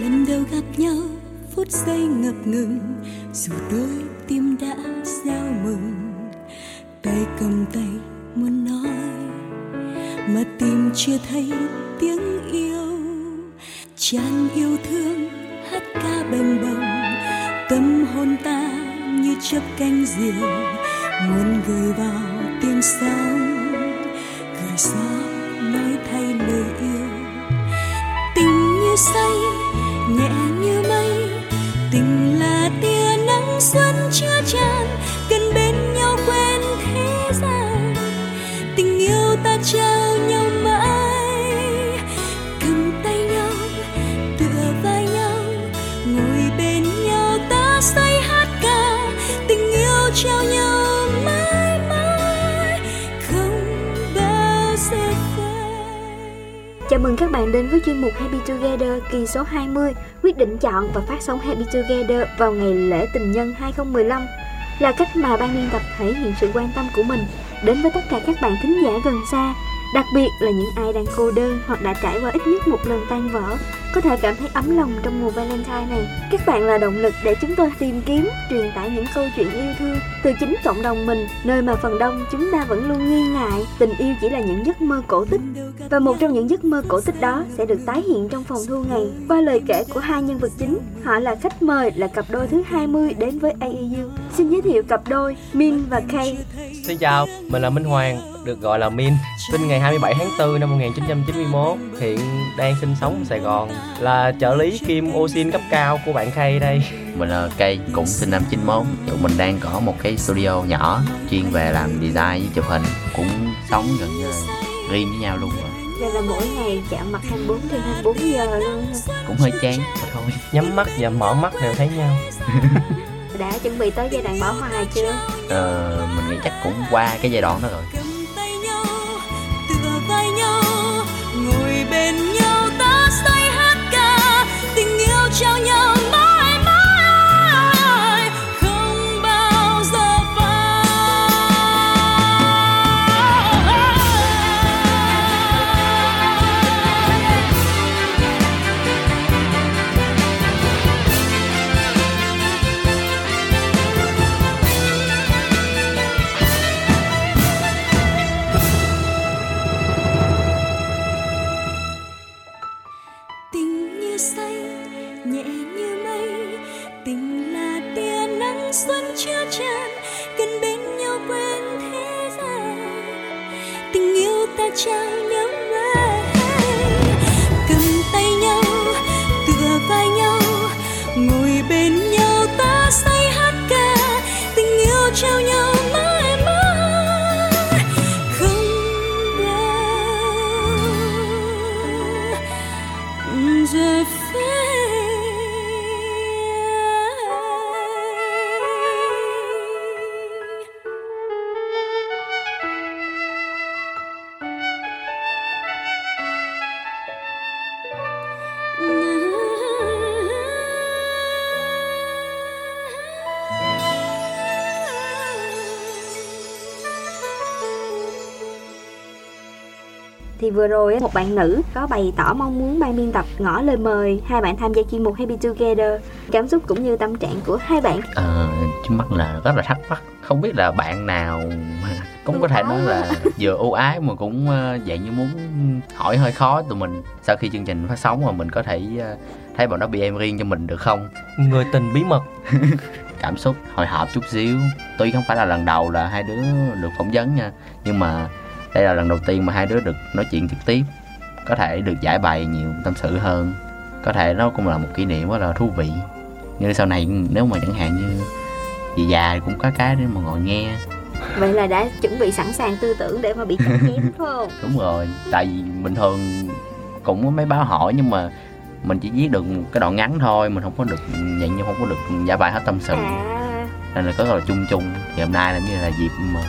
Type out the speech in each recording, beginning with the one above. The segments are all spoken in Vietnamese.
lần đầu gặp nhau, phút giây ngập ngừng, dù đôi tim đã giao mừng. Tay cầm tay muốn nói, mà tìm chưa thấy tiếng yêu. Tràn yêu thương hát ca bềnh bồng, tâm hồn ta như chớp cánh diều. Muốn gửi vào tiếng sóng, gửi gió nói thay lời yêu. Tình như say bạn đến với chuyên mục Happy Together kỳ số 20 Quyết định chọn và phát sóng Happy Together vào ngày lễ tình nhân 2015 Là cách mà ban biên tập thể hiện sự quan tâm của mình đến với tất cả các bạn thính giả gần xa, Đặc biệt là những ai đang cô đơn hoặc đã trải qua ít nhất một lần tan vỡ. Có thể cảm thấy ấm lòng trong mùa Valentine này Các bạn là động lực để chúng tôi tìm kiếm, truyền tải những câu chuyện yêu thương Từ chính cộng đồng mình, nơi mà phần đông chúng ta vẫn luôn nghi ngại Tình yêu chỉ là những giấc mơ cổ tích và một trong những giấc mơ cổ tích đó sẽ được tái hiện trong phòng thu ngày qua lời kể của hai nhân vật chính. Họ là khách mời là cặp đôi thứ 20 đến với AEU. Xin giới thiệu cặp đôi Min và Kay. Xin chào, mình là Minh Hoàng, được gọi là Min Sinh ngày 27 tháng 4 năm 1991 Hiện đang sinh sống ở Sài Gòn là trợ lý kim oxin cấp cao của bạn Khay đây. Mình là Cây, cũng sinh năm 91 Tụi mình đang có một cái studio nhỏ Chuyên về làm design với chụp hình. Cũng sống gần như là riêng với nhau luôn rồi. Đây là mỗi ngày chạm mặt 24 trên 24 giờ luôn. Cũng hơi chán mà thôi. Nhắm mắt và mở mắt đều thấy nhau. Đã chuẩn bị tới giai đoạn bỏ hoài chưa? ờ, Mình nghĩ chắc cũng qua cái giai đoạn đó rồi vừa rồi á, một bạn nữ có bày tỏ mong muốn ban biên tập ngỏ lời mời hai bạn tham gia chuyên mục Happy Together. Cảm xúc cũng như tâm trạng của hai bạn. Ờ, Trước mắt là rất là thắc mắc Không biết là bạn nào mà cũng có thể nói là vừa ưu ái mà cũng ờ, dạng như muốn hỏi hơi khó tụi mình sau khi chương trình phát sóng mà mình có thể ờ, thấy bọn nó bị em riêng cho mình được không? Người tình bí mật. Cảm xúc hồi hộp chút xíu. Tuy không phải là lần đầu là hai đứa được phỏng vấn nha nhưng mà đây là lần đầu tiên mà hai đứa được nói chuyện trực tiếp. Có thể được giải bày nhiều tâm sự hơn. Có thể nó cũng là một kỷ niệm rất là thú vị. Như sau này nếu mà chẳng hạn như về già cũng có cái để mà ngồi nghe. Vậy là đã chuẩn bị sẵn sàng tư tưởng để mà bị cắt chém phải không? đúng rồi. Tại vì bình thường cũng có mấy báo hỏi nhưng mà mình chỉ viết được cái đoạn ngắn thôi mình không có được dạng như không có được giải bày hết tâm sự. À, nên là có là chung chung. Thì hôm nay là như là dịp mà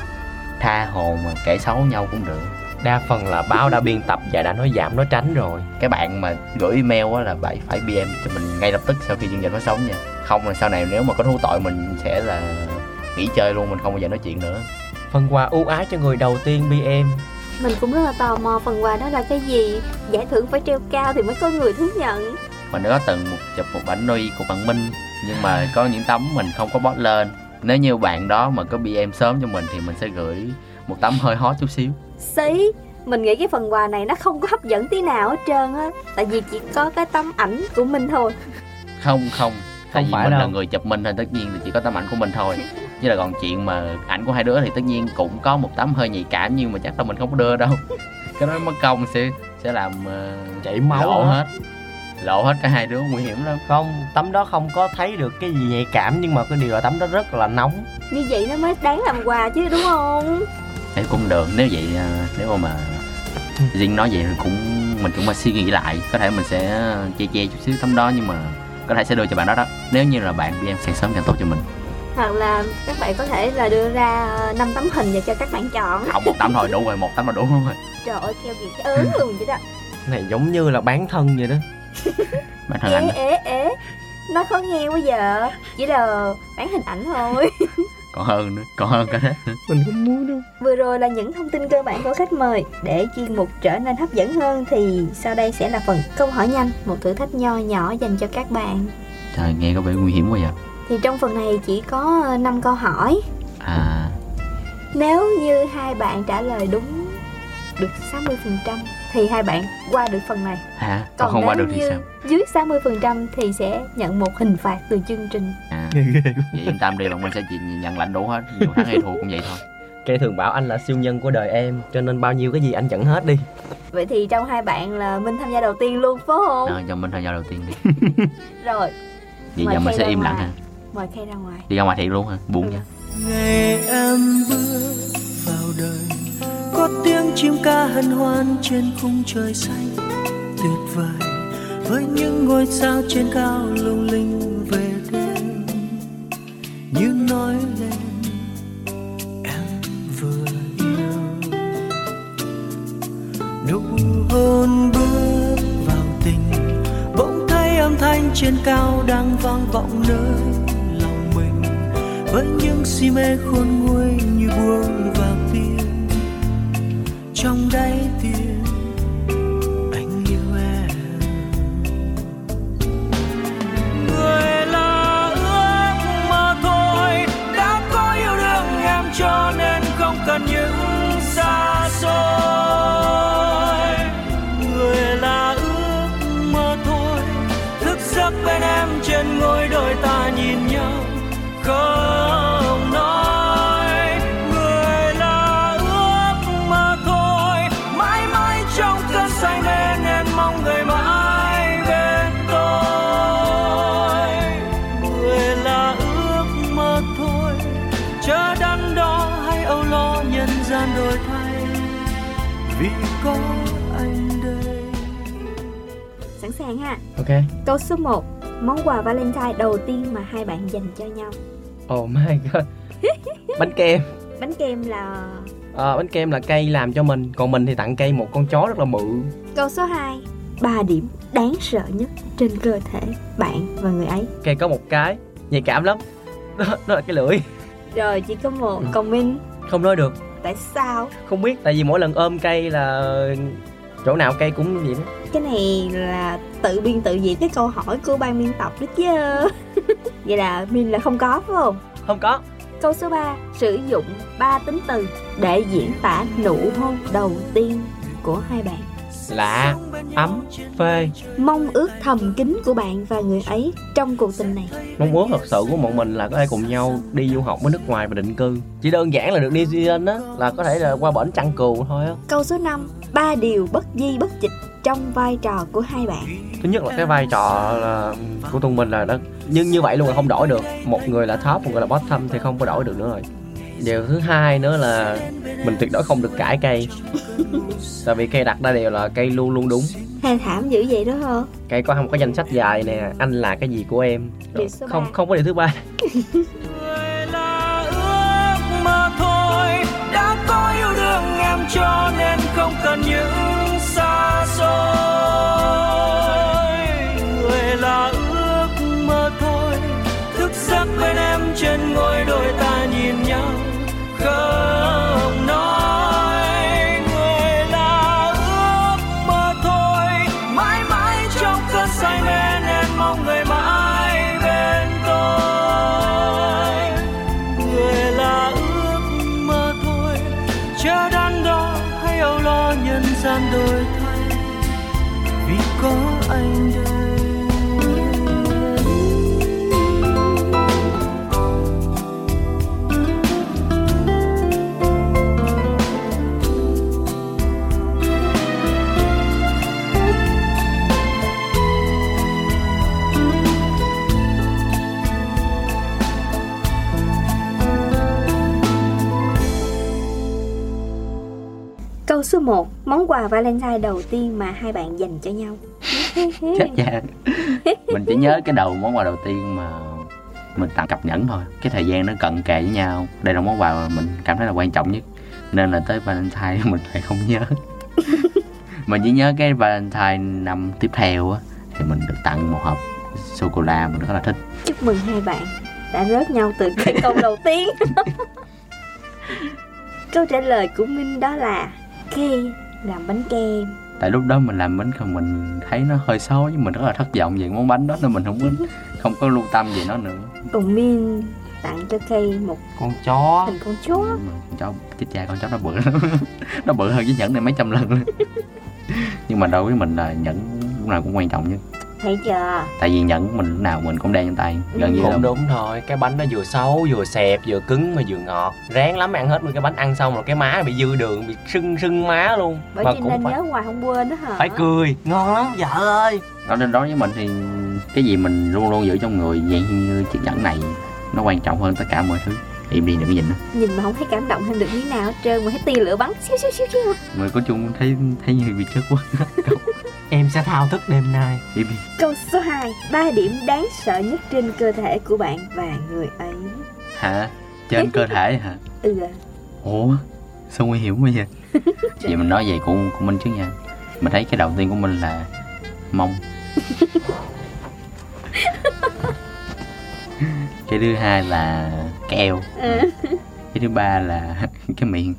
tha hồ mà kể xấu nhau cũng được. Đa phần là báo đã biên tập và đã nói giảm nói tránh rồi. Cái bạn mà gửi email á là bạn phải bm cho mình ngay lập tức sau khi chương trình phát sóng nha. Không là sau này nếu mà có thú tội mình sẽ là nghỉ chơi luôn mình không bao giờ nói chuyện nữa. Phần quà ưu ái cho người đầu tiên BM mình cũng rất là tò mò phần quà đó là cái gì? Giải thưởng phải treo cao thì mới có người thứ nhận. Mình đã có từng một chụp một ảnh nuôi của bạn Minh nhưng mà có những tấm mình không có post lên nếu như bạn đó mà có BM sớm cho mình thì mình sẽ gửi một tấm hơi hot chút xíu. Xí mình nghĩ cái phần quà này nó không có hấp dẫn tí nào hết trơn á. Tại vì chỉ có cái tấm ảnh của mình thôi. Không không. Tại Không vì phải mình là đâu. người chụp mình thì tất nhiên là chỉ có tấm ảnh của mình thôi. Chứ là còn chuyện mà ảnh của hai đứa thì tất nhiên cũng có một tấm hơi nhạy cảm nhưng mà chắc là mình không có đưa đâu. Cái đó mất công sẽ sẽ làm uh, chảy máu hết lộ hết cả hai đứa nguy hiểm lắm. Không tấm đó không có thấy được cái gì nhạy cảm nhưng mà cái điều là tấm đó rất là nóng. Như vậy nó mới đáng làm quà chứ đúng không? Thế cũng được nếu vậy à, nếu mà riêng nói vậy thì cũng mình cũng mà suy nghĩ lại. Có thể mình sẽ che che chút xíu tấm đó nhưng mà có thể sẽ đưa cho bạn đó đó. Nếu như là bạn BM càng sớm càng tốt cho mình. Hoặc là các bạn có thể là đưa ra năm tấm hình để cho các bạn chọn. Không một tấm thôi đủ rồi một tấm là đủ rồi. Trời ơi theo việc cái ớn luôn vậy đó. Này giống như là bán thân vậy đó bản thân ế anh ế ế. Nó khó nghe quá giờ. Chỉ là bán hình ảnh thôi. Còn hơn nữa còn hơn cả thế mình không muốn đâu. Vừa rồi là những thông tin cơ bản của khách mời. Để chuyên mục trở nên hấp dẫn hơn thì sau đây sẽ là phần câu hỏi nhanh, một thử thách nho nhỏ dành cho các bạn. trời nghe có vẻ nguy hiểm quá vậy. Thì trong phần này chỉ có 5 câu hỏi. à. Nếu như hai bạn trả lời đúng được 60% thì hai bạn qua được phần này. hả? Còn không qua được thì sao? Dưới 60% thì sẽ nhận một hình phạt từ chương trình. à. Vậy yên tâm đi bọn mình sẽ chỉ nhận lãnh đủ hết. Dù thắng hay thua cũng vậy thôi. Cây thường bảo anh là siêu nhân của đời em Cho nên bao nhiêu cái gì anh nhận hết đi. Vậy thì trong hai bạn là Minh tham gia đầu tiên luôn phải không? à, cho mình thời gian đầu tiên đi. Rồi, vậy giờ mình sẽ im lặng ha. Mời Khay ra ngoài. đi ra ngoài thiệt luôn hả buồn nha. Ngày em bước vào đời có tiếng chim ca hân hoan trên khung trời xanh. Tuyệt vời, với những ngôi sao trên cao lung linh về đêm. Như nói lên, em vừa yêu. Nụ hôn bước vào tình, bỗng thấy âm thanh trên cao đang vang vọng nơi lòng mình. Với những si mê khôn nguôi như buông trong đáy tim anh yêu em. Người là ước mơ thôi, đã có yêu đương em cho nên không cần những vì có anh đây. Sẵn sàng ha. Ok. Câu số 1 Món quà Valentine đầu tiên mà hai bạn dành cho nhau. Oh my god. Bánh kem. Bánh kem là Ờ, Bánh kem là cây làm cho mình Còn mình thì tặng cây một con chó rất là bự. Câu số 2 3 điểm đáng sợ nhất trên cơ thể bạn và người ấy. Cây có một cái Nhạy cảm lắm. Đó, đó là cái lưỡi. Rồi chỉ có một Ừ. Còn Minh? Không nói được Tại sao? Không biết Tại vì mỗi lần ôm cây là Chỗ nào cây cũng vậy đó. Cái này là tự biên tự diễn cái câu hỏi của ban biên tập đó chứ. Vậy là Minh là không có phải không? Không có. Câu số 3 Sử dụng 3 tính từ để diễn tả nụ hôn đầu tiên của hai bạn Lạ Ấm Phê. Mong ước thầm kín của bạn và người ấy trong cuộc tình này. Mong muốn thật sự của bọn mình là có thể cùng nhau đi du học ở nước ngoài và định cư. Chỉ đơn giản là được New Zealand á Là có thể là qua bển trăng cừu thôi á. Câu số 5 Ba điều bất di bất dịch trong vai trò của hai bạn. Thứ nhất là cái vai trò là của tụi mình là đó Nhưng như vậy luôn là không đổi được. Một người là top, một người là bottom thì không có đổi được nữa rồi Điều thứ hai nữa là mình tuyệt đối không được cãi cây. Tại vì cây đặt ra đều là cây luôn luôn đúng. Hay thảm dữ vậy đó hả? Cây có không có danh sách dài nè Anh là cái gì của em. Số Không không có điều thứ ba. Cho nên không cần những xa xôi. Người là ước mơ thôi thức giấc bên em trên ngôi số 1 Món quà Valentine đầu tiên mà hai bạn dành cho nhau. Chết cha mình chỉ nhớ cái đầu món quà đầu tiên mà mình tặng cặp nhẫn thôi. Cái thời gian nó cận kề với nhau. Đây là món quà mà mình cảm thấy là quan trọng nhất. Nên là tới valentine mình lại không nhớ. Mình chỉ nhớ cái valentine năm tiếp theo á thì mình được tặng một hộp sô cô la mình rất là thích. Chúc mừng hai bạn đã rớt nhau từ cái câu đầu tiên. Câu trả lời của Minh đó là Kê làm bánh kem. Tại lúc đó mình làm bánh không mình thấy nó hơi xấu với mình rất là thất vọng về món bánh đó nên mình không có không có lưu tâm về nó nữa. Còn Minh tặng cho Kay một con chó. hình con chó. Mà con chó chết cha con chó nó bự. Lắm nó bự hơn với nhẫn này mấy trăm lần. Nhưng mà đối với mình là nhẫn lúc nào cũng quan trọng nhất Thấy chưa? Tại vì nhẫn mình lúc nào mình cũng đeo trên tay gần như là cũng đúng thôi cái bánh nó vừa xấu vừa xẹp vừa cứng mà vừa ngọt. Ráng lắm ăn hết nguyên cái bánh ăn xong rồi cái má bị dư đường bị sưng sưng má luôn. Bởi mà vì cũng nên phải, nhớ hoài không quên đó hả? Phải cười. Ngon lắm vợ ơi. Đó nên đối với mình thì cái gì mình luôn luôn giữ trong người vậy như chiếc nhẫn này nó quan trọng hơn tất cả mọi thứ. Im đi đừng có nhìn nó. Nhìn mà không thấy cảm động thêm được miếng nào hết trơn Mà thấy tia lửa bắn xíu xíu xíu xíu. Người có chung thấy thấy như bị chết quá em sẽ thao thức đêm nay. Đi Câu số 2 ba điểm đáng sợ nhất trên cơ thể của bạn và người ấy. Hả? Trên cơ thể hả? Ừ. Ủa? Sao nguy hiểm quá vậy? Vậy mình nói về của của mình trước nha. Mình thấy cái đầu tiên của mình là mông. Cái thứ hai là cái eo ừ. cái thứ ba là cái miệng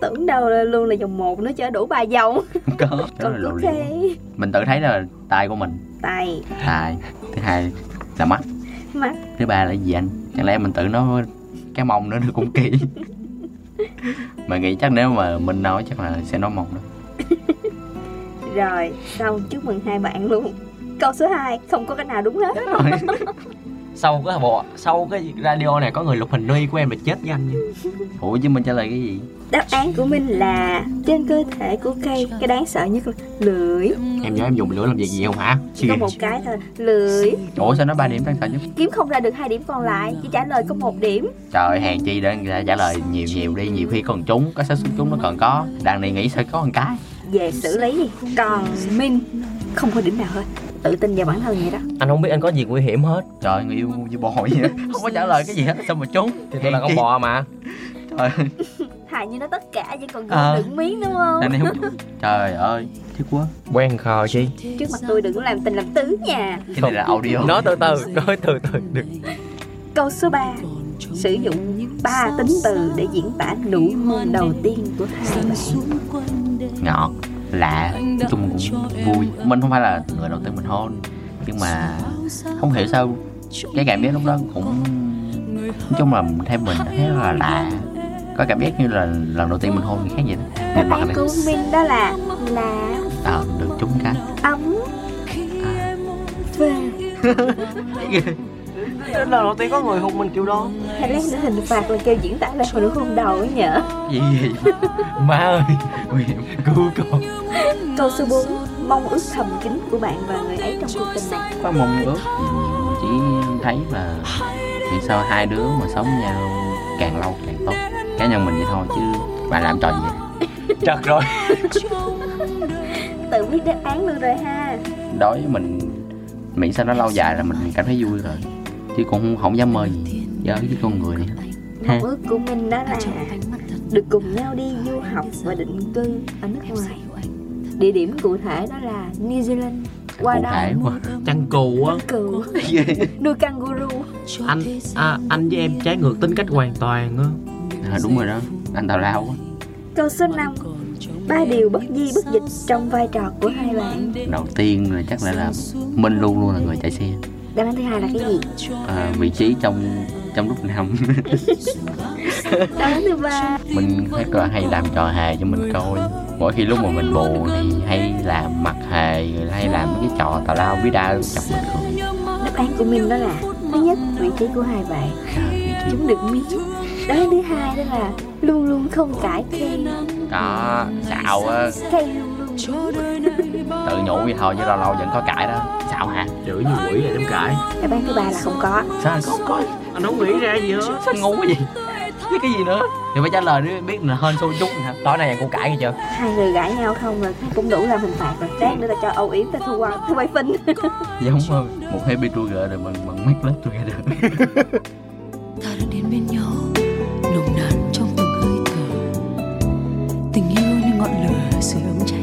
Tưởng đâu luôn là vòng một nó chở đủ ba vòng. Có Còn là lộ mình tự thấy là tay của mình. Tay. Tay. Thứ hai là mắt. Mắt. Thứ ba là gì anh? Chẳng lẽ mình tự nói cái mông nữa nó cũng kỳ? Mà nghĩ chắc nếu mà mình nói chắc là sẽ nói mông đó. Rồi xong. Chúc mừng hai bạn luôn. Câu số 2 không có cái nào đúng hết. Sau cái bộ sau cái radio này có người lục hình nuôi của em là chết với anh nha. Ủa chứ mình trả lời cái gì Đáp án của mình là trên cơ thể của cây. Cái đáng sợ nhất là lưỡi. Em nhớ em dùng lửa làm việc gì không hả? Chỉ có một cái thôi. Lưỡi. Ủa sao nó ba điểm đáng sợ nhất? Kiếm không ra được hai điểm còn lại. Chỉ trả lời có một điểm. Trời hàng chi để người ta trả lời nhiều nhiều đi. Nhiều khi còn trúng có xác suất trúng nó còn có. Đàn này nghĩ sao có một cái. Về xử lý. Đi còn minh không có điểm nào hết. Tự tin vào bản thân vậy đó. Anh không biết anh có gì nguy hiểm hết. Trời người yêu như bò vậy không có trả lời cái gì hết sao mà trúng? Thì tôi là con bò mà. Trời hài như nó tất cả chỉ còn À. đựng miếng đúng không? Đàn này không trời ơi thích quá. Quen khờ chi? Trước mặt tôi đừng có làm tình làm tứ nha. Cái này là audio. Nói từ từ nói từ từ đừng. Câu số 3 sử dụng ba tính từ để diễn tả nụ hôn đầu tiên của hai bạn. ngọt lạ nói chung cũng vui. Mình không phải là người đầu tiên mình hôn nhưng mà không hiểu sao cái cảm giác lúc đó cũng nói chung là theo mình thấy rất là lạ có cảm giác như là lần đầu tiên mình hôn người khác vậy đó. Đáp mặt này của minh đó là là ờ được trúng cái. ấm. Về lần đầu tiên có người hôn mình kiểu đó. Hay lát nữa hình phạt là kêu diễn tả lại hồi nụ hôn đầu ấy nhở gì gì má ơi nguy hiểm cứu con. Câu số 4 mong ước thầm kín của bạn và người ấy trong cuộc tình này. Có mong ước nhiều chỉ thấy là vì sao hai đứa mà sống nhau càng lâu càng tốt cá nhân mình vậy thôi chứ bạn làm trò gì? Vậy chật rồi. Tự biết đáp án luôn rồi ha. Đối với mình miễn sao nó lâu dài là mình cảm thấy vui rồi. Chứ cũng không, không dám mơ gì với với con người này. Mong ước của mình đó là được cùng nhau đi du học và định cư ở nước ngoài. Địa điểm cụ thể đó là New Zealand. Qua cụ đó thể quá. Chăn cù á. Cừu. Nuôi kangaroo anh à, anh với em trái ngược tính cách hoàn toàn á à, đúng rồi đó. Anh tào lao quá. Câu số 5 ba điều bất di bất dịch trong vai trò của hai bạn. Đầu tiên là chắc lại là minh luôn luôn là người chạy xe. Đáp án thứ hai là cái gì? À, vị trí trong trong lúc nam đó đến thứ ba. Mình thấy là hay làm trò hề cho mình coi. Mỗi khi lúc mà mình buồn thì hay làm mặt hề hay làm mấy cái trò tào lao bí đa chọc mình cười đáp án của mình đó là thứ nhất vị trí của hai bạn. Trí- chúng được miết đó thứ hai đó là luôn luôn không cãi khen đó xạo á. Khen luôn luôn tự nhủ vậy thôi chứ lâu lâu vẫn có cãi đó. Xạo hả? Chửi như quỷ là dám cãi. Đáp án thứ ba là không có. Sao anh không có? Anh không nghĩ ra gì hết. Sao ngu cái gì biết cái gì nữa? Thì phải trả lời để biết là hên xui chút hả? Tối nay cô cãi nghe chưa? Hai người gãi nhau không là cũng đủ làm hình phạt rồi lát nữa là cho âu yếm ta thu qua thu quay phim giống ờ, một happy together bằng bằng make love together. Ta đã đến bên nhau nồng nàn trong từng hơi thở. Tình yêu như ngọn lửa sưởi ấm trái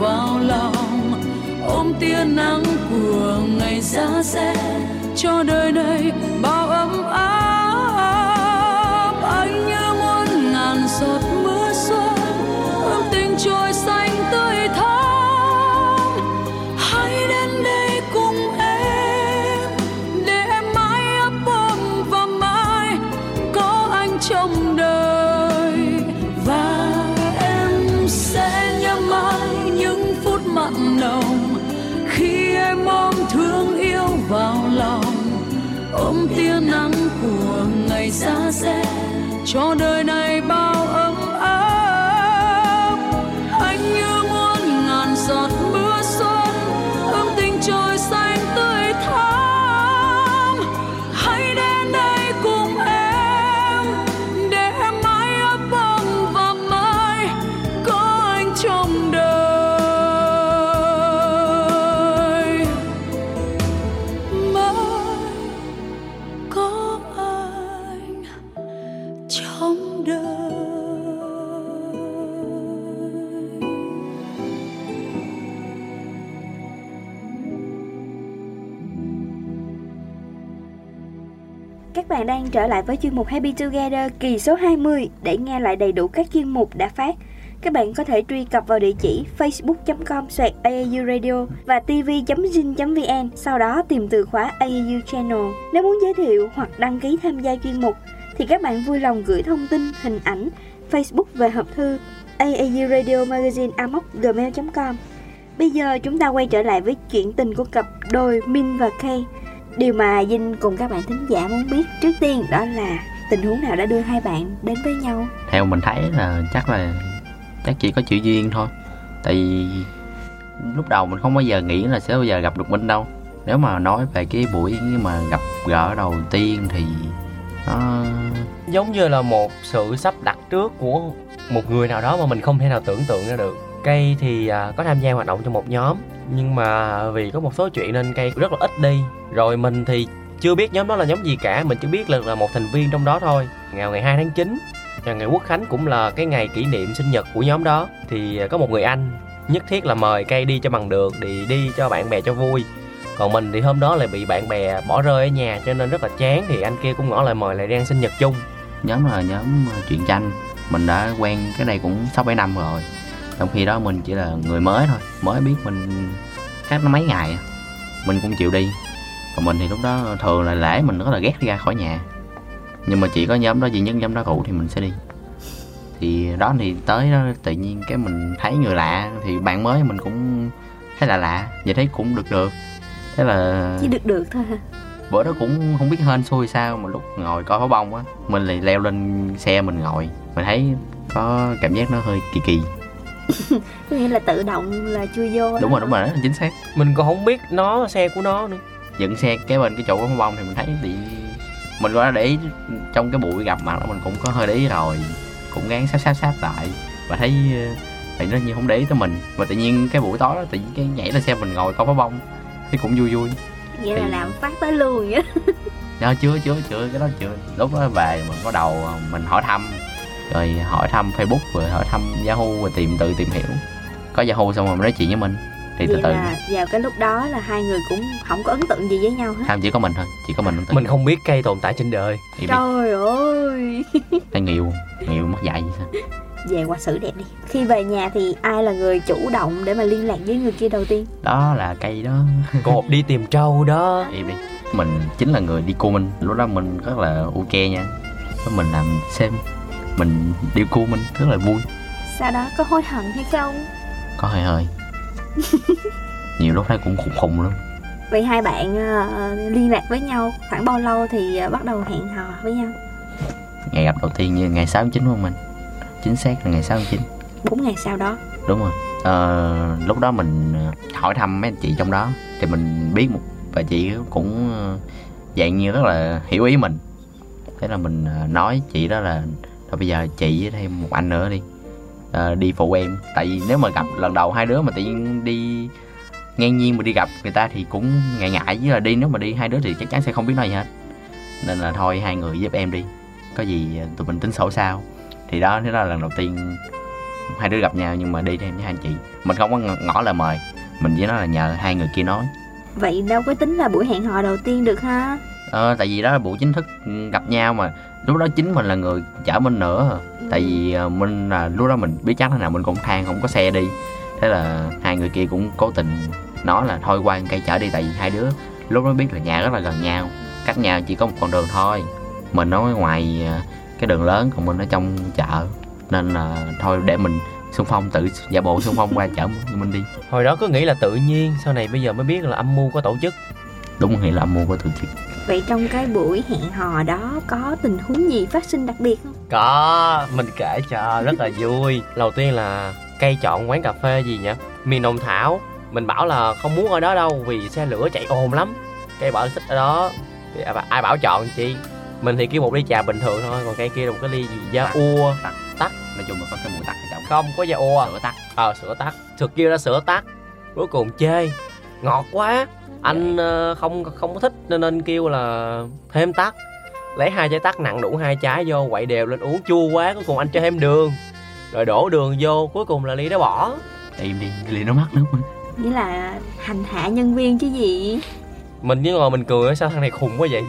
vào lòng. Ôm tia nắng của ngày xa xe cho đời này bao ấm cho đời này bao bạn đang trở lại với chuyên mục Happy Together kỳ số 20 để nghe lại đầy đủ các chuyên mục đã phát. Các bạn có thể truy cập vào địa chỉ facebook.com xoẹt AAU Radio và tv.zin.vn sau đó tìm từ khóa AAU Channel. Nếu muốn giới thiệu hoặc đăng ký tham gia chuyên mục thì các bạn vui lòng gửi thông tin, hình ảnh, Facebook về hộp thư AAU Radio Magazine gmail.com Bây giờ chúng ta quay trở lại với chuyện tình của cặp đôi Min và Kay Điều mà Vinh cùng các bạn thính giả muốn biết trước tiên đó là tình huống nào đã đưa hai bạn đến với nhau. theo mình thấy là chắc là chắc chỉ có chữ duyên thôi. Tại vì lúc đầu mình không bao giờ nghĩ là sẽ bao giờ gặp được minh đâu. Nếu mà nói về cái buổi mà gặp gỡ đầu tiên thì nó giống như là một sự sắp đặt trước của một người nào đó mà mình không thể nào tưởng tượng ra được. Cây thì à, có tham gia hoạt động trong một nhóm nhưng mà vì có một số chuyện nên cây rất là ít đi. Rồi mình thì chưa biết nhóm đó là nhóm gì cả. Mình chỉ biết là, là một thành viên trong đó thôi. Ngày ngày 2 tháng 9 và ngày quốc khánh cũng là cái ngày kỷ niệm sinh nhật của nhóm đó. Thì à, có một người anh nhất thiết là mời cây đi cho bằng được thì đi cho bạn bè cho vui. Còn mình thì hôm đó lại bị bạn bè bỏ rơi ở nhà cho nên rất là chán. Thì anh kia cũng ngỏ lời mời lại đi ăn sinh nhật chung. Nhóm là nhóm à, truyện tranh. Mình đã quen cái này cũng sáu bảy năm rồi trong khi đó mình chỉ là người mới thôi. Mới biết mình cách nó mấy ngày à. mình cũng chịu đi. Còn mình thì lúc đó thường là lễ mình rất là ghét ra khỏi nhà. Nhưng mà chỉ có nhóm đó duy nhất nhóm đó cũ thì mình sẽ đi. Thì đó thì tới đó tự nhiên cái mình thấy người lạ thì bạn mới mình cũng thấy lạ lạ. Vậy thấy cũng được được. Thế là Chỉ được được thôi hả? bữa đó cũng không biết hên xui sao mà lúc ngồi coi pháo bông á mình lại leo lên xe mình ngồi. Mình thấy có cảm giác nó hơi kỳ kỳ Có nghĩa là tự động là chui vô đúng rồi đúng rồi đó là chính xác. Mình còn không biết nó xe của nó nữa. Dựng xe kế bên cái chỗ pháo bông thì mình thấy bị mình là để ý trong cái bụi gặp mặt là mình cũng có hơi để ý rồi. Cũng gắng sát sát sát lại. Và thấy ờ, thì nó như không để ý tới mình. Và tự nhiên cái buổi tối đó tự nhiên cái nhảy lên xe mình ngồi coi pháo bông. Thấy cũng vui vui. Nghĩa là thì- làm phát tới luôn vậy đó chưa chưa chưa cái đó chưa. Lúc đó về mình bắt đầu mình hỏi thăm rồi hỏi thăm facebook rồi hỏi thăm yahoo rồi tìm tự tìm hiểu. Có yahoo xong rồi mới nói chuyện với mình. Thì từ vậy từ. là vào cái lúc đó là hai người cũng không có ấn tượng gì với nhau hết. Không chỉ có mình thôi. Chỉ có mình ấn tượng. Mình không biết cây tồn tại trên đời. Thì biết. Trời ơi. Thấy nghiêu nghiêu mất dạy vậy sao? Về qua xử đẹp đi. Khi về nhà thì ai là người chủ động để mà liên lạc với người kia đầu tiên? Đó là cây đó. Cột đi tìm trâu đó. Im đi mình chính là người đi cua mình lúc đó mình rất là ok nha. Mình làm xem mình đi cua mình rất là vui. Sau đó có hối hận hay không? Có hơi hơi. Nhiều lúc thấy cũng khùng khùng luôn vậy hai bạn ờ, liên lạc với nhau khoảng bao lâu thì ờ, bắt đầu hẹn hò với nhau? Ngày gặp đầu tiên như ngày 6 tháng 9 không anh? Chính xác là ngày 6 tháng 9 bốn ngày sau đó. Đúng rồi. Ờ, lúc đó mình hỏi thăm mấy anh chị trong đó thì mình biết một bà chị cũng dạng như rất là hiểu ý mình. Thế là mình nói chị đó là thôi bây giờ chị với thêm một anh nữa đi. À, đi phụ em. Tại vì nếu mà gặp lần đầu hai đứa mà tự nhiên đi ngang nhiên mà đi gặp người ta thì cũng ngại ngại. Với là đi nếu mà đi hai đứa thì chắc chắn sẽ không biết nói gì hết. Nên là thôi hai người giúp em đi. Có gì ờ, tụi mình tính sổ sao? Thì đó thế đó là lần đầu tiên hai đứa gặp nhau nhưng mà đi thêm với hai anh chị. Mình không có ngỏ lời mời. Mình với nó là nhờ hai người kia nói. Vậy đâu có tính là buổi hẹn hò đầu tiên được ha? Ờ, tại vì đó là buổi chính thức ừ, gặp nhau mà. Lúc đó chính mình là người chở mình nữa. Tại vì ờ, mình là lúc đó mình biết chắc thế nào mình cũng than không có xe đi. Thế là hai người kia cũng cố tình nói là thôi qua cây chở đi tại vì hai đứa lúc đó biết là nhà rất là gần nhau. Cách nhau chỉ có một con đường thôi. Mình ở ngoài ờ, cái đường lớn còn mình ở trong chợ. Nên là thôi để mình xung phong tự giả bộ xung phong qua chở mình đi. Hồi đó cứ nghĩ là tự nhiên sau này bây giờ mới biết là âm mưu có tổ chức. Đúng nghĩa là âm mưu của tụi chị vậy trong cái buổi hẹn hò đó có tình huống gì phát sinh đặc biệt không? Có mình kể cho rất là vui. Đầu tiên là cây chọn quán cà phê gì nhỉ? Miền đồng thảo. Mình bảo là không muốn ở đó đâu vì xe lửa chạy ồn lắm. Cây bảo thích ở đó. Thì ai bảo- chọn chi mình thì kêu một ly trà bình thường thôi còn cây kia là một cái ly gì? Da ua. Tắt tắt nói chung là có cái mùi tắt ở trong. Không có da ua. Sữa tắt ờ sữa tắt thực kêu ra sữa tắt cuối cùng chê. Ngọt quá anh ờ, không không có thích nên anh kêu là thêm tắt lấy hai trái tắt nặng đủ hai trái vô quậy đều lên uống chua quá cuối cùng anh cho thêm đường. Rồi đổ đường vô cuối cùng là ly đó bỏ. Im đi ly nó mắc lắm nghĩa là hành hạ nhân viên chứ gì? Mình với ngồi mình cười sao thằng này khùng quá vậy?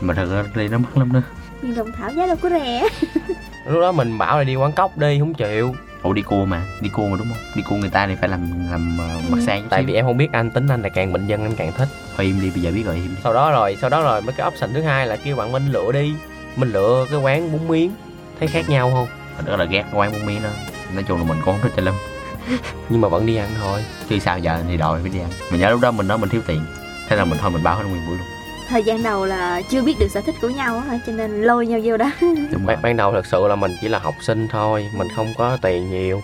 Mà thật ra ly nó mắc lắm đó. Nhưng đồng thảo giá đâu có rẻ. Lúc đó mình bảo là đi quán cốc đi không chịu ủa đi cua mà đi cua mà đúng không? Đi cua người ta thì phải làm làm uh, mặt sang chút tại vì em không biết anh tính anh là càng bệnh dân anh càng thích. Thôi im đi bây giờ biết rồi im đi. Sau đó rồi sau đó rồi mấy cái option thứ hai là kêu bạn minh lựa đi. Mình lựa cái quán bún miếng. Thấy khác nhau không? Thật đó là ghét quán bún miếng đó. Nói chung là mình cũng không thích cho lắm. Nhưng mà vẫn đi ăn thôi. Chứ sao giờ thì đòi phải đi ăn. Mình nhớ lúc đó mình nói mình thiếu tiền. Thế là mình thôi mình bao hết nguyên buổi luôn thời gian đầu là chưa biết được sở thích của nhau á cho nên lôi nhau vô đó. Đúng rồi. Ban, ban đầu thật sự là mình chỉ là học sinh thôi mình không có tiền nhiều.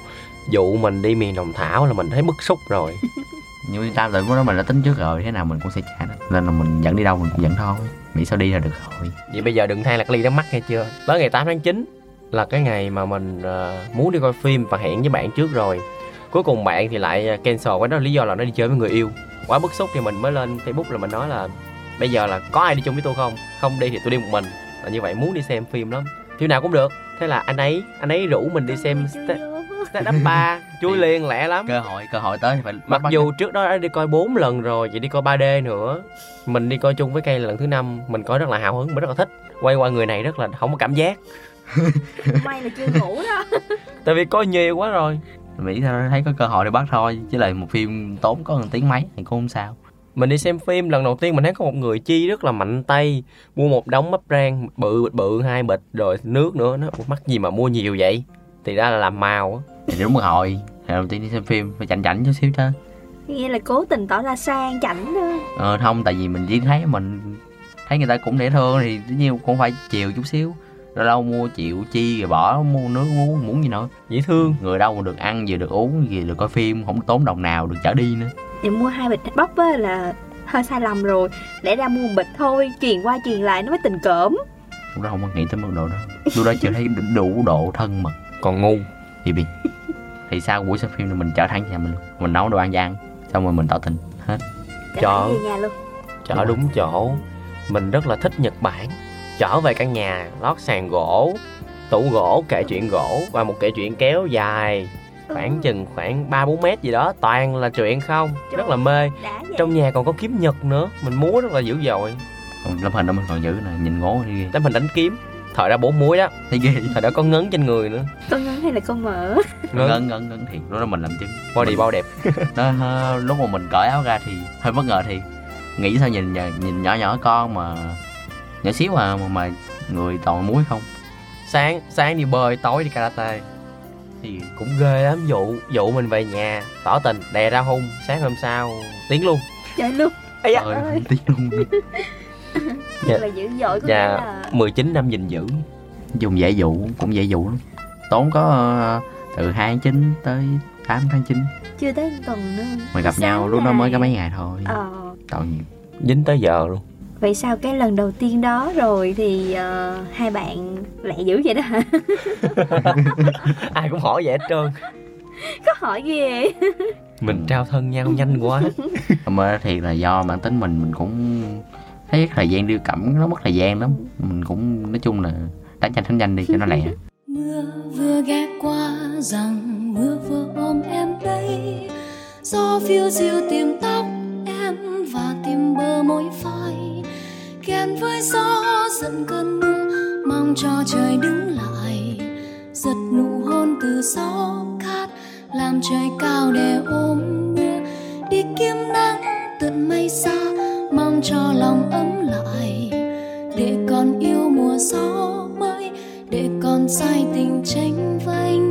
Dụ mình đi miền đồng thảo là mình thấy bức xúc rồi. Nhưng mà ta từ lúc đó mình đã tính trước rồi thế nào mình cũng sẽ trả đó nên là mình dẫn đi đâu mình cũng dẫn thôi. Miễn sao đi là được rồi. Vậy bây giờ đừng than là cái ly đó mắc hay chưa? Tới ngày 8 tháng 9 là cái ngày mà mình ờ, muốn đi coi phim và hẹn với bạn trước rồi. Cuối cùng bạn thì lại cancel cái đó lý do là nó đi chơi với người yêu. Quá bức xúc thì mình mới lên facebook là mình nói là bây giờ là có ai đi chung với tôi không? Không đi thì tôi đi một mình. Là như vậy muốn đi xem phim lắm. Phim nào cũng được. Thế là anh ấy anh ấy rủ mình đi xem stand up ba. Chui liền lẹ lắm. cơ hội cơ hội tới thì phải mặc bắt bắt dù trước đó đã đi coi 4 lần rồi vậy đi coi 3D nữa. Mình đi coi chung với cây là lần thứ năm. Mình coi rất là hào hứng mình rất là thích. Quay qua người này rất là không có cảm giác. May là chưa ngủ đó. Tại vì coi nhiều quá rồi. Mỹ sao thấy có cơ hội thì bắt thôi. Chứ là một phim tốn có một tiếng mấy thì cũng không sao mình đi xem phim lần đầu tiên mình thấy có một người chi rất là mạnh tay mua một đống bắp rang bự bự hai bịch rồi nước nữa. Nó "Ủa, mắc gì mà mua nhiều vậy? Thì ra là làm màu á. Thì đúng hội thì đầu tiên đi xem phim phải chảnh chảnh chút xíu chứ nghĩa là cố tình tỏ ra sang chảnh đó. Ờ không tại vì mình chỉ thấy mình thấy người ta cũng dễ thương thì tất nhiên cũng phải chiều chút xíu rồi đâu mua chịu chi rồi bỏ mua nước uống muốn gì nữa. Dễ thương. Người đâu mà được ăn vừa được uống vừa được coi phim không tốn đồng nào được chở đi nữa. Vậy mua hai bịch bắp á là hơi sai lầm rồi. Lẽ ra mua một bịch thôi Truyền qua truyền lại nó mới tình cỡm lúc đó không có nghĩ tới mức độ đó. Lúc đó chưa thấy đủ độ thân mật. Còn ngu. Thì bị thì sau buổi xem phim thì mình chở thẳng nhà mình luôn. Mình nấu đồ ăn cho ăn xong rồi mình tỏ tình. Hết. Trở Trời. về nhà luôn. Chở Đúng rồi. đúng chỗ. Mình rất là thích nhật bản trở về căn nhà lót sàn gỗ tủ gỗ kệ chuyện gỗ và một kệ chuyện kéo dài. Khoảng chừng khoảng ba bốn mét gì đó toàn là chuyện không rất là mê. trong nhà còn có kiếm nhật nữa mình múa rất là dữ dội. Còn tấm hình đó mình còn giữ nè nhìn ngố đi. Ghê tấm hình đánh kiếm thời ra bốn muối đó. Thấy ghê thời đó có ngấn trên người nữa. Con ngấn hay là con mở ngấn ngấn. ngấn ngấn thiệt lúc đó mình làm chứng. Body bao đẹp. Nó ờ, lúc mà mình cởi áo ra thì hơi bất ngờ thì nghĩ sao nhìn nhìn nhỏ nhỏ con mà nhỏ xíu à mà, mà người toàn muối không? Sáng sáng đi bơi tối đi karate. Thì cũng ghê lắm dụ dụ mình về nhà tỏ tình đè ra hung sáng hôm sau tiến luôn. Trời luôn. Ây da. trời ơi. tiếc luôn. Dạ. là dữ dội có Dạ. là 19 năm gìn giữ. Dùng dễ dụ cũng dễ dụ lắm. Tốn có ờ, từ 2 tháng 9 tới 8 tháng 9 chưa tới tuần nữa. Mà gặp Sáu nhau lúc đó mới có mấy ngày thôi. Ờ. Tội dính tới giờ luôn vậy sao cái lần đầu tiên đó rồi thì ờ, hai bạn lại dữ vậy đó hả? Ai cũng hỏi vậy hết trơn. Có hỏi ghê mình trao thân nhau nhanh quá. Mà thiệt là do bản tính mình mình cũng thấy thời gian đưa cẩm nó mất thời gian lắm. Mình cũng nói chung là đánh nhanh đánh nhanh đi cho nó lẹ. Mưa vừa ghé qua rằng mưa vừa ôm em đây. Gió phiêu diêu tìm tóc em và tìm bờ môi phai kèn với gió giận cơn mưa, mong cho trời đứng lại. Giật nụ hôn từ gió khát làm trời cao để ôm mưa. Đi kiếm nắng tận mây xa, mong cho lòng ấm lại. Để còn yêu mùa gió mới, để còn say tình tranh vanh.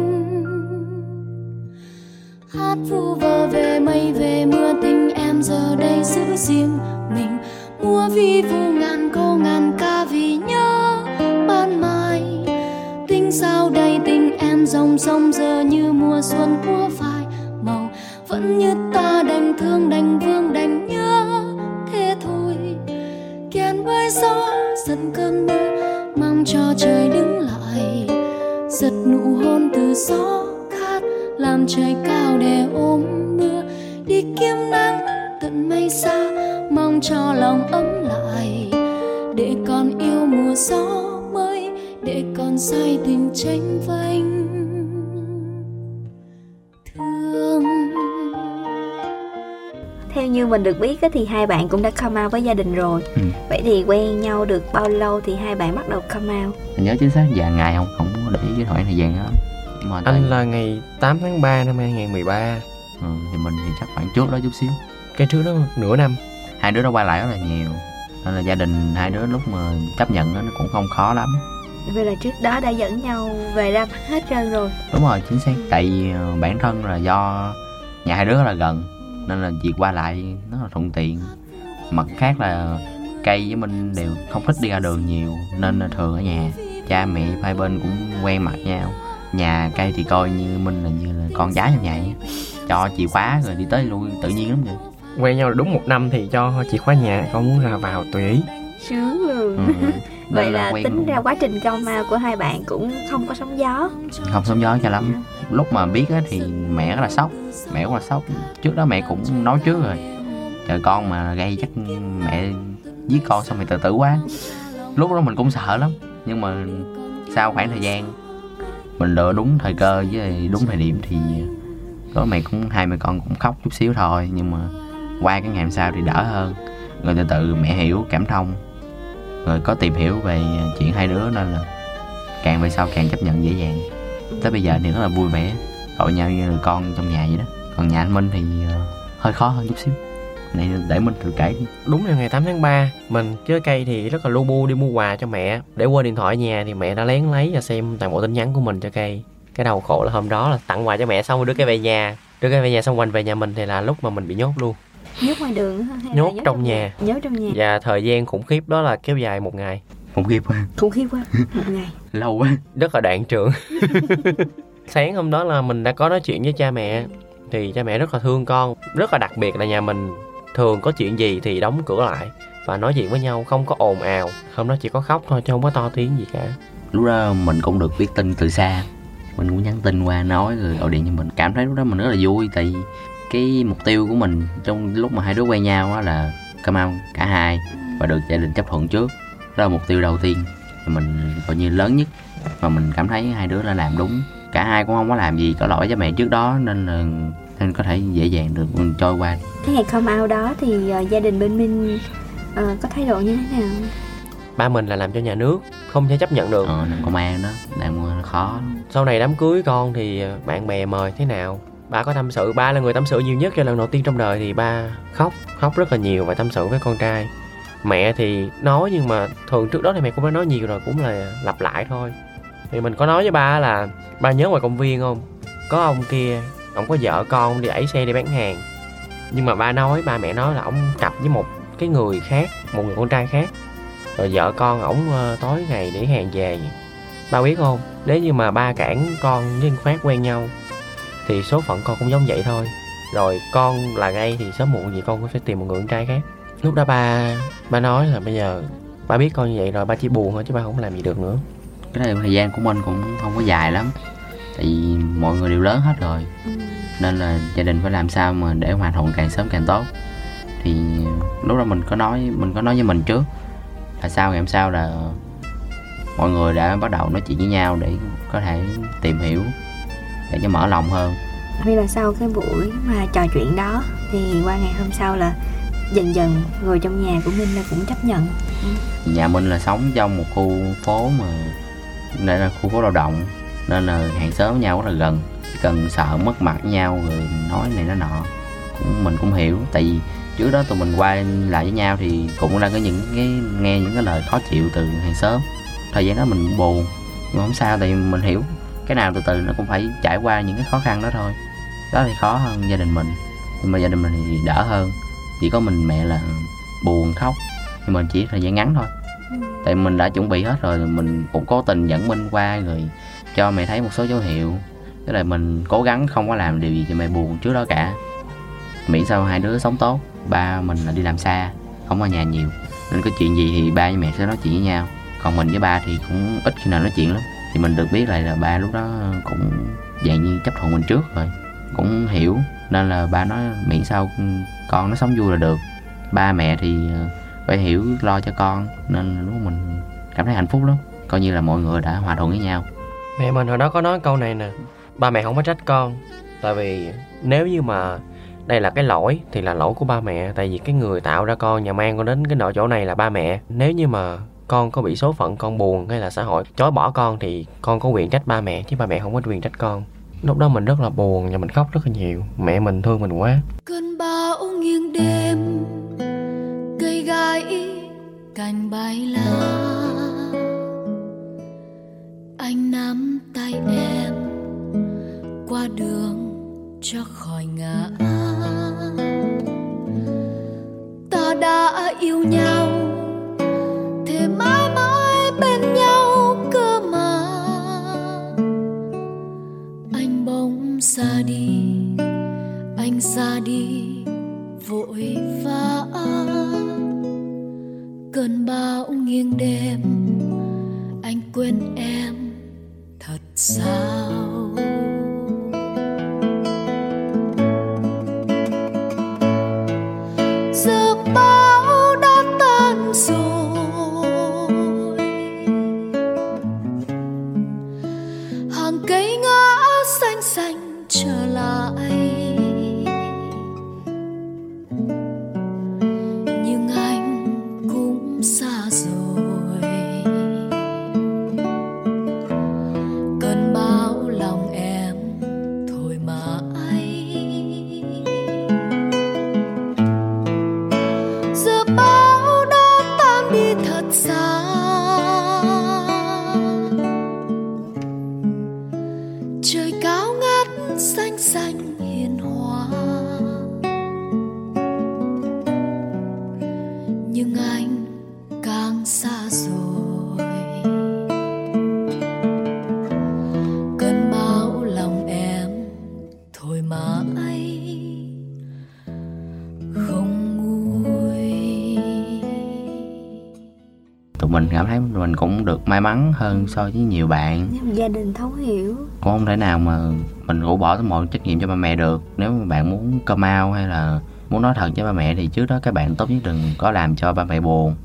Hát vu vơ về mây, về mưa tình em giờ đây giữ riêng mình. Mua vi vu ngàn câu ngàn ca vì nhớ ban mai. Tình sao đây tình em dòng sông giờ như mùa xuân của phai màu. Vẫn như ta đành thương, đành vương, đành nhớ thế thôi. Kèn với gió dần cơn mưa mong cho trời đứng lại. Giật nụ hôn từ gió khát làm trời cao để ôm mưa. Đi kiếm nắng tận mây xa, mong cho lòng ấm lại để còn yêu mùa gió mới để còn say tình tranh vênh thương. Theo như mình được biết á, thì hai bạn cũng đã come out với gia đình rồi. Ừ. vậy thì quen nhau được bao lâu thì hai bạn bắt đầu come out? Mình nhớ chính xác vài ngày không? Không có để ý cái thoại thời gian đó mà tại- anh là ngày 8 tháng 3 năm 2013 ừ, thì mình thì chắc khoảng trước đó chút xíu. Cái trước đó nửa năm. Hai đứa nó qua lại rất là nhiều nên là gia đình hai đứa lúc mà chấp nhận nó cũng không khó lắm. Vậy là trước đó đã dẫn nhau về ra hết trơn rồi. Đúng rồi chính xác. Tại vì ờ, bản thân là do nhà hai đứa rất là gần nên là việc qua lại nó là thuận tiện. Mặt khác là cây với minh đều không thích đi ra đường nhiều nên là thường ở nhà. Cha mẹ hai bên cũng quen mặt nhau. Nhà cây thì coi như minh là như là con cháu trong nhà vậy. Cho chìa khóa rồi đi tới lui tự nhiên lắm vậy quen nhau đúng một năm thì cho chìa khóa nhà con muốn ra vào tùy ý. Sướng luôn. Ừ. vậy Nên là quen tính ra quá trình come out của hai bạn cũng không có sóng gió. Không sóng gió cho lắm. Lúc mà biết á, thì mẹ rất là sốc. Mẹ rất là sốc. Trước đó mẹ cũng nói trước rồi. Trời con mà gây chắc mẹ giết con xong mày tự tử quá. Lúc đó mình cũng sợ lắm. Nhưng mà sau khoảng thời gian mình lựa đúng thời cơ với đúng thời điểm thì có mẹ cũng hai mẹ con cũng khóc chút xíu thôi. Nhưng mà qua cái ngày hôm sau thì đỡ hơn. Rồi từ từ mẹ hiểu cảm thông. Rồi có tìm hiểu về chuyện hai đứa nên là càng về sau càng chấp nhận dễ dàng. Tới bây giờ thì rất là vui vẻ gọi nhau như là con trong nhà vậy đó. Còn nhà anh Minh thì ờ, hơi khó hơn chút xíu. Này, để Minh thử kể đi. Đúng là ngày 8 tháng 3 mình chơi cây thì rất là lu bu đi mua quà cho mẹ. Để quên điện thoại ở nhà thì mẹ đã lén lấy và xem toàn bộ tin nhắn của mình cho cây. Cái đầu khổ là hôm đó là tặng quà cho mẹ xong rồi đưa cây về nhà. Đưa cây về nhà xong quanh về nhà mình thì là lúc mà mình bị nhốt luôn nhốt ngoài đường? Hay là nhốt trong nhà? nhốt trong nhà. Và thời gian khủng khiếp đó là kéo dài một ngày. Khủng khiếp quá. Khủng khiếp quá một ngày. Lâu quá. Rất là đoạn trường sáng hôm đó là mình đã có nói chuyện với cha mẹ thì cha mẹ rất là thương con. Rất là đặc biệt là nhà mình thường có chuyện gì thì đóng cửa lại và nói chuyện với nhau không có ồn ào. Hôm đó chỉ có khóc thôi chứ không có to tiếng gì cả. Lúc đó mình cũng được biết tin từ xa. Mình cũng nhắn tin qua nói rồi gọi điện cho mình. Cảm thấy lúc đó mình rất là vui tại vì cái mục tiêu của mình trong lúc mà hai đứa quen nhau á là come out cả hai và được gia đình chấp thuận trước. Đó là mục tiêu đầu tiên thì mình coi như lớn nhất mà mình cảm thấy hai đứa đã làm đúng. Cả hai cũng không có làm gì có lỗi với mẹ trước đó nên là nên có thể dễ dàng được trôi qua. Cái ngày come out đó thì uh, gia đình bên minh uh, có thái độ như thế nào? Ba mình là làm cho nhà nước không thể chấp nhận được. Ờ làm công an đó làm khó sau này đám cưới con thì bạn bè mời thế nào ba có tâm sự, ba là người tâm sự nhiều nhất cho lần đầu tiên trong đời thì ba khóc khóc rất là nhiều và tâm sự với con trai. Mẹ thì nói nhưng mà thường trước đó thì mẹ cũng đã nói nhiều rồi, cũng là lặp lại thôi. Thì mình có nói với ba là, ba nhớ ngoài công viên không? Có ông kia, ông có vợ con đi đẩy xe đi bán hàng. Nhưng mà ba nói, ba mẹ nói là ông cặp với một cái người khác, một người con trai khác. Rồi vợ con ổng ờ, tối ngày để hàng về. Ba biết không? Nếu như mà ba cản con với phát quen nhau thì số phận con cũng giống vậy thôi. Rồi con là gay thì sớm muộn gì con cũng phải tìm một người con trai khác. Lúc đó ba ba nói là bây giờ ba biết con như vậy rồi, ba chỉ buồn thôi chứ ba không làm gì được nữa. Cái này thời gian của mình cũng không có dài lắm, tại vì mọi người đều lớn hết rồi. Nên là gia đình phải làm sao mà để hòa thuận càng sớm càng tốt. Thì lúc đó mình có nói, mình có nói với mình trước là sau ngày hôm sau là mọi người đã bắt đầu nói chuyện với nhau để có thể tìm hiểu để cho mở lòng hơn. Vì là sau cái buổi mà trò chuyện đó thì qua ngày hôm sau là dần dần người trong nhà của Minh là cũng chấp nhận. Nhà Minh là sống trong một khu phố mà đây là khu phố lao động nên là hàng xóm với nhau rất là gần. Chỉ cần sợ mất mặt với nhau rồi nói này nó nọ cũng mình cũng hiểu. Tại vì trước đó tụi mình qua lại với nhau thì cũng đang có những cái nghe những cái lời khó chịu từ hàng xóm. Thời gian đó mình buồn nhưng không sao tại vì mình hiểu cái nào từ từ nó cũng phải trải qua những cái khó khăn đó thôi. Đó thì khó hơn gia đình mình. Nhưng mà gia đình mình thì đỡ hơn. Chỉ có mình mẹ là buồn khóc. Nhưng mà chỉ thời gian ngắn thôi. Tại mình đã chuẩn bị hết rồi mình cũng cố tình dẫn minh qua rồi cho mẹ thấy một số dấu hiệu. Tức là mình cố gắng không có làm điều gì cho mẹ buồn trước đó cả. Miễn sao hai đứa sống tốt ba mình là đi làm xa không ở nhà nhiều. Nên có chuyện gì thì ba với mẹ sẽ nói chuyện với nhau. Còn mình với ba thì cũng ít khi nào nói chuyện lắm thì mình được biết lại là ba lúc đó cũng dạng như chấp thuận mình trước rồi. Cũng hiểu, nên là ba nói miễn sao con nó sống vui là được. Ba mẹ thì ờ, phải hiểu, lo cho con, nên lúc mình cảm thấy hạnh phúc lắm. Coi như là mọi người đã hòa thuận với nhau. Mẹ mình hồi đó có nói câu này nè, ba mẹ không có trách con. Tại vì nếu như mà đây là cái lỗi, thì là lỗi của ba mẹ. Tại vì cái người tạo ra con, nhà mang con đến cái nỗi chỗ này là ba mẹ. Nếu như mà con có bị số phận con buồn hay là xã hội, chối bỏ con thì con có quyền trách ba mẹ, chứ ba mẹ không có quyền trách con. Lúc đó mình rất là buồn và mình khóc rất là nhiều. Mẹ mình thương mình quá. Cơn bão nghiêng đêm, cây gai cành bay lá. Anh nắm tay em qua đường cho khỏi ngã. Ta đã yêu nhau hơn so với nhiều bạn. Gia đình thấu hiểu. Cũng không thể nào mà mình rũ bỏ mọi trách nhiệm cho ba mẹ được. Nếu mà bạn muốn cơ mau hay là muốn nói thật với ba mẹ thì trước đó các bạn tốt nhất đừng có làm cho ba mẹ buồn.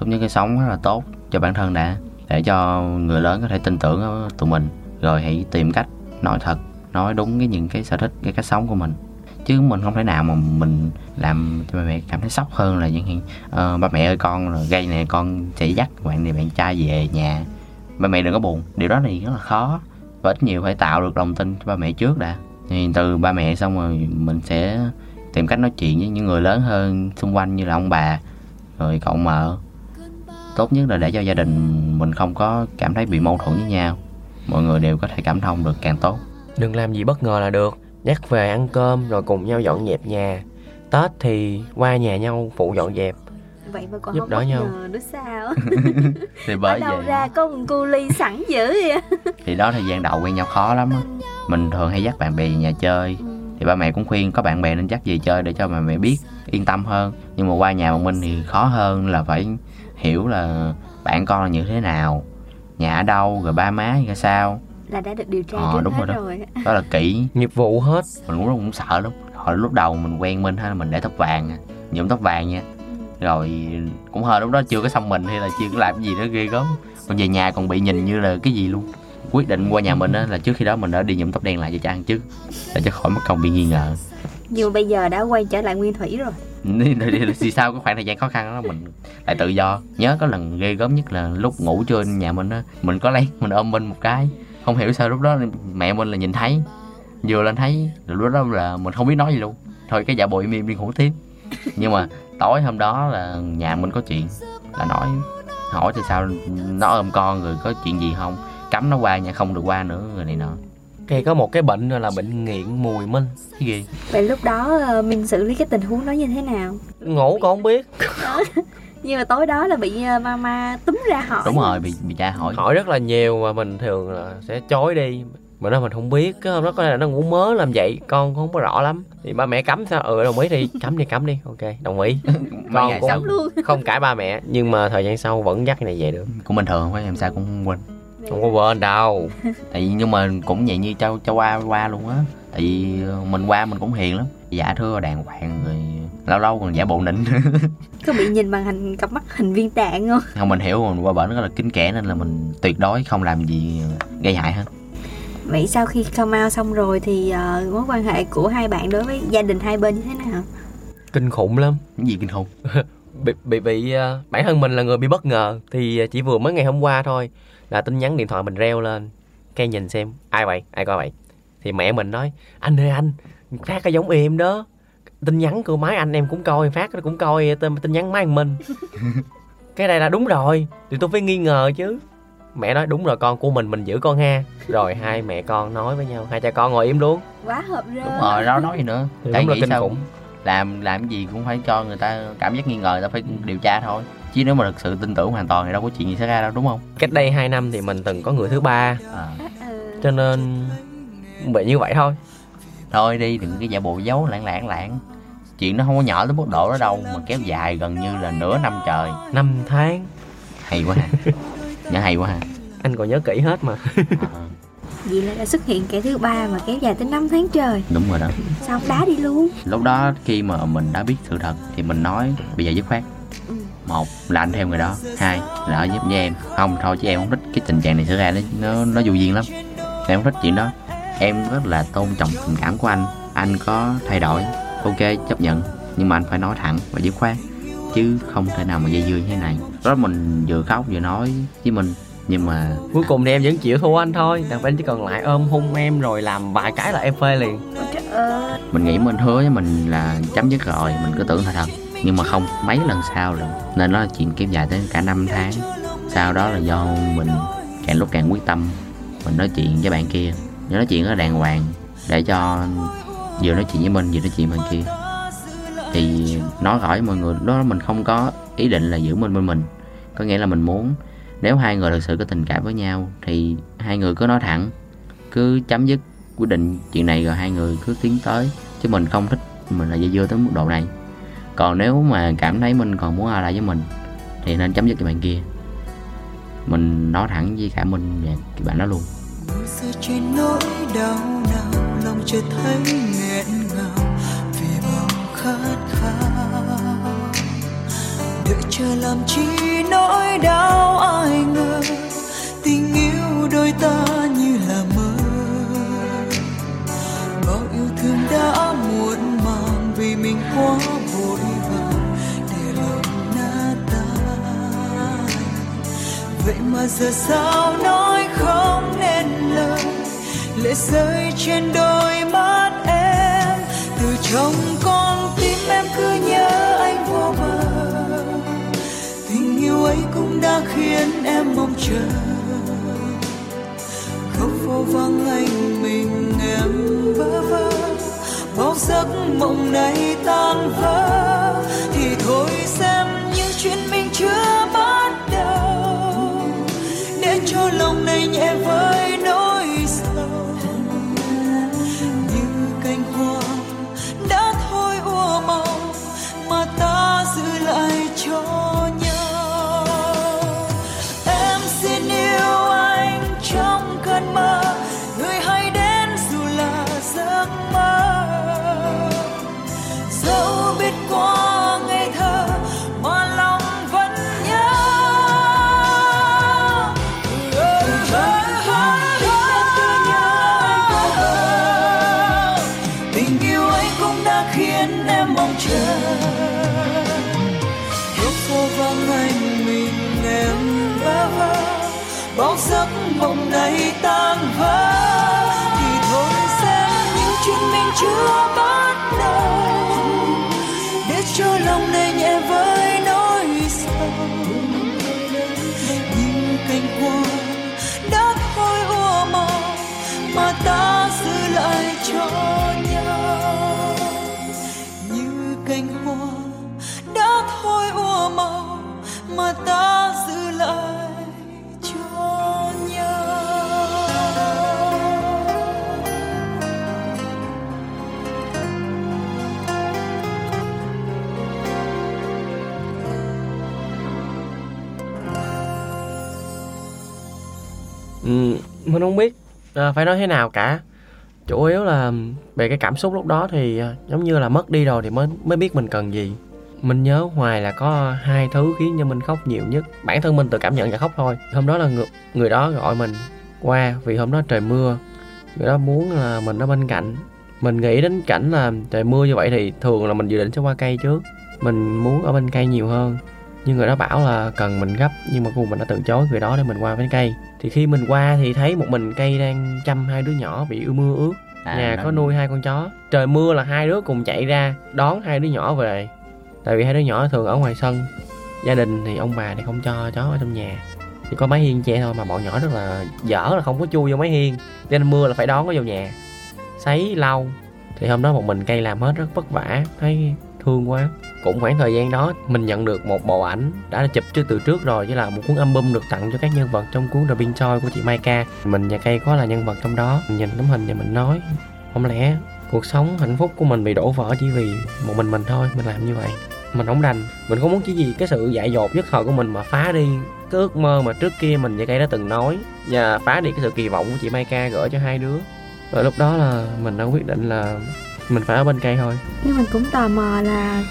Tốt nhất cái sống rất là tốt cho bản thân đã để cho người lớn có thể tin tưởng tụi mình. Rồi hãy tìm cách nói thật nói đúng cái những cái sở thích cái cách sống của mình. Chứ mình không thể nào mà mình làm cho ba mẹ cảm thấy sốc hơn là những uh, ba mẹ ơi con rồi gây nè con sẽ dắt bạn này bạn trai về nhà ba mẹ đừng có buồn, điều đó thì rất là khó. Và ít nhiều phải tạo được lòng tin cho ba mẹ trước đã. Thì từ ba mẹ xong rồi mình sẽ tìm cách nói chuyện với những người lớn hơn xung quanh như là ông bà, rồi cậu mợ. Tốt nhất là để cho gia đình mình không có cảm thấy bị mâu thuẫn với nhau. Mọi người đều có thể cảm thông được càng tốt. Đừng làm gì bất ngờ là được. Nhắc về ăn cơm rồi cùng nhau dọn dẹp nhà. Tết thì qua nhà nhau phụ dọn dẹp vậy mà còn Giúp không đỡ bất nhau. ngờ nữa sao? Thì ở bởi đâu vậy ra có một cu ly sẵn dữ vậy thì đó thời gian đầu quen nhau khó lắm á. Mình thường hay dắt bạn bè về nhà chơi. Ừ. thì ba mẹ cũng khuyên có bạn bè nên dắt về chơi để cho bà mẹ biết yên tâm hơn. Nhưng mà qua nhà một mình thì khó hơn là phải hiểu là bạn con là như thế nào nhà ở đâu rồi ba má ra sao. Là đã được điều tra Ờ, đúng hết rồi đó. rồi đó là kỹ. Nghiệp vụ hết. Mình cũng cũng sợ lắm. Hồi lúc đầu mình quen minh hay là mình để tóc vàng nhuộm tóc vàng nha rồi cũng hơi lúc đó chưa có xong mình hay là chưa có làm cái gì đó ghê gớm. Còn về nhà còn bị nhìn như là cái gì luôn. Quyết định qua nhà mình á là trước khi đó mình đã đi nhuộm tóc đen lại cho cha ăn trước để cho khỏi mất công bị nghi ngờ. Nhưng bây giờ đã quay trở lại nguyên thủy rồi. Thì sao cái khoảng thời gian khó khăn đó mình lại tự do. Nhớ có lần ghê gớm nhất là lúc ngủ trưa nhà mình á mình có lấy mình ôm minh một cái. Không hiểu sao lúc đó mẹ mình là nhìn thấy vừa lên thấy rồi lúc đó là mình không biết nói gì luôn. Thôi cái giả bộ im im đi ngủ tiếp. Nhưng mà tối hôm đó là nhà mình có chuyện là nói hỏi thì sao nó ôm con rồi có chuyện gì không? Cấm nó qua nhà không được qua nữa rồi này nọ. Cây có một cái bệnh là bệnh nghiện mùi minh cái gì? Vậy lúc đó ờ, mình xử lý cái tình huống đó như thế nào? Ngủ còn không biết. Nhưng mà tối đó là bị ờ, mama túm ra hỏi. Đúng rồi bị bị cha hỏi. Hỏi rất là nhiều mà mình thường là sẽ chối đi mà nó mình không biết cái hôm đó có thể là nó ngủ mớ làm vậy con không có rõ lắm. Thì ba mẹ cấm sao? Ừ đồng ý đi cấm đi cấm đi. Ok đồng ý. Ngày cũng- sau luôn. không cãi ba mẹ nhưng mà thời gian sau vẫn dắt cái này về được. Cũng bình thường phải làm sao cũng không quên. Không có quên đâu. Tại vì nhưng mà cũng vậy như cho cho qua qua luôn á. Tại vì ờ, mình qua mình cũng hiền lắm. Dạ thưa đàng hoàng rồi lâu lâu còn giả bộ nịnh. Có bị nhìn bằng hình cặp mắt hình viên đạn không? Không mình hiểu mình qua bển rất là kính kẻ nên là mình tuyệt đối không làm gì gây hại hết vậy sau khi come out xong rồi thì ờ, mối quan hệ của hai bạn đối với gia đình hai bên như thế nào? Kinh khủng lắm. Cái gì kinh khủng? Bị bị bị ờ, bản thân mình là người bị bất ngờ thì ờ, chỉ vừa mới ngày hôm qua thôi là tin nhắn điện thoại mình reo lên. Cái nhìn xem ai vậy? Ai coi vậy? Thì mẹ mình nói anh ơi anh phát cái giống em đó. Tin nhắn của máy anh em cũng coi phát nó cũng coi tin, tin nhắn máy minh. Cái này là đúng rồi thì tôi phải nghi ngờ chứ mẹ nói đúng rồi con của mình mình giữ con ha. Rồi hai mẹ con nói với nhau hai cha con ngồi im luôn. Quá hợp rơ đúng rồi đó nói gì nữa. Thì tại đúng là nghĩ kinh sao. khủng. Làm làm gì cũng phải cho người ta cảm giác nghi ngờ người ta phải điều tra thôi. Chứ nếu mà thực sự tin tưởng hoàn toàn thì đâu có chuyện gì xảy ra đâu đúng không? Cách đây 2 năm thì mình từng có người thứ ba. À. Cho nên bị như vậy thôi. Thôi đi đừng cái giả bộ giấu lãng lãng lãng. Chuyện nó không có nhỏ tới mức độ đó đâu mà kéo dài gần như là nửa năm trời. Năm tháng. Hay quá nhớ hay quá ha. Anh còn nhớ kỹ hết mà. À, vậy là đã xuất hiện kẻ thứ ba mà kéo dài tới 5 tháng trời. Đúng rồi đó. Sao không đá đi luôn? Lúc đó khi mà mình đã biết sự thật thì mình nói bây giờ dứt khoát. Ừ. một là anh theo người đó. Hai là ở giúp với em. Không thôi chứ em không thích cái tình trạng này xảy ra nó nó nó vô duyên lắm. Em không thích chuyện đó. Em rất là tôn trọng tình cảm của anh. Anh có thay đổi ok chấp nhận. Nhưng mà anh phải nói thẳng và dứt khoát chứ không thể nào mà dây dưa như thế này. Đó mình vừa khóc vừa nói với mình nhưng mà cuối cùng thì em vẫn chịu thua anh thôi. Đàn anh chỉ còn lại ôm hung em rồi làm vài cái là em phê liền. Mình nghĩ mình hứa với mình là chấm dứt rồi mình cứ tưởng là thật. Nhưng mà không mấy lần sau rồi. Nên đó là chuyện kéo dài tới cả năm tháng. Sau đó là do mình càng lúc càng quyết tâm. Mình nói chuyện với bạn kia. Nói chuyện rất là đàng hoàng để cho vừa nói chuyện với mình vừa nói chuyện với bạn kia thì nói rõ với mọi người đó mình không có ý định là giữ mình bên mình. Có nghĩa là mình muốn, nếu hai người thực sự có tình cảm với nhau, thì hai người cứ nói thẳng, cứ chấm dứt quyết định chuyện này rồi hai người cứ tiến tới. Chứ mình không thích mình là dây dưa tới mức độ này. Còn nếu mà cảm thấy mình còn muốn ở lại với mình, thì nên chấm dứt cái bạn kia. Mình nói thẳng với cả mình và cái bạn đó luôn. Trên nỗi đau nào lòng chưa thấy nghẹn ngào khát khao đợi chờ làm chi nỗi đau ai ngờ, tình yêu đôi ta như là mơ. Bao yêu thương đã muộn màng vì mình quá vội vàng để lòng nát tan. Vậy mà giờ sao nói không nên lời, lệ rơi trên đôi mắt em trong con tim em cứ nhớ anh vô bờ. Tình yêu ấy cũng đã khiến em mong chờ. Khóc vô vắng anh mình em vỡ vơ. Bao giấc mộng này tan vỡ. Thì thôi xem như chuyện mình chưa bắt đầu. Để cho lòng này nhẹ vơi chuyện nó không biết. À, phải nói thế nào cả. Chủ yếu là về cái cảm xúc lúc đó thì ờ, giống như là mất đi rồi thì mới mới biết mình cần gì. Mình nhớ hoài là có hai thứ khiến cho mình khóc nhiều nhất. Bản thân mình tự cảm nhận và khóc thôi. Hôm đó là người, người đó gọi mình qua vì hôm đó trời mưa. Người đó muốn là mình ở bên cạnh. Mình nghĩ đến cảnh là trời mưa như vậy thì thường là mình dự định sẽ qua cây trước. Mình muốn ở bên cây nhiều hơn. Nhưng người đó bảo là cần mình gấp nhưng mà cuối cùng mình đã từ chối người đó để mình qua bên cây thì khi mình qua thì thấy một mình cây đang chăm hai đứa nhỏ bị ưa mưa ướt. À, nhà đó. có nuôi hai con chó. Trời mưa là hai đứa cùng chạy ra đón hai đứa nhỏ về. Tại vì hai đứa nhỏ thường ở ngoài sân. Gia đình thì ông bà thì không cho chó ở trong nhà. Chỉ có mái hiên che thôi mà bọn nhỏ rất là dở là không có chui vô mái hiên. Nên mưa là phải đón nó vô nhà. Sấy lau. Thì hôm đó một mình cây làm hết rất vất vả. Thấy thương quá cũng khoảng thời gian đó mình nhận được một bộ ảnh đã chụp trước từ trước rồi với là một cuốn album được tặng cho các nhân vật trong cuốn The Pink Toy của chị Maika. Mình và cây có là nhân vật trong đó. Mình nhìn tấm hình và mình nói không lẽ cuộc sống hạnh phúc của mình bị đổ vỡ chỉ vì một mình mình thôi? Mình làm như vậy mình không đành. Mình không muốn chỉ gì cái sự dại dột nhất thời của mình mà phá đi cái ước mơ mà trước kia mình và cây đã từng nói và phá đi cái sự kỳ vọng của chị Maika gửi cho hai đứa. Rồi lúc đó là mình đã quyết định là mình phải ở bên cây thôi. Nhưng mình cũng tò mò là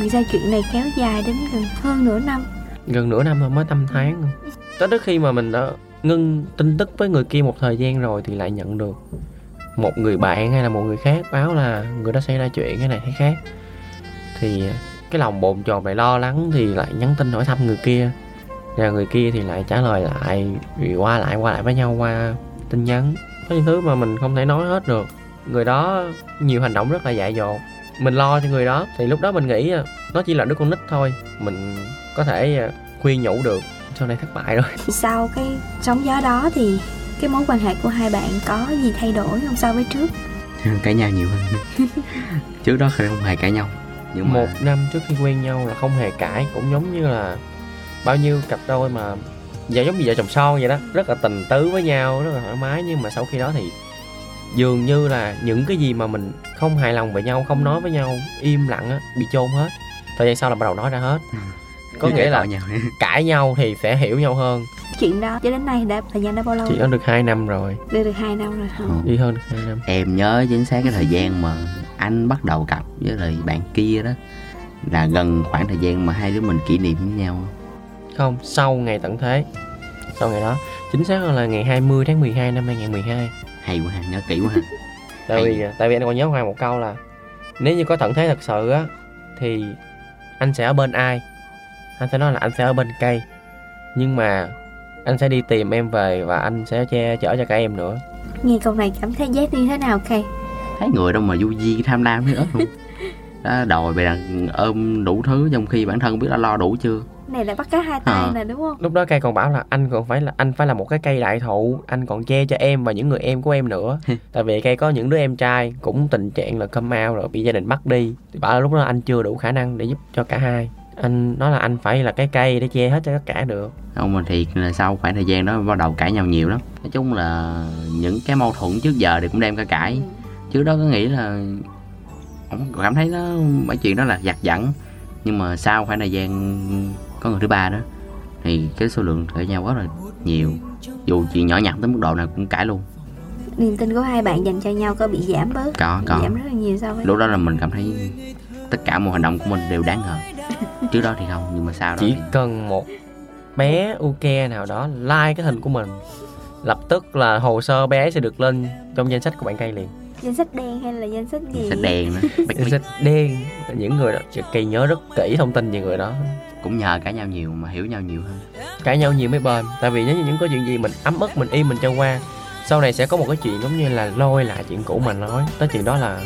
vì sao chuyện này kéo dài đến gần hơn nửa năm. Gần nửa năm rồi mới năm tháng. Tới trước khi mà mình đã ngưng tin tức với người kia một thời gian rồi thì lại nhận được một người bạn hay là một người khác báo là người đó xảy ra chuyện cái này hay khác. Thì cái lòng bồn chồn lại lo lắng thì lại nhắn tin hỏi thăm người kia. Và người kia thì lại trả lời lại vì qua lại qua lại với nhau qua tin nhắn. Có những thứ mà mình không thể nói hết được. Người đó nhiều hành động rất là dại dột mình lo cho người đó. Thì lúc đó mình nghĩ à, nó chỉ là đứa con nít thôi. Mình có thể à, khuyên nhủ được. Sau này thất bại rồi. Sau cái sóng gió đó thì cái mối quan hệ của hai bạn có gì thay đổi không so với trước? Cãi nhau nhiều hơn? Trước đó không hề cãi nhau. Nhưng mà một năm trước khi quen nhau là không hề cãi. Cũng giống như là bao nhiêu cặp đôi mà giờ giống như vợ chồng son vậy đó. Rất là tình tứ với nhau rất là thoải mái. Nhưng mà sau khi đó thì dường như là những cái gì mà mình không hài lòng về nhau không nói với nhau im lặng á bị chôn hết. Thời gian sau là bắt đầu nói ra hết. Có Chứ nghĩa là cãi nhau. cãi nhau thì sẽ hiểu nhau hơn. Chuyện đó cho đến nay đã thời gian đã bao lâu chỉ có được 2 năm rồi. Được được hai năm rồi hả? Ừ. đi hơn được 2 năm. Em nhớ chính xác cái thời gian mà anh bắt đầu cặp với lại bạn kia đó là gần khoảng thời gian mà hai đứa mình kỷ niệm với nhau. Không sau ngày tận thế. Sau ngày đó. Chính xác là ngày 20 tháng 12 năm 2012 hay quá ha nhớ kỹ quá ha tại Hay. vì tại vì anh còn nhớ hoài một câu là nếu như có tận thế thật sự á thì anh sẽ ở bên ai? Anh sẽ nói là anh sẽ ở bên cây. Nhưng mà anh sẽ đi tìm em về và anh sẽ che chở cho cả em nữa. Nghe câu này cảm thấy giác như thế nào Kay? thấy người đâu mà du di tham lam thế ớt luôn đó đòi bày đàn ôm đủ thứ trong khi bản thân biết đã lo đủ chưa Này là bắt cá hai tay Ờ. nè đúng không? lúc đó cây còn bảo là anh còn phải là anh phải là một cái cây đại thụ anh còn che cho em và những người em của em nữa. Tại vì cây có những đứa em trai cũng tình trạng là come out rồi bị gia đình bắt đi. Thì bảo là lúc đó anh chưa đủ khả năng để giúp cho cả hai. Anh nói là anh phải là cái cây để che hết cho tất cả được. Không mà thiệt là sau khoảng thời gian đó bắt đầu cãi nhau nhiều lắm. Nói chung là những cái mâu thuẫn trước giờ thì cũng đem ra cãi. Trước đó có nghĩ là ông cảm thấy nó mấy chuyện đó là giặt giẳng nhưng mà sau khoảng thời gian có người thứ ba đó. Thì cái số lượng cãi nhau rất là nhiều. Dù chuyện nhỏ nhặt tới mức độ nào cũng cãi luôn. Niềm tin của hai bạn dành cho nhau có bị giảm bớt? Có có. Giảm rất là nhiều so với lúc đó là mình cảm thấy tất cả mọi hành động của mình đều đáng ngờ. Trước đó thì không nhưng mà sau đó chỉ thì cần một bé Uke nào đó like cái hình của mình lập tức là hồ sơ bé sẽ được lên trong danh sách của bạn cây liền. Danh sách đen hay là danh sách gì? đèn nữa Bích danh sách đen. Những người đó cây nhớ rất kỹ thông tin về người đó cũng nhờ cãi nhau nhiều mà hiểu nhau nhiều hơn. Cãi nhau nhiều mới bền tại vì nếu như những có chuyện gì mình ấm ức mình im mình cho qua sau này sẽ có một cái chuyện giống như là lôi lại chuyện cũ mà nói tới chuyện đó là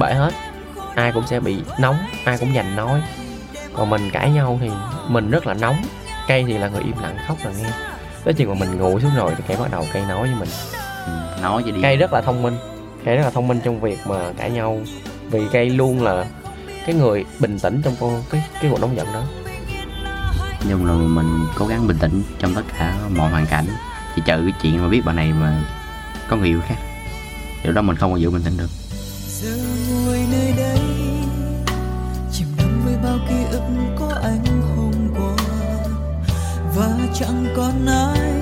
bể hết. Ai cũng sẽ bị nóng ai cũng giành nói. Còn mình cãi nhau thì mình rất là nóng cây thì là người im lặng khóc là nghe. Tới chuyện mà mình ngủ xuống rồi thì cây bắt đầu cây nói với mình. Ừ, nói cho đi. Cây rất là thông minh cây rất là thông minh trong việc mà cãi nhau. Vì cây luôn là cái người bình tĩnh trong cô cái cái cuộc nóng giận đó nhưng là mình cố gắng bình tĩnh trong tất cả mọi hoàn cảnh. Chỉ trừ cái chuyện mà biết bạn này mà có người yêu khác, điều đó mình không bao giờ bình tĩnh được. Giờ ngồi nơi đây, chìm đắm với bao ký ức có anh hôm qua. Và chẳng còn ai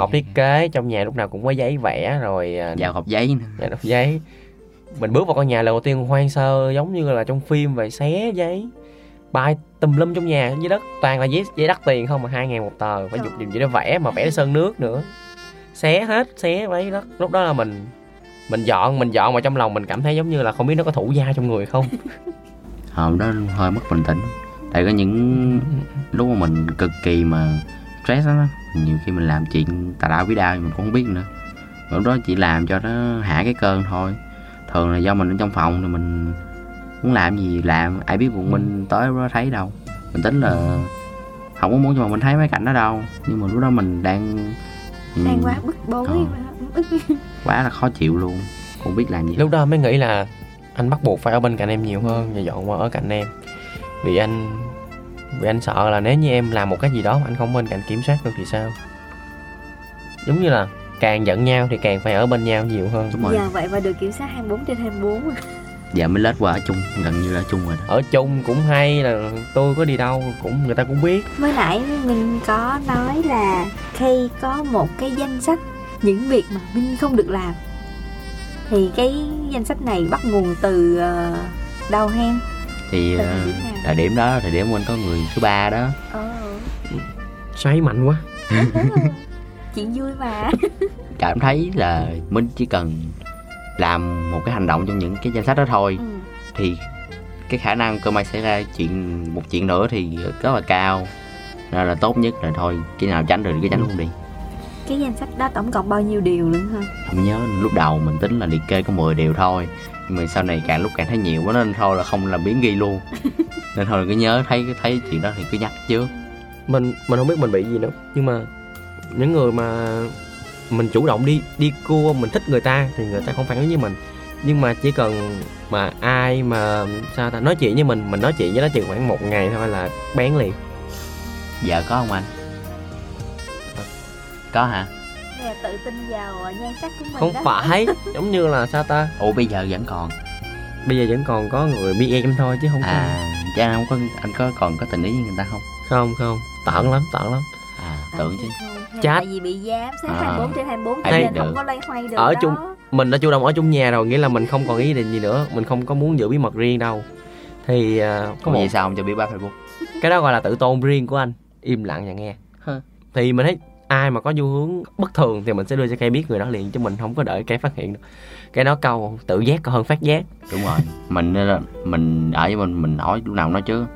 học thiết ừ. kế trong nhà lúc nào cũng có giấy vẽ rồi à, vào học giấy nữa. Dạ, học giấy. Mình bước vào con nhà lần đầu tiên hoang sơ giống như là trong phim vậy xé giấy. Bay tùm lum trong nhà dưới đất toàn là giấy giấy đắt tiền không mà hai ngàn một tờ phải dục dùng gì để vẽ mà vẽ sơn nước nữa. Xé hết xé lấy đất. Lúc đó là mình mình dọn mình dọn mà trong lòng mình cảm thấy giống như là không biết nó có thủ da trong người không. Hôm đó hơi mất bình tĩnh. Tại có những lúc mà mình cực kỳ mà stress đó nhiều khi mình làm chuyện tà đạo bí đao mình cũng không biết nữa. Lúc đó chỉ làm cho nó hạ cái cơn thôi. Thường là do mình ở trong phòng thì mình muốn làm gì làm ai biết một mình tới đó thấy đâu. Mình tính là không có muốn cho mà mình thấy mấy cảnh đó đâu. Nhưng mà lúc đó mình đang đang quá bức bối Ờ. quá. Là khó chịu luôn. Không biết làm gì lúc đó mới nghĩ là anh bắt buộc phải ở bên cạnh em nhiều hơn và dọn qua ở cạnh em. Vì anh vì anh sợ là nếu như em làm một cái gì đó mà anh không bên cạnh kiểm soát được thì sao? Giống như là càng giận nhau thì càng phải ở bên nhau nhiều hơn. Đúng rồi. Giờ vậy mà được kiểm soát 24 trên 24 giờ mới lết qua ở chung gần như là ở chung rồi đó. Ở chung cũng hay là tôi có đi đâu cũng người ta cũng biết. Mới nãy Minh có nói là khi có một cái danh sách những việc mà Minh không được làm Thì cái danh sách này bắt nguồn từ ờ, đâu hen? thì Thời ờ, điểm nào? thời điểm đó thời điểm anh có người thứ ba đó. Ờ, xoáy mạnh quá. Chuyện vui mà. Cảm thấy là mình chỉ cần làm một cái hành động trong những cái danh sách đó thôi. Ừ. thì cái khả năng cơ may xảy ra chuyện một chuyện nữa thì rất là cao. Nên là tốt nhất là thôi khi nào tránh được thì cứ tránh luôn đi. Cái danh sách đó tổng cộng bao nhiêu điều nữa hả? không nhớ lúc đầu mình tính là liệt kê có 10 điều thôi. Nhưng mà sau này càng lúc càng thấy nhiều quá nên thôi là không làm biến ghi luôn. Nên thôi là cứ nhớ thấy thấy chuyện đó thì cứ nhắc trước. Mình mình không biết mình bị gì nữa. Nhưng mà những người mà mình chủ động đi đi cua mình thích người ta thì người ta không phản ứng với mình. Nhưng mà chỉ cần mà ai mà sao ta nói chuyện với mình mình nói chuyện với nó chừng khoảng một ngày thôi là bén liền. Giờ có không anh? Có hả? Tự tin vào nhan sắc của mình không đó. phải giống như là sao ta? Ủa bây giờ vẫn còn? Bây giờ vẫn còn có người biết em thôi chứ không à cha anh không có anh có còn có tình ý với người ta không? Không không. Tận lắm tận lắm. À tưởng chứ. Hay Chat. Tại vì bị giám sát À. 24 trên 24 Ai cho nên không được. có loay hoay được Ở đó. chung- mình đã chủ động ở chung nhà rồi nghĩa là mình không còn ý định gì nữa mình không có muốn giữ bí mật riêng đâu. Thì à, có một gì sao không cho biết bác facebook cái đó gọi là tự tôn riêng của anh. Im lặng và nghe. Thì mình thấy ai mà có xu hướng bất thường thì mình sẽ đưa cho cây biết người đó liền chứ mình không có đợi cây phát hiện được. Cái đó câu tự giác còn hơn phát giác. Đúng rồi. Mình nên là mình ở với mình mình hỏi lúc nào nói chứ.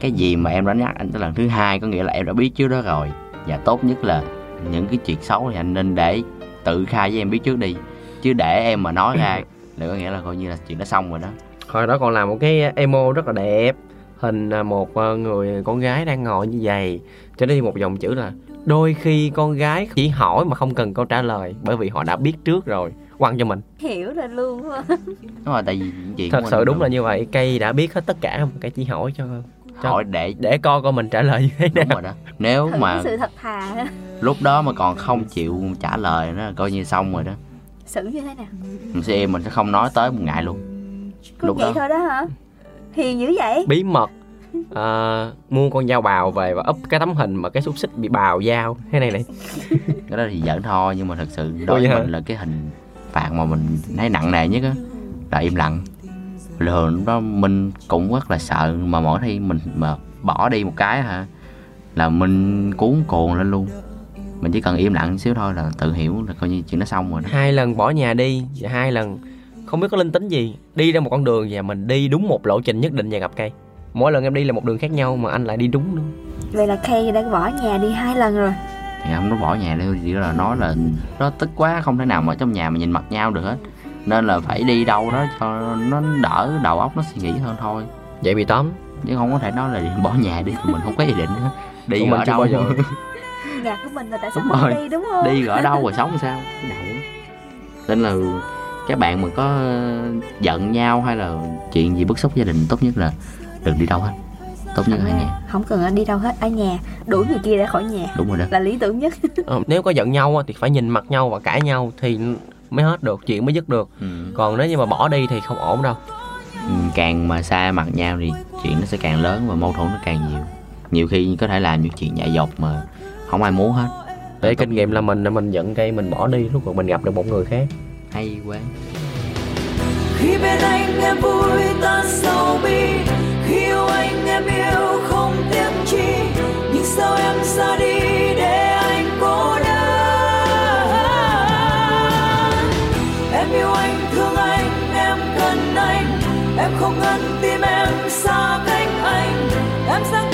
Cái gì mà em đã nhắc anh tới lần thứ hai có nghĩa là em đã biết trước đó rồi và tốt nhất là những cái chuyện xấu thì anh nên để tự khai với em biết trước đi. Chứ để em mà nói ra là có nghĩa là coi như là chuyện đã xong rồi đó. Hồi đó còn làm một cái emo rất là đẹp. Hình là một ờ, người con gái đang ngồi như vậy. Cho nên một dòng chữ là đôi khi con gái chỉ hỏi mà không cần câu trả lời bởi vì họ đã biết trước rồi. Quăng cho mình. Hiểu rồi luôn á. đúng rồi tại vì chuyện thật sự đúng. là như vậy. Cây đã biết hết tất cả mà cây chỉ hỏi cho cho- hỏi để để coi coi mình trả lời như thế đúng nào. rồi đó. Nếu Thử mà sự thật thà lúc đó mà còn không chịu trả lời nó là coi như xong rồi đó. Xử như thế nào? Mình sẽ im mình sẽ không nói tới một ngày luôn. Có Lúc vậy đó. thôi đó hả? Hiền dữ vậy. Bí mật à, mua con dao bào về và úp cái tấm hình mà cái xúc xích bị bào dao. Thế này này cái đó thì giỡn thôi nhưng mà thật sự đối với hả? mình là cái hình phạt mà mình thấy nặng nề nhất á là im lặng lúc đó mình cũng rất là sợ mà mỗi khi mình mà bỏ đi một cái hả là mình cuốn cuồng lên luôn. Mình chỉ cần im lặng xíu thôi là tự hiểu là coi như chuyện nó xong rồi đó. Hai lần bỏ nhà đi hai lần không biết có linh tính gì đi ra một con đường và mình đi đúng một lộ trình nhất định và gặp cây. Mỗi lần em đi là một đường khác nhau mà anh lại đi đúng luôn. Vậy là Kay đã bỏ nhà đi hai lần rồi. Thì không nó bỏ nhà đâu chỉ là nói là nó tức quá không thể nào mà trong nhà mà nhìn mặt nhau được hết nên là phải đi đâu đó cho nó đỡ đầu óc nó suy nghĩ hơn thôi. Vậy bị tóm. Chứ không có thể nói là bỏ nhà đi thì mình không có ý định nữa. Đi Tụi mình ở đâu bao giờ. nhà của mình là tại sao Đúng rồi. đi đúng không? Đi ở đâu rồi sống sao? Nên là các bạn mà có giận nhau hay là chuyện gì bức xúc gia đình tốt nhất là đừng đi đâu hết. Tốt nhất ở nhà. Không cần đi đâu hết ở nhà. Đuổi người kia ra khỏi nhà. Đúng rồi đó. Là lý tưởng nhất. Ờ, nếu có giận nhau thì phải nhìn mặt nhau và cãi nhau thì mới hết được chuyện mới dứt được. Ừ. còn nếu như mà bỏ đi thì không ổn đâu. Ừ, càng mà xa mặt nhau thì chuyện nó sẽ càng lớn và mâu thuẫn nó càng nhiều. Nhiều khi có thể làm những chuyện dại dột mà không ai muốn hết. Để kinh nghiệm là mình là mình giận cây mình bỏ đi lúc rồi mình gặp được một người khác. Hay quá. Khi bên anh em vui ta sầu bi khi yêu anh em yêu không tiếc chi nhưng sao em xa đi để em yêu anh, thương anh, em cần anh. Em không ngăn tim em xa cách anh. Em sẽ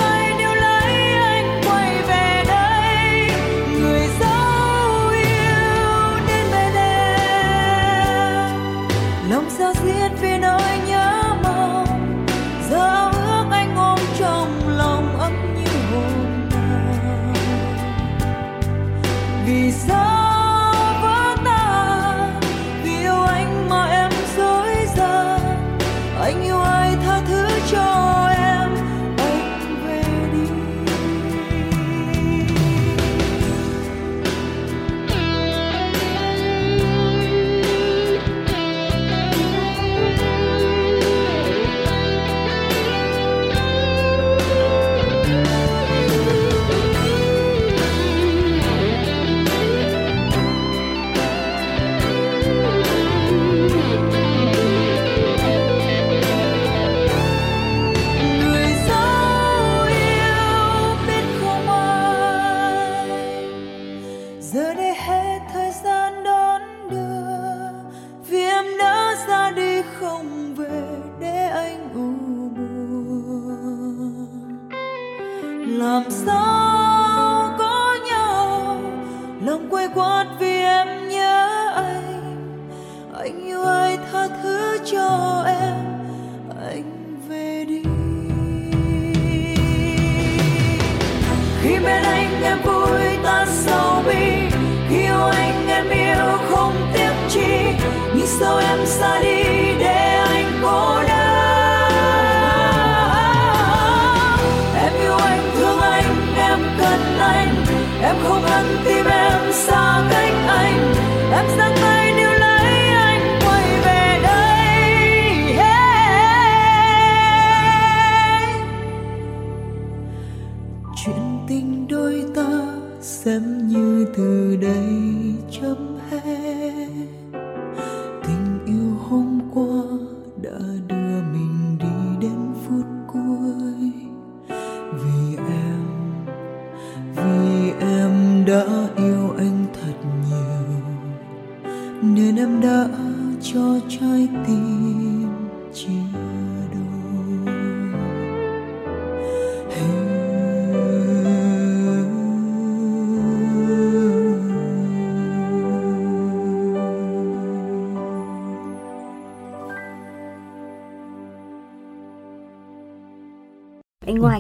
giờ đây hết thời gian đón đưa vì em đã ra đi không về để anh u buồn. Làm sao có nhau? Lòng quay quát vì em nhớ anh. Anh yêu ai tha thứ cho em, anh về đi. Khi bên anh em vui sao em xa đi để anh cô đơn. Em yêu anh, thương anh, em cần anh. Em không ăn tim em xa cách anh. Em giang tay níu lấy anh, quay về đây. Chuyện tình đôi ta xem như từ đây.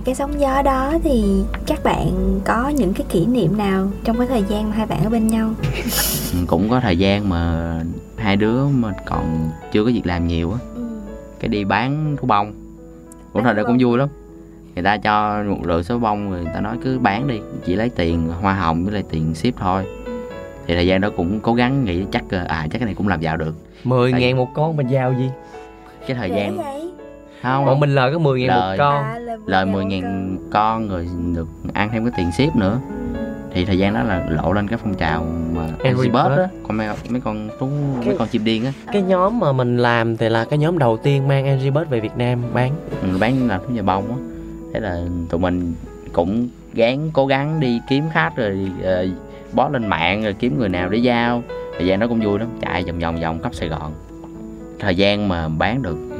Ngoài cái sóng gió đó thì các bạn có những cái kỷ niệm nào trong cái thời gian mà hai bạn ở bên nhau? Ừ, cũng có thời gian mà hai đứa mà còn chưa có việc làm nhiều á. Cái đi bán thú bông. Cũng đó bông. cũng vui lắm. Người ta cho một lượng số bông rồi người ta nói cứ bán đi chỉ lấy tiền hoa hồng với lại tiền ship thôi. Thì thời gian đó cũng cố gắng nghĩ chắc à chắc cái này cũng làm giàu được. 10 Tại- ngàn một con mình giao gì? Cái thời Dễ gian vậy? Không. Bọn mình lời có 10 ngàn một con. À, là lời một 10 ngàn con. rồi được ăn thêm cái tiền ship nữa. Thì thời gian đó là lộ lên cái phong trào mà Angry Bird á. con mấy, mấy con thú mấy con chim điên á. Cái nhóm mà mình làm thì là cái nhóm đầu tiên mang Angry Bird về Việt Nam bán. Ừ, bán làm thú nhà bông á. Thế là tụi mình cũng gắng cố gắng đi kiếm khách rồi uh, post lên mạng rồi kiếm người nào để giao. Thời gian đó cũng vui lắm chạy vòng vòng vòng khắp Sài Gòn. Thời gian mà bán được ừ,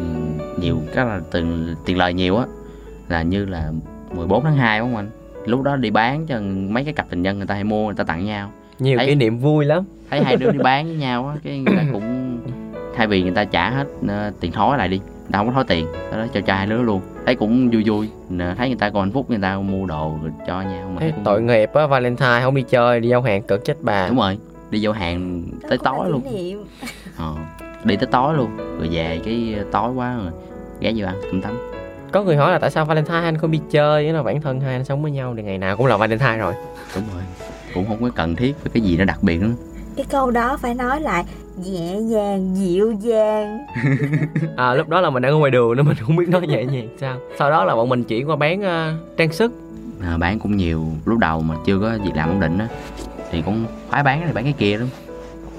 nhiều các là tiền tiền lời nhiều á là như là 14 tháng 2 đúng không anh? Lúc đó đi bán cho mấy cái cặp tình nhân người ta hay mua người ta tặng nhau. Nhiều Thấy- kỷ niệm vui lắm. thấy hai đứa đi bán với nhau á cái người ta cũng thay vì người ta trả hết ờ, tiền thối lại đi. Ta không có thối tiền đó cho cho hai đứa luôn. Thấy cũng vui vui Nè, thấy người ta còn hạnh phúc người ta mua đồ rồi cho nhau mà thấy cũng tội nghiệp á Valentine không đi chơi đi giao hàng cực chết bà. Đúng rồi đi vô hàng Đó tới tối luôn. niệm. ờ, đi tới tối luôn rồi về cái tối quá rồi ghé vô ăn cơm tắm có người hỏi là tại sao Valentine anh không đi chơi? Là bản thân hai anh sống với nhau thì ngày nào cũng là Valentine rồi. Đúng rồi. Cũng không có cần thiết với cái gì nó đặc biệt nữa. Cái câu đó phải nói lại nhẹ nhàng, dịu dàng. à, lúc đó là mình đang ở ngoài đường nên mình không biết nói nhẹ nhàng sao. Sau đó là bọn mình chuyển qua bán ờ, trang sức. À, bán cũng nhiều. Lúc đầu mà chưa có việc làm ổn định á thì cũng phải bán cái này bán cái kia lắm.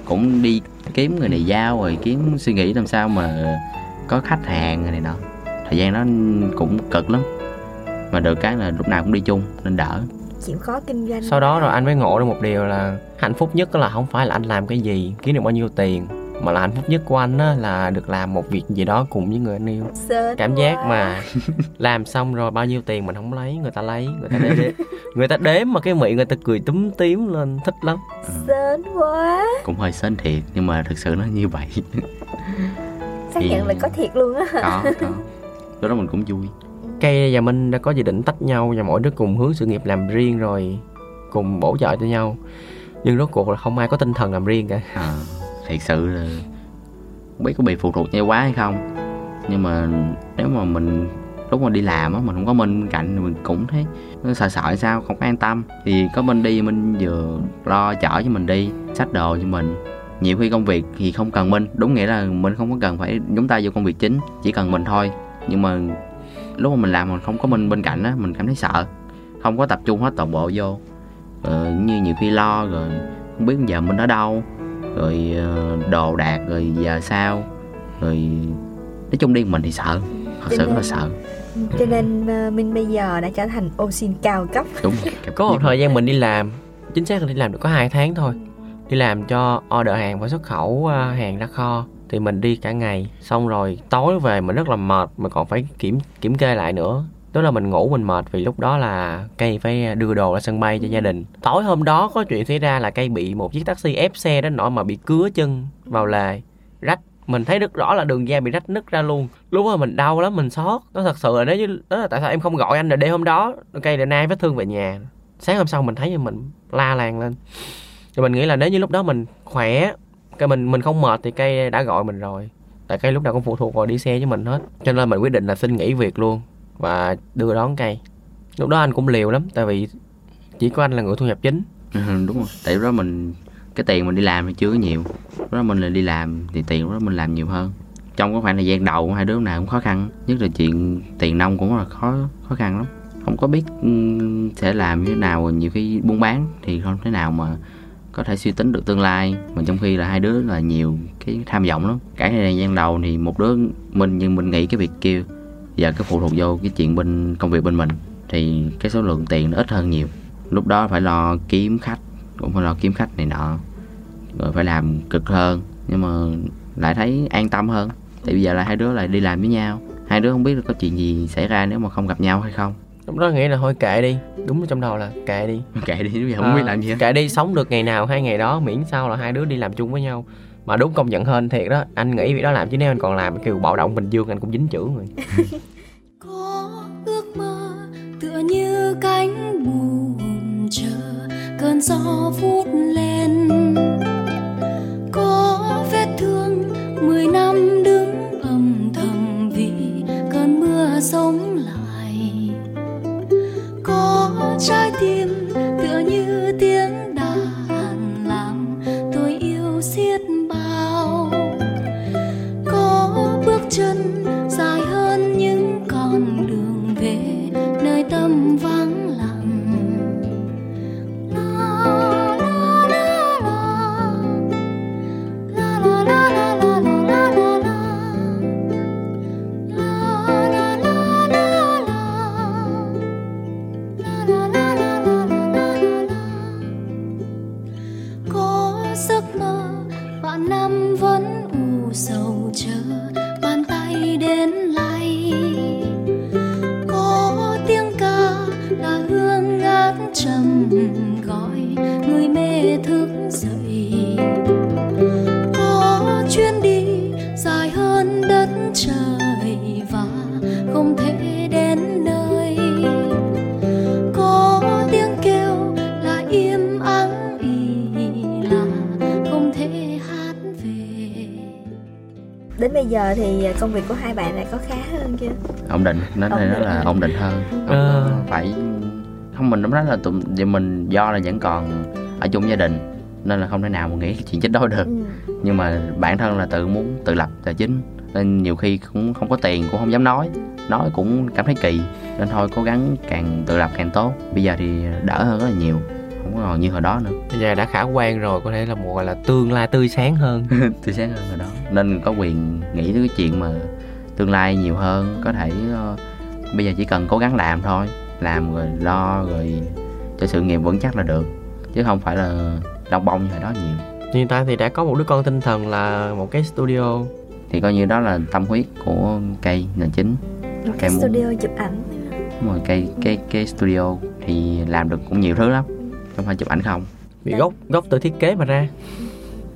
Cũng đi kiếm người này giao rồi kiếm suy nghĩ làm sao mà có khách hàng này nọ. Thời gian đó cũng cực lắm. Mà được cái là lúc nào cũng đi chung nên đỡ. Chịu khó kinh doanh. Sau đó rồi anh mới ngộ ra một điều là hạnh phúc nhất là không phải là anh làm cái gì kiếm được bao nhiêu tiền mà là hạnh phúc nhất của anh á là được làm một việc gì đó cùng với người anh yêu. Sến cảm giác quá. mà làm xong rồi bao nhiêu tiền mình không lấy người ta lấy người ta đếm. Người ta đếm mà cái miệng người ta cười túm tím lên thích lắm. Sến quá. Cũng hơi sến thiệt nhưng mà thực sự nó như vậy xác Thì- nhận là có thiệt luôn á. có có. Lúc đó mình cũng vui. Cây và minh đã có dự định tách nhau và mỗi đứa cùng hướng sự nghiệp làm riêng rồi cùng bổ trợ cho nhau. Nhưng rốt cuộc là không ai có tinh thần làm riêng cả. À, thiệt sự là không biết có bị phụ thuộc nhau quá hay không. Nhưng mà nếu mà mình lúc mà đi làm á mình không có minh bên cạnh thì mình cũng thấy nó sợ sợ sao không có an tâm. Thì có minh đi minh vừa lo chở cho mình đi xách đồ cho mình nhiều khi công việc thì không cần minh đúng nghĩa là mình không có cần phải nhúng tay vô công việc chính chỉ cần mình thôi. Nhưng mà lúc mà mình làm mà không có minh bên cạnh á mình cảm thấy sợ. Không có tập trung hết toàn bộ vô. Ờ, như nhiều khi lo rồi không biết giờ mình ở đâu. Rồi ờ, đồ đạc rồi giờ sao. Rồi nói chung đi mình thì sợ. Thật sự rất là sợ. cho nên ờ, Minh bây giờ đã trở thành ô xin cao cấp. Đúng rồi có một thời gian mình đi làm chính xác là đi làm được có 2 tháng thôi đi làm cho order hàng và xuất khẩu à, hàng ra kho thì mình đi cả ngày. Xong rồi tối về mình rất là mệt mà còn phải kiểm kiểm kê lại nữa. Đó là mình ngủ mình mệt vì lúc đó là cây phải đưa đồ ra sân bay cho gia đình. Tối hôm đó có chuyện xảy ra là cây bị một chiếc taxi ép xe đến nỗi mà bị cứa chân vào lề rách. Mình thấy rất rõ là đường da bị rách nứt ra luôn. Lúc đó mình đau lắm, mình xót. Nó thật sự là nếu như, đó là tại sao em không gọi anh là đêm hôm đó? Cây để nay vết thương về nhà. Sáng hôm sau mình thấy mình la làng lên thì mình nghĩ là nếu như lúc đó mình khỏe cái mình mình không mệt thì cây đã gọi mình rồi. Tại cây lúc nào cũng phụ thuộc vào đi xe với mình hết. Cho nên mình quyết định là xin nghỉ việc luôn và đưa đón cây. Lúc đó anh cũng liều lắm tại vì chỉ có anh là người thu nhập chính. Ừ, đúng rồi. Tại đó mình cái tiền mình đi làm thì chưa có nhiều. Lúc đó mình là đi làm thì tiền lúc đó mình làm nhiều hơn. Trong cái khoảng thời gian đầu hai đứa nào cũng khó khăn. Nhất là chuyện tiền nông cũng là khó khó khăn lắm. Không có biết ừ, sẽ làm như thế nào nhiều khi buôn bán thì không thể nào mà có thể suy tính được tương lai. Mà trong khi là hai đứa là nhiều cái tham vọng lắm. Cả thời gian đầu thì một đứa mình nhưng mình nghĩ cái việc kia giờ cái phụ thuộc vô cái chuyện bên, công việc bên mình thì cái số lượng tiền nó ít hơn nhiều. Lúc đó phải lo kiếm khách, cũng phải lo kiếm khách này nọ, rồi phải làm cực hơn. Nhưng mà lại thấy an tâm hơn. Tại bây giờ là hai đứa lại đi làm với nhau. Hai đứa không biết là có chuyện gì xảy ra nếu mà không gặp nhau hay không lúc đó nghĩ là thôi kệ đi đúng trong đầu là kệ đi. Kệ đi bây giờ không biết À, làm gì hết. kệ đi sống được ngày nào hai ngày đó miễn sao là hai đứa đi làm chung với nhau. Mà đúng công nhận hên thiệt đó anh nghĩ việc đó làm chứ nếu anh còn làm kêu bạo động bình dương anh cũng dính chữ rồi. Có ước mơ tựa như cánh buồm chờ cơn gió vút công việc của hai bạn đã có khá hơn chưa ổn định nó Ổn đây nó định. là ổn định hơn Ờ. có phải không mình nói là tụi mình do là vẫn còn ở chung gia đình nên là không thể nào mà nghĩ chuyện chết đói được ừ. nhưng mà bản thân là tự muốn tự lập tài chính nên nhiều khi cũng không có tiền cũng không dám nói nói cũng cảm thấy kỳ nên thôi cố gắng càng tự lập càng tốt bây giờ thì đỡ hơn rất là nhiều không còn như hồi đó nữa. Bây giờ đã khả quan rồi có thể là một gọi là tương lai tươi sáng hơn. Tươi sáng hơn hồi đó. Nên có quyền nghĩ tới cái chuyện mà tương lai nhiều hơn có thể ờ, bây giờ chỉ cần cố gắng làm thôi. Làm rồi lo rồi cho sự nghiệp vững chắc là được chứ không phải là đong bông như hồi đó nhiều. Hiện tại thì đã có một đứa con tinh thần là một cái studio. Thì coi như đó là tâm huyết của cây là chính. Một Cái cái muốn- studio chụp ảnh. Đúng rồi cây cái cái studio thì làm được cũng nhiều thứ lắm không phải chụp ảnh không? Vì gốc gốc từ thiết kế mà ra.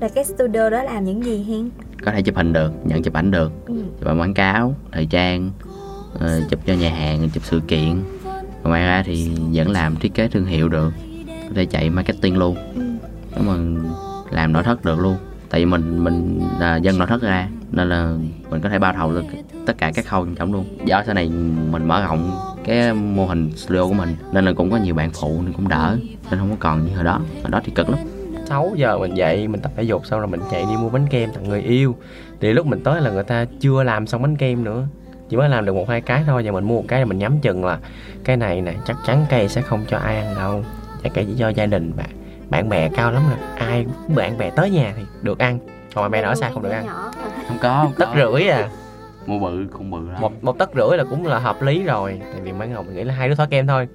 Là cái studio đó làm những gì hen có thể chụp hình được nhận chụp ảnh được. Ừ. chụp ảnh quảng cáo thời trang ờ, chụp cho nhà hàng chụp sự kiện. Còn ngoài ra thì vẫn làm thiết kế thương hiệu được. Có thể chạy marketing luôn. Ừ. mà làm nội thất được luôn. Tại vì mình mình là dân nội thất ra nên là mình có thể bao thầu được tất cả các khâu trong trọng luôn. Do sau này mình mở rộng cái mô hình studio của mình, nên là cũng có nhiều bạn phụ nên cũng đỡ, nên không có còn như hồi đó. Hồi đó thì cực lắm. 6 giờ mình dậy, mình tập thể dục, xong rồi mình chạy đi mua bánh kem tặng người yêu. Thì lúc mình tới là người ta chưa làm xong bánh kem nữa. Chỉ mới làm được một hai cái thôi và mình mua một cái là mình nhắm chừng là cái này nè, chắc chắn cây sẽ không cho ai ăn đâu. Và cây chỉ cho gia đình bạn bạn bè cao lắm là ai bạn bè tới nhà thì được ăn còn bạn bè ở xa không được ăn? nhỏ mà. không có không tất có. rưỡi à? Mua bự không bự lắm. Một một tấc rưỡi là cũng là hợp lý rồi. Tại vì mấy ngầu mình nghĩ là hai đứa thói kem thôi.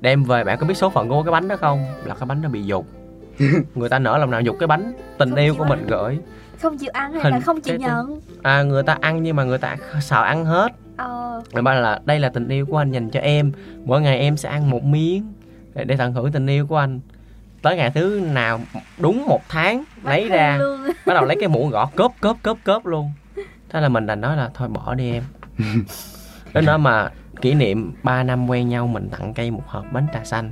Đem về bạn có biết số phận của cái bánh đó không? Là cái bánh nó bị dục. Người ta nở lòng nào dục cái bánh? Tình Không yêu của ăn. mình gửi. Không chịu ăn hay Hình- là không chịu cái- nhận? À người ta ăn nhưng mà người ta sợ ăn hết. Ờ. Người ba là đây là tình yêu của anh dành cho em. Mỗi ngày em sẽ ăn một miếng để, để tận hưởng tình yêu của anh tới ngày thứ nào đúng một tháng lấy Bánh ra luôn. bắt đầu lấy cái muỗng gõ cốp cốp cốp cốp luôn. Thế là mình đành nói là thôi bỏ đi em. Đến đó mà kỷ niệm 3 năm quen nhau mình tặng cây một hộp bánh trà xanh.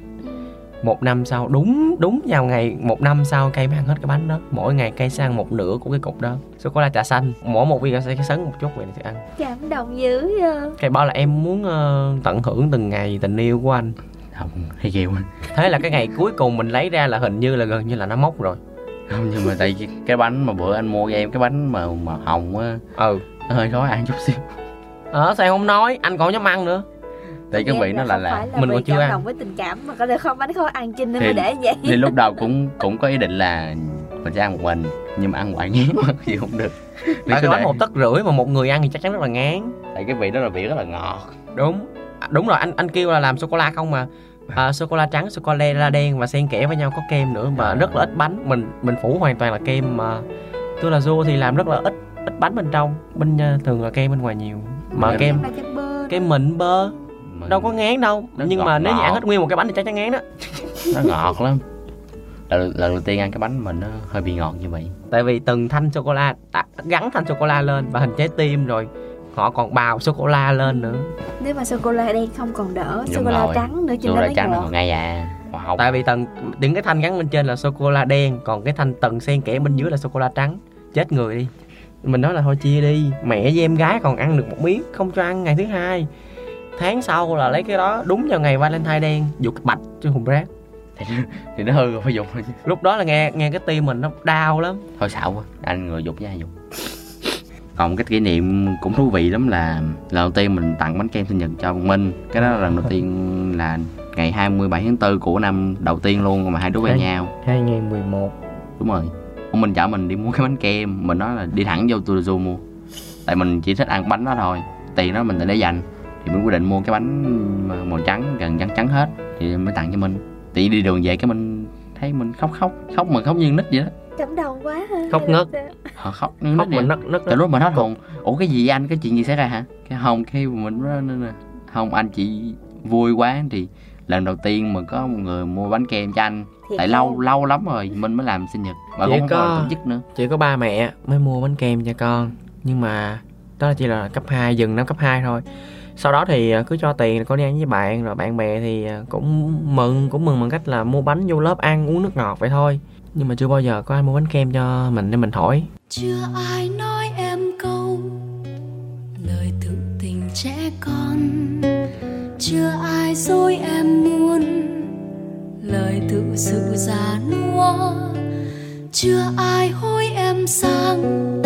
Một năm sau đúng đúng vào ngày một năm sau cây mới ăn hết cái bánh đó. Mỗi ngày cây sẽ ăn một nửa của cái cục đó. Sô cô la trà xanh. Mỗi một viên sẽ sấn một chút vậy thì ăn. Cảm động dữ vậy. cây bảo là em muốn ờ, tận hưởng từng ngày tình yêu của anh không hay kêu thế là cái ngày cuối cùng mình lấy ra là hình như là gần như là nó mốc rồi. Không nhưng mà tại vì cái bánh mà bữa anh mua cho em cái bánh mà mà hồng á ừ. nó hơi khó ăn chút xíu. Ờ sao em không nói? Anh còn dám ăn nữa. Tại cái vị nó là là mình vì còn chưa ăn. động với tình cảm mà có được không bánh khó ăn chinh nên Thì- mới để vậy. thì lúc đầu cũng cũng có ý định là mình sẽ ăn một mình nhưng mà ăn hoài ngán quá gì không được. Cứ cái bánh để- một tấc rưỡi mà một người ăn thì chắc chắn rất là ngán. Tại cái vị đó là vị rất là ngọt. Đúng. À, đúng rồi anh anh kêu là làm sô cô la không mà à, sô cô la trắng sô cô la đen và xen kẽ với nhau có kem nữa mà À. rất là ít bánh. Mình mình phủ hoàn toàn là kem mà tôi là du thì làm rất là ít ít bánh bên trong. Bên ờ, thường là kem bên ngoài nhiều. Mà Kem. kem kem mịn bơ. Mà đâu có ngán đâu. Nó nhưng ngọt mà nếu như ăn ngọt. hết nguyên một cái bánh thì chắc chắn ngán đó. Nó ngọt lắm. Lần, lần đầu tiên ăn cái bánh mình nó hơi bị ngọt như vậy. Tại vì từng thanh sô cô la đã gắn thanh sô cô la lên và hình trái tim rồi họ còn bào sô cô la lên nữa. Nếu mà sô cô la đen không còn đỡ sô cô la trắng nữa nó la mới trắng ngọt còn ngay à. Hồng tại vì tầng những cái thanh gắn bên trên là sô cô la đen còn cái thanh tầng xen kẽ bên dưới là sô cô la trắng. Chết người đi. Mình nói là thôi chia đi. Mẹ với em gái còn ăn được một miếng không cho ăn ngày thứ hai. Tháng sau là lấy cái đó đúng vào ngày valentine đen. Dục bạch cho hùng rác. Thì nó hư rồi phải chứ lúc đó là nghe nghe cái tim mình nó đau lắm. Thôi xạo quá anh người dục với ai dục còn cái kỷ niệm cũng thú vị lắm là lần đầu tiên mình tặng bánh kem sinh nhật cho Văn Minh. Cái đó là lần đầu tiên là ngày 27 tháng 4 của năm đầu tiên luôn mà hai đứa quen nhau. 2011 đúng rồi. Ông Minh chở mình đi mua cái bánh kem. Mình nói là đi thẳng vô Tudozu mua. Tại mình chỉ thích ăn bánh đó thôi. Tiền đó mình để dành. Thì mình quyết định mua cái bánh mà màu trắng gần trắng trắng hết. Thì mới tặng cho mình thì đi đường về cái mình thấy mình khóc khóc khóc mà khóc như nít vậy đó cảm động quá ha. Khóc ngất. họ khóc như khóc vậy mình nấc nấc Tại lúc mà hết hồn Ủa cái gì anh Cái chuyện gì xảy ra hả? Cái không Cái mình nói nên là Không anh chỉ vui quá Thì lần đầu tiên mà có một người mua bánh kem cho anh. Thiệt Tại lâu lâu lắm rồi Mình mới làm sinh nhật. Mà Chỉ cũng không có- có tổ chức nữa. chỉ có ba mẹ mới mua bánh kem cho con. Nhưng mà đó chỉ là cấp 2 dừng năm cấp 2 thôi. Sau đó thì à, cứ cho tiền con đi ăn với bạn rồi bạn bè thì à, cũng mừng cũng mừng bằng cách là mua bánh vô lớp ăn uống nước ngọt vậy thôi nhưng mà chưa bao giờ có ai mua bánh kem cho mình nên mình hỏi. Chưa ai nói em câu, lời tự tình trẻ con. Chưa ai dối em muốn lời tự sự già nua. Chưa ai hối em sang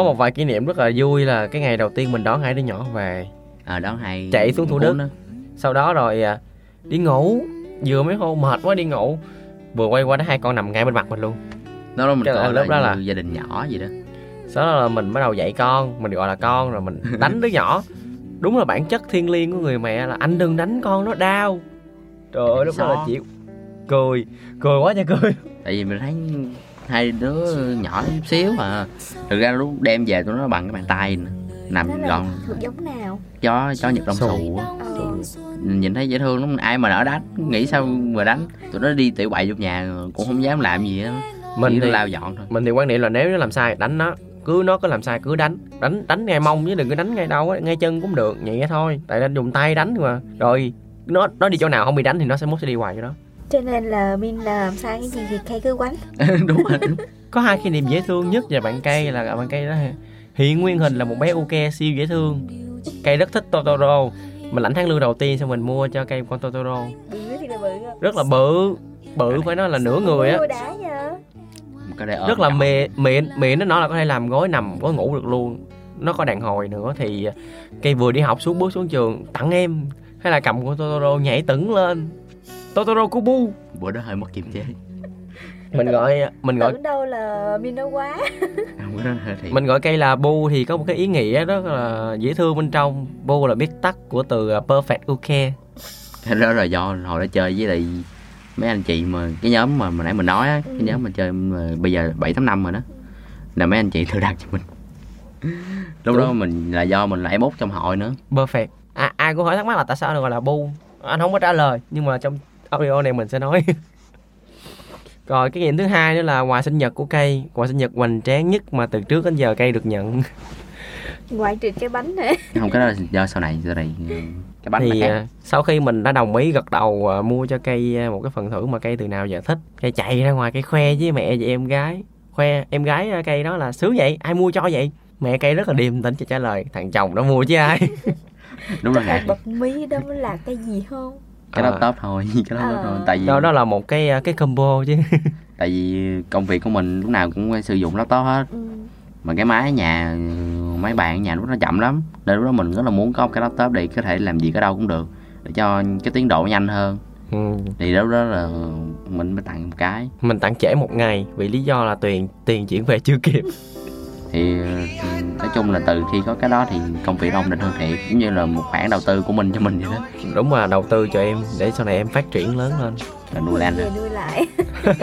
có một vài kỷ niệm rất là vui là cái ngày đầu tiên mình đón hai đứa nhỏ về. Ở đó hay Chạy xuống Thủ Đức. đó. sau đó rồi à, đi ngủ. Vừa mới hôn mệt quá đi ngủ. Vừa quay qua đó hai con nằm ngay bên mặt mình luôn. Đó là mình Cái coi lớp là, đó là- gia đình nhỏ gì đó. Sau đó là mình bắt đầu dạy con. Mình gọi là con rồi mình đánh đứa nhỏ. Đúng là bản chất thiêng liêng của người mẹ là anh đừng đánh con nó đau. Trời ơi lúc đó là chịu. Cười. Cười quá trời cười. Tại vì mình thấy hai đứa nhỏ chút xíu mà thực ra lúc đem về tụi nó bằng cái bàn tay nè nằm Đó gọn. thuộc giống nào? Chó chó nhật đông á. Ờ. nhìn thấy dễ thương lắm ai mà nỡ đánh nghĩ sao mà đánh. Tụi nó đi tiểu bậy trong nhà cũng không dám làm gì á mình mình thì lao dọn thôi. mình thì quan niệm là nếu nó làm sai đánh nó. Cứ nó có làm sai cứ đánh. Đánh đánh ngay mông chứ đừng có đánh ngay đâu á ngay chân cũng được nhẹ thôi. Tại nên dùng tay đánh mà. Rồi nó nó đi chỗ nào không bị đánh thì nó sẽ mốt sẽ đi hoài cho nó cho nên là min là làm sai cái gì thì cây cứ quánh. Đúng rồi. Có hai kỷ niệm dễ thương nhất về bạn cây là bạn cây đó. Hiện nguyên hình là một bé uke siêu dễ thương. Cây rất thích totoro mình lãnh tháng lương đầu tiên xong mình mua cho cây con totoro. Bự thì là bự rất là bự bự phải nói là nửa người á. Rất là mềm miệng miệng nó nói là có thể làm gối nằm gối ngủ được luôn. Nó có đàn hồi nữa thì cây vừa đi học xuống bước xuống trường tặng em. Hay là cầm con totoro nhảy tửng lên totoro của bu bữa đó hơi mất kiềm chế. Mình gọi mình gọi tưởng đâu là min nó quá. Không bữa đó hơi thiệt. mình gọi cây là bu thì có một cái ý nghĩa rất là dễ thương bên trong. Bu là viết tắt của từ uh, perfect okay Thế đó là do hồi đó chơi với lại mấy anh chị mà cái nhóm mà mà nãy mình nói á Ừ. cái nhóm mà chơi mà bây giờ bảy tám năm rồi đó là mấy anh chị tự đặt cho mình. Lúc đó mình là do mình lại mốt trong hội nữa. Perfect. À, ai cũng hỏi thắc mắc là tại sao được gọi là bu? Anh không có trả lời nhưng mà trong audio này mình sẽ nói. Rồi cái nghiệm thứ hai nữa là quà sinh nhật của cây. Quà sinh nhật hoành tráng nhất mà từ trước đến giờ cây được nhận. Ngoại trừ cái bánh hả không cái đó là do sau này sau này ừ, cái bánh thì à, sau khi mình đã đồng ý gật đầu à, mua cho cây một cái phần thưởng mà cây từ nào giờ thích cây chạy ra ngoài cây khoe với mẹ và em gái. Khoe em gái cây đó là sướng vậy ai mua cho vậy? Mẹ cây rất là điềm tĩnh cho trả lời thằng chồng nó mua chứ ai. Đúng là cái ngại bật mí đó mới là cái gì không cái đó À. top thôi cái đó top Ờ. thôi tại vì đó đó là một cái à, cái combo chứ tại vì công việc của mình lúc nào cũng phải sử dụng laptop hết ừ. mà cái máy ở nhà máy bàn ở nhà lúc nó chậm lắm nên lúc đó mình rất là muốn có một cái laptop để có thể làm việc ở đâu cũng được để cho cái tiến độ nhanh hơn ừ. thì lúc đó là mình mới tặng một cái mình tặng trễ một ngày vì lý do là tiền tiền chuyển về chưa kịp thì ừ, nói chung là từ khi có cái đó thì công việc nó ổn định hơn thiệt giống như là một khoản đầu tư của mình cho mình vậy đó. Đúng là đầu tư cho em để sau này em phát triển lớn lên. Là nuôi lan nuôi lại.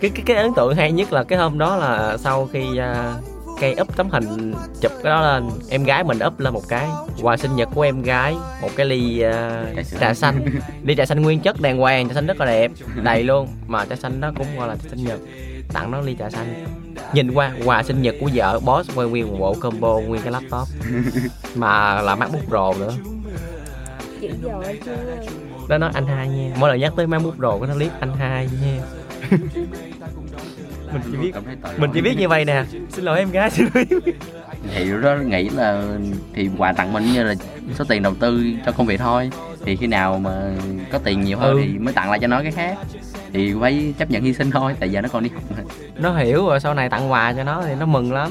Cái cái cái ấn tượng hay nhất là cái hôm đó là sau khi à, cây up tấm hình chụp cái đó lên em gái mình up lên một cái. Quà sinh nhật của em gái một cái ly à, Trà xanh. Ly trà xanh nguyên chất đàng hoàng trà xanh rất là đẹp đầy luôn. Mà trà xanh đó cũng gọi là trà sinh nhật tặng nó ly trà xanh. Nhìn qua quà sinh nhật của vợ boss quay nguyên một bộ combo nguyên cái laptop. Mà là macbook pro nữa. Chưa. Đó nói anh hai nha. Mỗi lần nhắc tới macbook pro có nó liếc anh hai nha. Mình chỉ biết mình chỉ biết như vậy nè. Xin lỗi em gái xin lỗi thì lúc đó nghĩ là thì quà tặng mình như là số tiền đầu tư cho công việc thôi. Thì khi nào mà có tiền nhiều hơn Ừ. thì mới tặng lại cho nó cái khác thì phải chấp nhận hy sinh thôi, tại giờ nó còn đi học mà. Nó hiểu rồi, sau này tặng quà cho nó thì nó mừng lắm.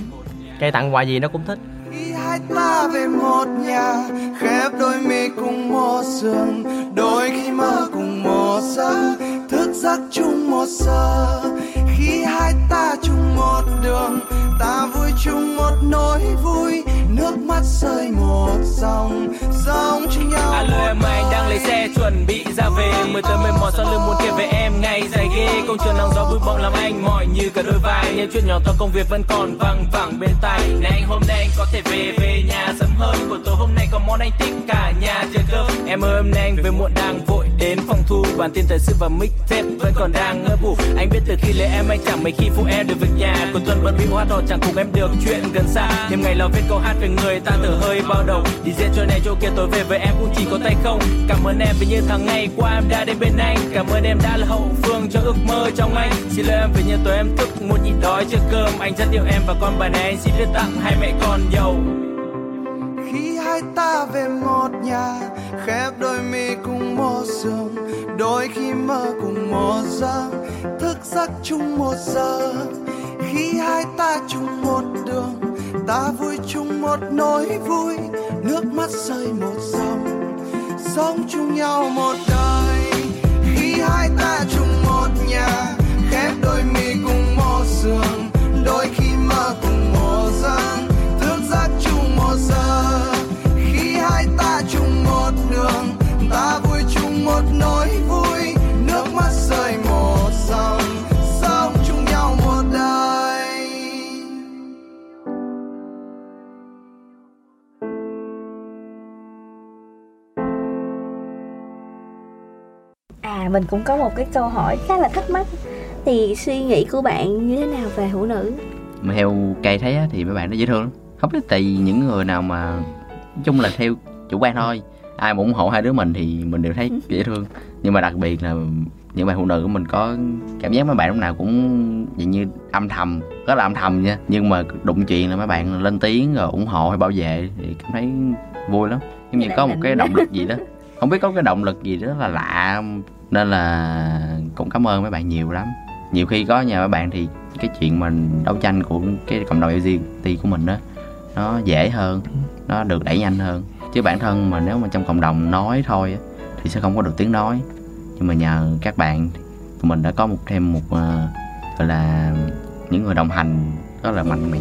Cây tặng quà gì nó cũng thích. Khi hai ta về một nhà khép đôi mi cùng một giường đôi khi mơ cùng một giấc thức giấc chung một giờ khi hai ta chung một đường ta vui chung một nỗi vui. Nước mắt rơi một dòng dòng chung nhau Alo em ơi, anh đang lấy xe chuẩn bị ra về. Mười tới mười mỏi sau lưng muốn kể về em ngày dài ghê công trường nắng gió bụi bọng làm anh mỏi như cả đôi vai. Những chuyện nhỏ to công việc vẫn còn văng vẳng bên tai. Này anh hôm nay anh có thể về về nhà sớm hơn. Buổi tối hôm nay có món anh thích cả nhà chờ cơm. Em ơi, hôm nay anh về muộn đang vội đến phòng thu. Bản tin thời sự và mic tape vẫn còn đang ngơ ngủ. Anh biết từ khi lấy em, anh chẳng mấy khi phụ em được việc nhà. Cuối tuần vẫn bị hoa đỏ, chẳng cùng em được chuyện gần xa. Đêm ngày lo viết câu hát về người ta thở hơi bao đầu. Đi diễn chỗ này chỗ kia, tối về với em cũng chỉ có tay không. Cảm ơn em vì như tháng ngày qua em đã đến bên anh. Cảm ơn em đã là hậu phương cho ước mơ trong anh. Xin lỗi em vì như tối em thức muốn nhịn đói chưa cơm. Anh rất yêu em và con bà này anh xin được tặng hai mẹ con đầu. Khi hai ta về một nhà, khép đôi mi cùng một giường, đôi khi mơ cùng một giấc, thức giấc chung một giờ. Khi hai ta chung một đường, ta vui chung một nỗi vui, nước mắt rơi một dòng. Sống chung nhau một đời. Khi hai ta chung một nhà, khép đôi mi cùng một giường, đôi khi một nỗi vui nước mắt rơi một dòng sống chung nhau một đời. À mình cũng có một cái câu hỏi khá là thắc mắc. Thì suy nghĩ của bạn như thế nào về phụ nữ? mà theo cây thấy á, thì mấy bạn nó dễ thương lắm. Không biết tại vì những người nào mà nói chung là theo chủ quan thôi ai mà ủng hộ hai đứa mình thì mình đều thấy dễ thương. Nhưng mà đặc biệt là những bạn phụ nữ của mình có cảm giác mấy bạn lúc nào cũng dạng như âm thầm rất là âm thầm nha. Nhưng mà đụng chuyện là mấy bạn lên tiếng rồi ủng hộ hay bảo vệ thì cảm thấy vui lắm. Giống như có một cái động lực gì đó. Không biết có cái động lực gì đó là lạ nên là cũng cảm ơn mấy bạn nhiều lắm. Nhiều khi có nhà mấy bạn thì cái chuyện mình đấu tranh của cái cộng đồng LGBT của mình đó nó dễ hơn nó được đẩy nhanh hơn chứ bản thân mà nếu mà trong cộng đồng nói thôi á, thì sẽ không có được tiếng nói. Nhưng mà nhờ các bạn tụi mình đã có một thêm một ờ, gọi là những người đồng hành rất là mạnh mẽ.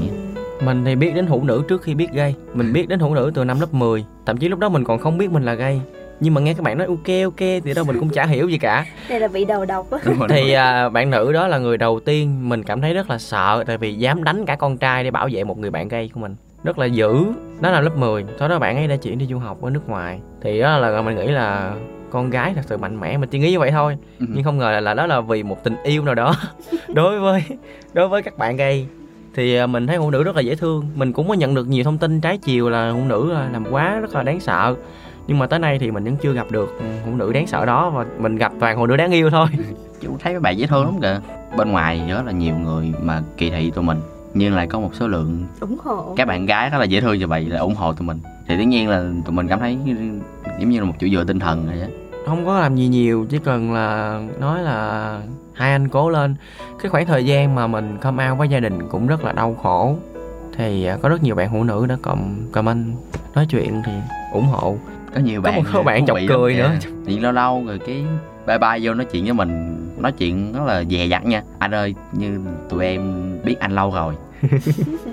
Mình thì biết đến phụ nữ trước khi biết gay. Mình biết đến phụ nữ từ năm lớp 10 Thậm chí lúc đó mình còn không biết mình là gay. Nhưng mà nghe các bạn nói ok ok Thì đâu mình cũng chả hiểu gì cả. Đây là bị đầu độc á. Thì à, bạn nữ đó là người đầu tiên Mình cảm thấy rất là sợ. Tại vì dám đánh cả con trai để bảo vệ một người bạn gay của mình Rất là dữ. Đó là lớp 10 Sau đó bạn ấy đã chuyển đi du học ở nước ngoài. Thì đó là mình nghĩ là con gái thật sự mạnh mẽ mình chỉ nghĩ như vậy thôi. Ừ. nhưng không ngờ là, là đó là vì một tình yêu nào đó. Đối với đối với các bạn gay. Thì à, mình thấy phụ nữ rất là dễ thương. Mình cũng có nhận được nhiều thông tin trái chiều là phụ nữ à, làm quá rất là đáng sợ. Nhưng mà tới nay thì mình vẫn chưa gặp được phụ nữ đáng sợ đó và mình gặp toàn phụ nữ đáng yêu thôi. Chú thấy mấy bạn dễ thương lắm kìa. Bên ngoài rất là nhiều người mà kỳ thị tụi mình nhưng lại có một số lượng. Ủng hộ. Các bạn gái rất là dễ thương như vậy là ủng hộ tụi mình. Thì tất nhiên là tụi mình cảm thấy giống như là một chỗ dựa tinh thần rồi á. Không có làm gì nhiều chỉ cần là nói là hai anh cố lên. Cái khoảng thời gian mà mình come out với gia đình cũng rất là đau khổ. Thì à, có rất nhiều bạn phụ nữ đã cầm comment nói chuyện thì ủng hộ. Có nhiều Có bạn một số bạn chọc cười nữa. thì lâu lâu rồi cái bye bye vô nói chuyện với mình. Nói chuyện rất là dè dặt nha. Anh ơi như tụi em biết anh lâu rồi.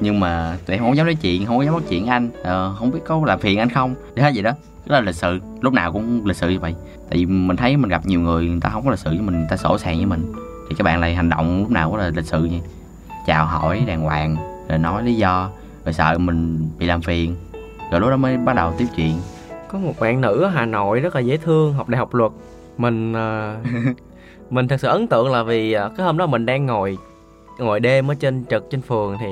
Nhưng mà tụi em không dám nói chuyện không dám nói chuyện anh. Ờ, không biết có làm phiền anh không. Thế gì đó. Rất là lịch sự. Lúc nào cũng lịch sự như vậy. Tại vì mình thấy mình gặp nhiều người người ta không có lịch sự với mình người ta sổ sàng với mình. Thì các bạn lại hành động lúc nào cũng là lịch sự vậy. Chào hỏi đàng hoàng rồi nói lý do rồi sợ mình bị làm phiền. Rồi lúc đó mới bắt đầu tiếp chuyện. Có một bạn nữ ở Hà Nội rất là dễ thương học đại học luật mình à, mình thật sự ấn tượng là vì à, cái hôm đó mình đang ngồi ngồi đêm ở trên trực trên phường thì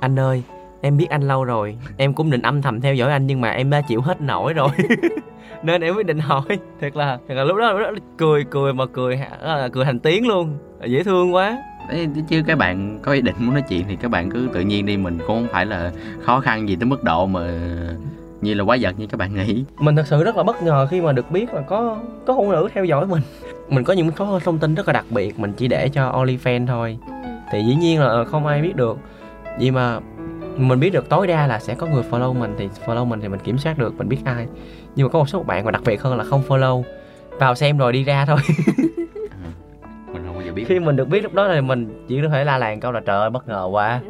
anh ơi em biết anh lâu rồi em cũng định âm thầm theo dõi anh nhưng mà em đã chịu hết nổi rồi. Nên em quyết định hỏi thật là thật là lúc đó, lúc đó cười cười mà cười hả- cười thành tiếng luôn dễ thương quá. Chứ các bạn có ý định muốn nói chuyện thì các bạn cứ tự nhiên đi mình cũng không phải là khó khăn gì tới mức độ mà như là quá giật như các bạn nghĩ? Mình thật sự rất là bất ngờ khi mà được biết là có có phụ nữ theo dõi mình. Mình có những số thông tin rất là đặc biệt mình chỉ để cho OnlyFans thôi. Thì dĩ nhiên là không ai biết được. Vì mà mình biết được tối đa là sẽ có người follow mình thì follow mình thì mình kiểm soát được mình biết ai. Nhưng mà có một số bạn mà đặc biệt hơn là không follow. Vào xem rồi đi ra thôi. Mình không bao giờ biết khi mình được biết lúc đó thì mình chỉ có thể la làng câu là trời ơi bất ngờ quá.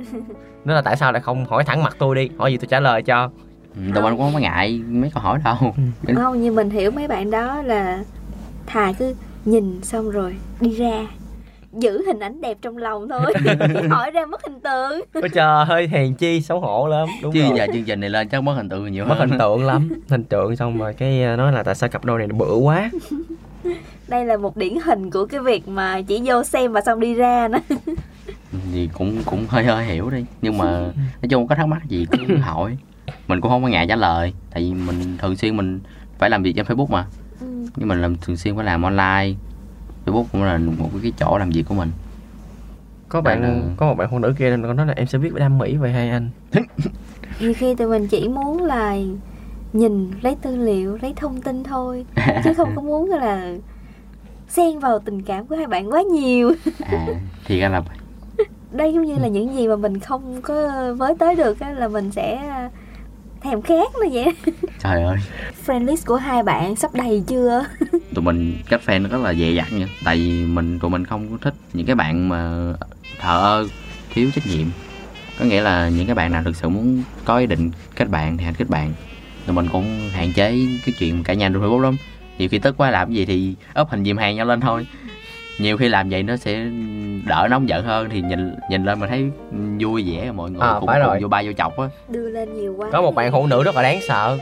Nó là tại sao lại không hỏi thẳng mặt tôi đi hỏi gì tôi trả lời cho tụi mình cũng không có ngại mấy câu hỏi đâu. Không như mình hiểu mấy bạn đó là thà cứ nhìn xong rồi đi ra giữ hình ảnh đẹp trong lòng thôi. Chứ hỏi ra mất hình tượng. Ôi trời ơi hèn chi xấu hổ lắm. Đúng chứ rồi. giờ chương trình này lên chắc mất hình tượng nhiều mất hơn. hình tượng lắm. Hình tượng xong rồi cái ờ, nói là tại sao cặp đôi này nó bự quá. Đây là một điển hình của cái việc mà chỉ vô xem và xong đi ra nữa. Thì cũng cũng hơi hơi hiểu đi. Nhưng mà nói chung có thắc mắc gì cứ hỏi mình cũng không có ngại trả lời tại vì mình thường xuyên mình phải làm việc trên facebook mà. Ừ. nhưng mình làm thường xuyên phải làm online facebook cũng là một cái chỗ làm việc của mình. Có bạn là- có một bạn phụ nữ kia nên con nói là em sẽ viết đam mỹ về hai anh. Nhiều khi tụi mình chỉ muốn là nhìn lấy tư liệu lấy thông tin thôi chứ không có muốn là xen vào tình cảm của hai bạn quá nhiều. À thì ra là đây giống như là những gì mà mình không có với tới được á, là mình sẽ thèm khát nó vậy. Trời ơi. Friend list của hai bạn sắp đầy chưa? Tụi mình cách fan nó rất là dè dặt nha. Tại vì mình tụi mình không thích những cái bạn mà thờ ơ thiếu trách nhiệm. Có nghĩa là những cái bạn nào thực sự muốn có ý định kết bạn thì hãy kết bạn. Tụi mình cũng hạn chế cái chuyện cả nhà trên facebook lắm. Nhiều khi tức quá làm cái gì thì up hình dìm hàng nhau lên thôi nhiều khi làm vậy nó sẽ đỡ nóng giận hơn thì nhìn nhìn lên mà thấy vui vẻ mọi người À, cũng, phải cùng rồi. vô ba vô chọc á. Đưa lên nhiều quá. Có một bạn phụ nữ rất là đáng sợ.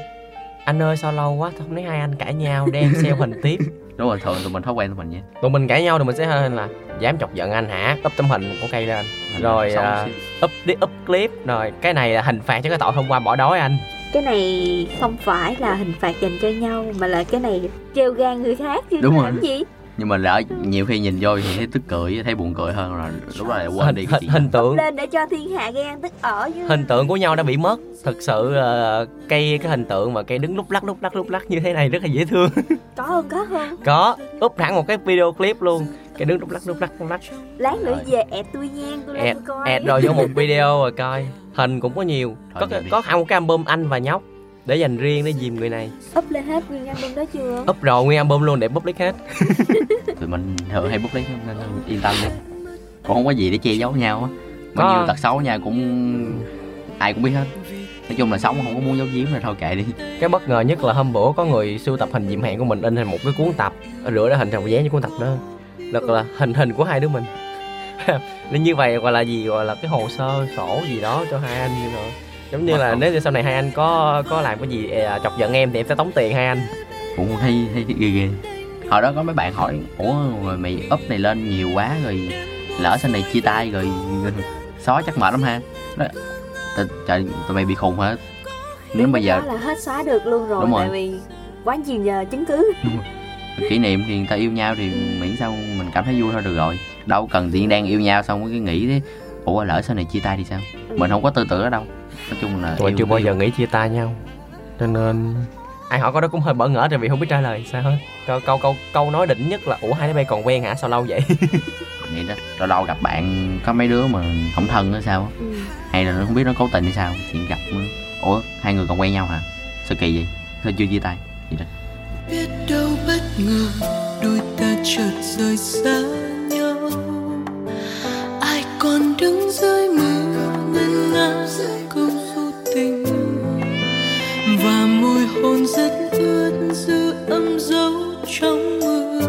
Anh ơi sao lâu quá không thấy hai anh cãi nhau? Đem xeo hình tiếp. Đúng rồi thường tụi mình thói quen tụi mình vậy. Tụi mình cãi nhau tụi mình sẽ hơn là dám chọc giận anh hả? Up tấm hình của cây lên. Rồi xí. up đi up clip. Rồi cái này là hình phạt cho cái tội hôm qua bỏ đói anh. Cái này không phải là hình phạt dành cho nhau mà là cái này treo gan người khác chứ Đúng rồi. gì nhưng mà lỡ nhiều khi nhìn vô thì thấy tức cười thấy buồn cười hơn rồi lúc đó lại quên hình, đi cái hình, hình tượng lên để cho thiên hạ gan tức ở chứ hình tượng của nhau đã bị mất. Thực sự ờ, cây cái hình tượng mà cây đứng lúc lắc lúc lắc lúc lắc như thế này rất là dễ thương. Có không có không có. Up hẳn một cái video clip luôn. Cái đứng lúc lắc lúc lắc lúc lắc. Lát nữa về ẹt tôi nhan tôi lên coi. ẹt rồi vô một video rồi coi. Hình cũng có nhiều. Có Thôi đi. có hẳn một cái album anh và nhóc để dành riêng để dìm người này. Up lên hết nguyên album đó chưa? Up rồi nguyên album luôn để public hết. Tụi mình thường hay bút lấy nên yên tâm đi. Cũng không có gì để che giấu nhau á. Bao Có. nhiêu tật xấu nha cũng ai cũng biết hết. Nói chung là sống không có muốn giấu giếm thì thôi kệ đi. Cái bất ngờ nhất là hôm bữa có người sưu tập hình diệm hẹn của mình in thành một cái cuốn tập rửa ra hình thành một dáng như cuốn tập đó. Được là hình hình của hai đứa mình. Nên như vậy gọi là gì? Gọi là cái hồ sơ sổ gì đó cho hai anh như rồi giống như là nếu như sau này hai anh có có làm cái gì à, chọc giận em thì em sẽ tống tiền hai anh. Cũng thấy thấy ghê ghê. Hồi đó có mấy bạn hỏi ủa rồi mày up này lên nhiều quá rồi lỡ sau này chia tay rồi xóa chắc mệt lắm ha. Nói, "Trời- trời tụi mày bị khùng hả nếu bây giờ đó là hết xóa được luôn rồi Đúng rồi. tại vì quá nhiều giờ chứng cứ. Kỷ niệm thì người ta yêu nhau thì miễn sao mình cảm thấy vui thôi được rồi. Đâu cần tiện đang yêu nhau xong cái nghĩ thế ủa lỡ sau này chia tay thì sao? Mình không có tư tưởng ở đâu nói chung là tụi chưa bao giờ nghĩ chia tay nhau. Cho nên ai hỏi có đó cũng hơi bỡ ngỡ tại vì không biết trả lời sao hết. Câu câu câu câu nói đỉnh nhất là ủa hai đứa bay còn quen hả? Sao lâu vậy? Vậy đó lâu lâu gặp bạn có mấy đứa mà không thân hay sao á, ừ. hay là nó không biết nó cố tình hay sao chuyện gặp nó, ủa hai người còn quen nhau hả? Sao kỳ vậy? Sao chưa chia tay? Vậy đó. Biết đâu bất ngờ đôi ta chợt rời xa nhau. Ai còn đứng dưới mưa ngân nga câu du tình. Và môi hôn rất ướt dư âm dấu trong mưa.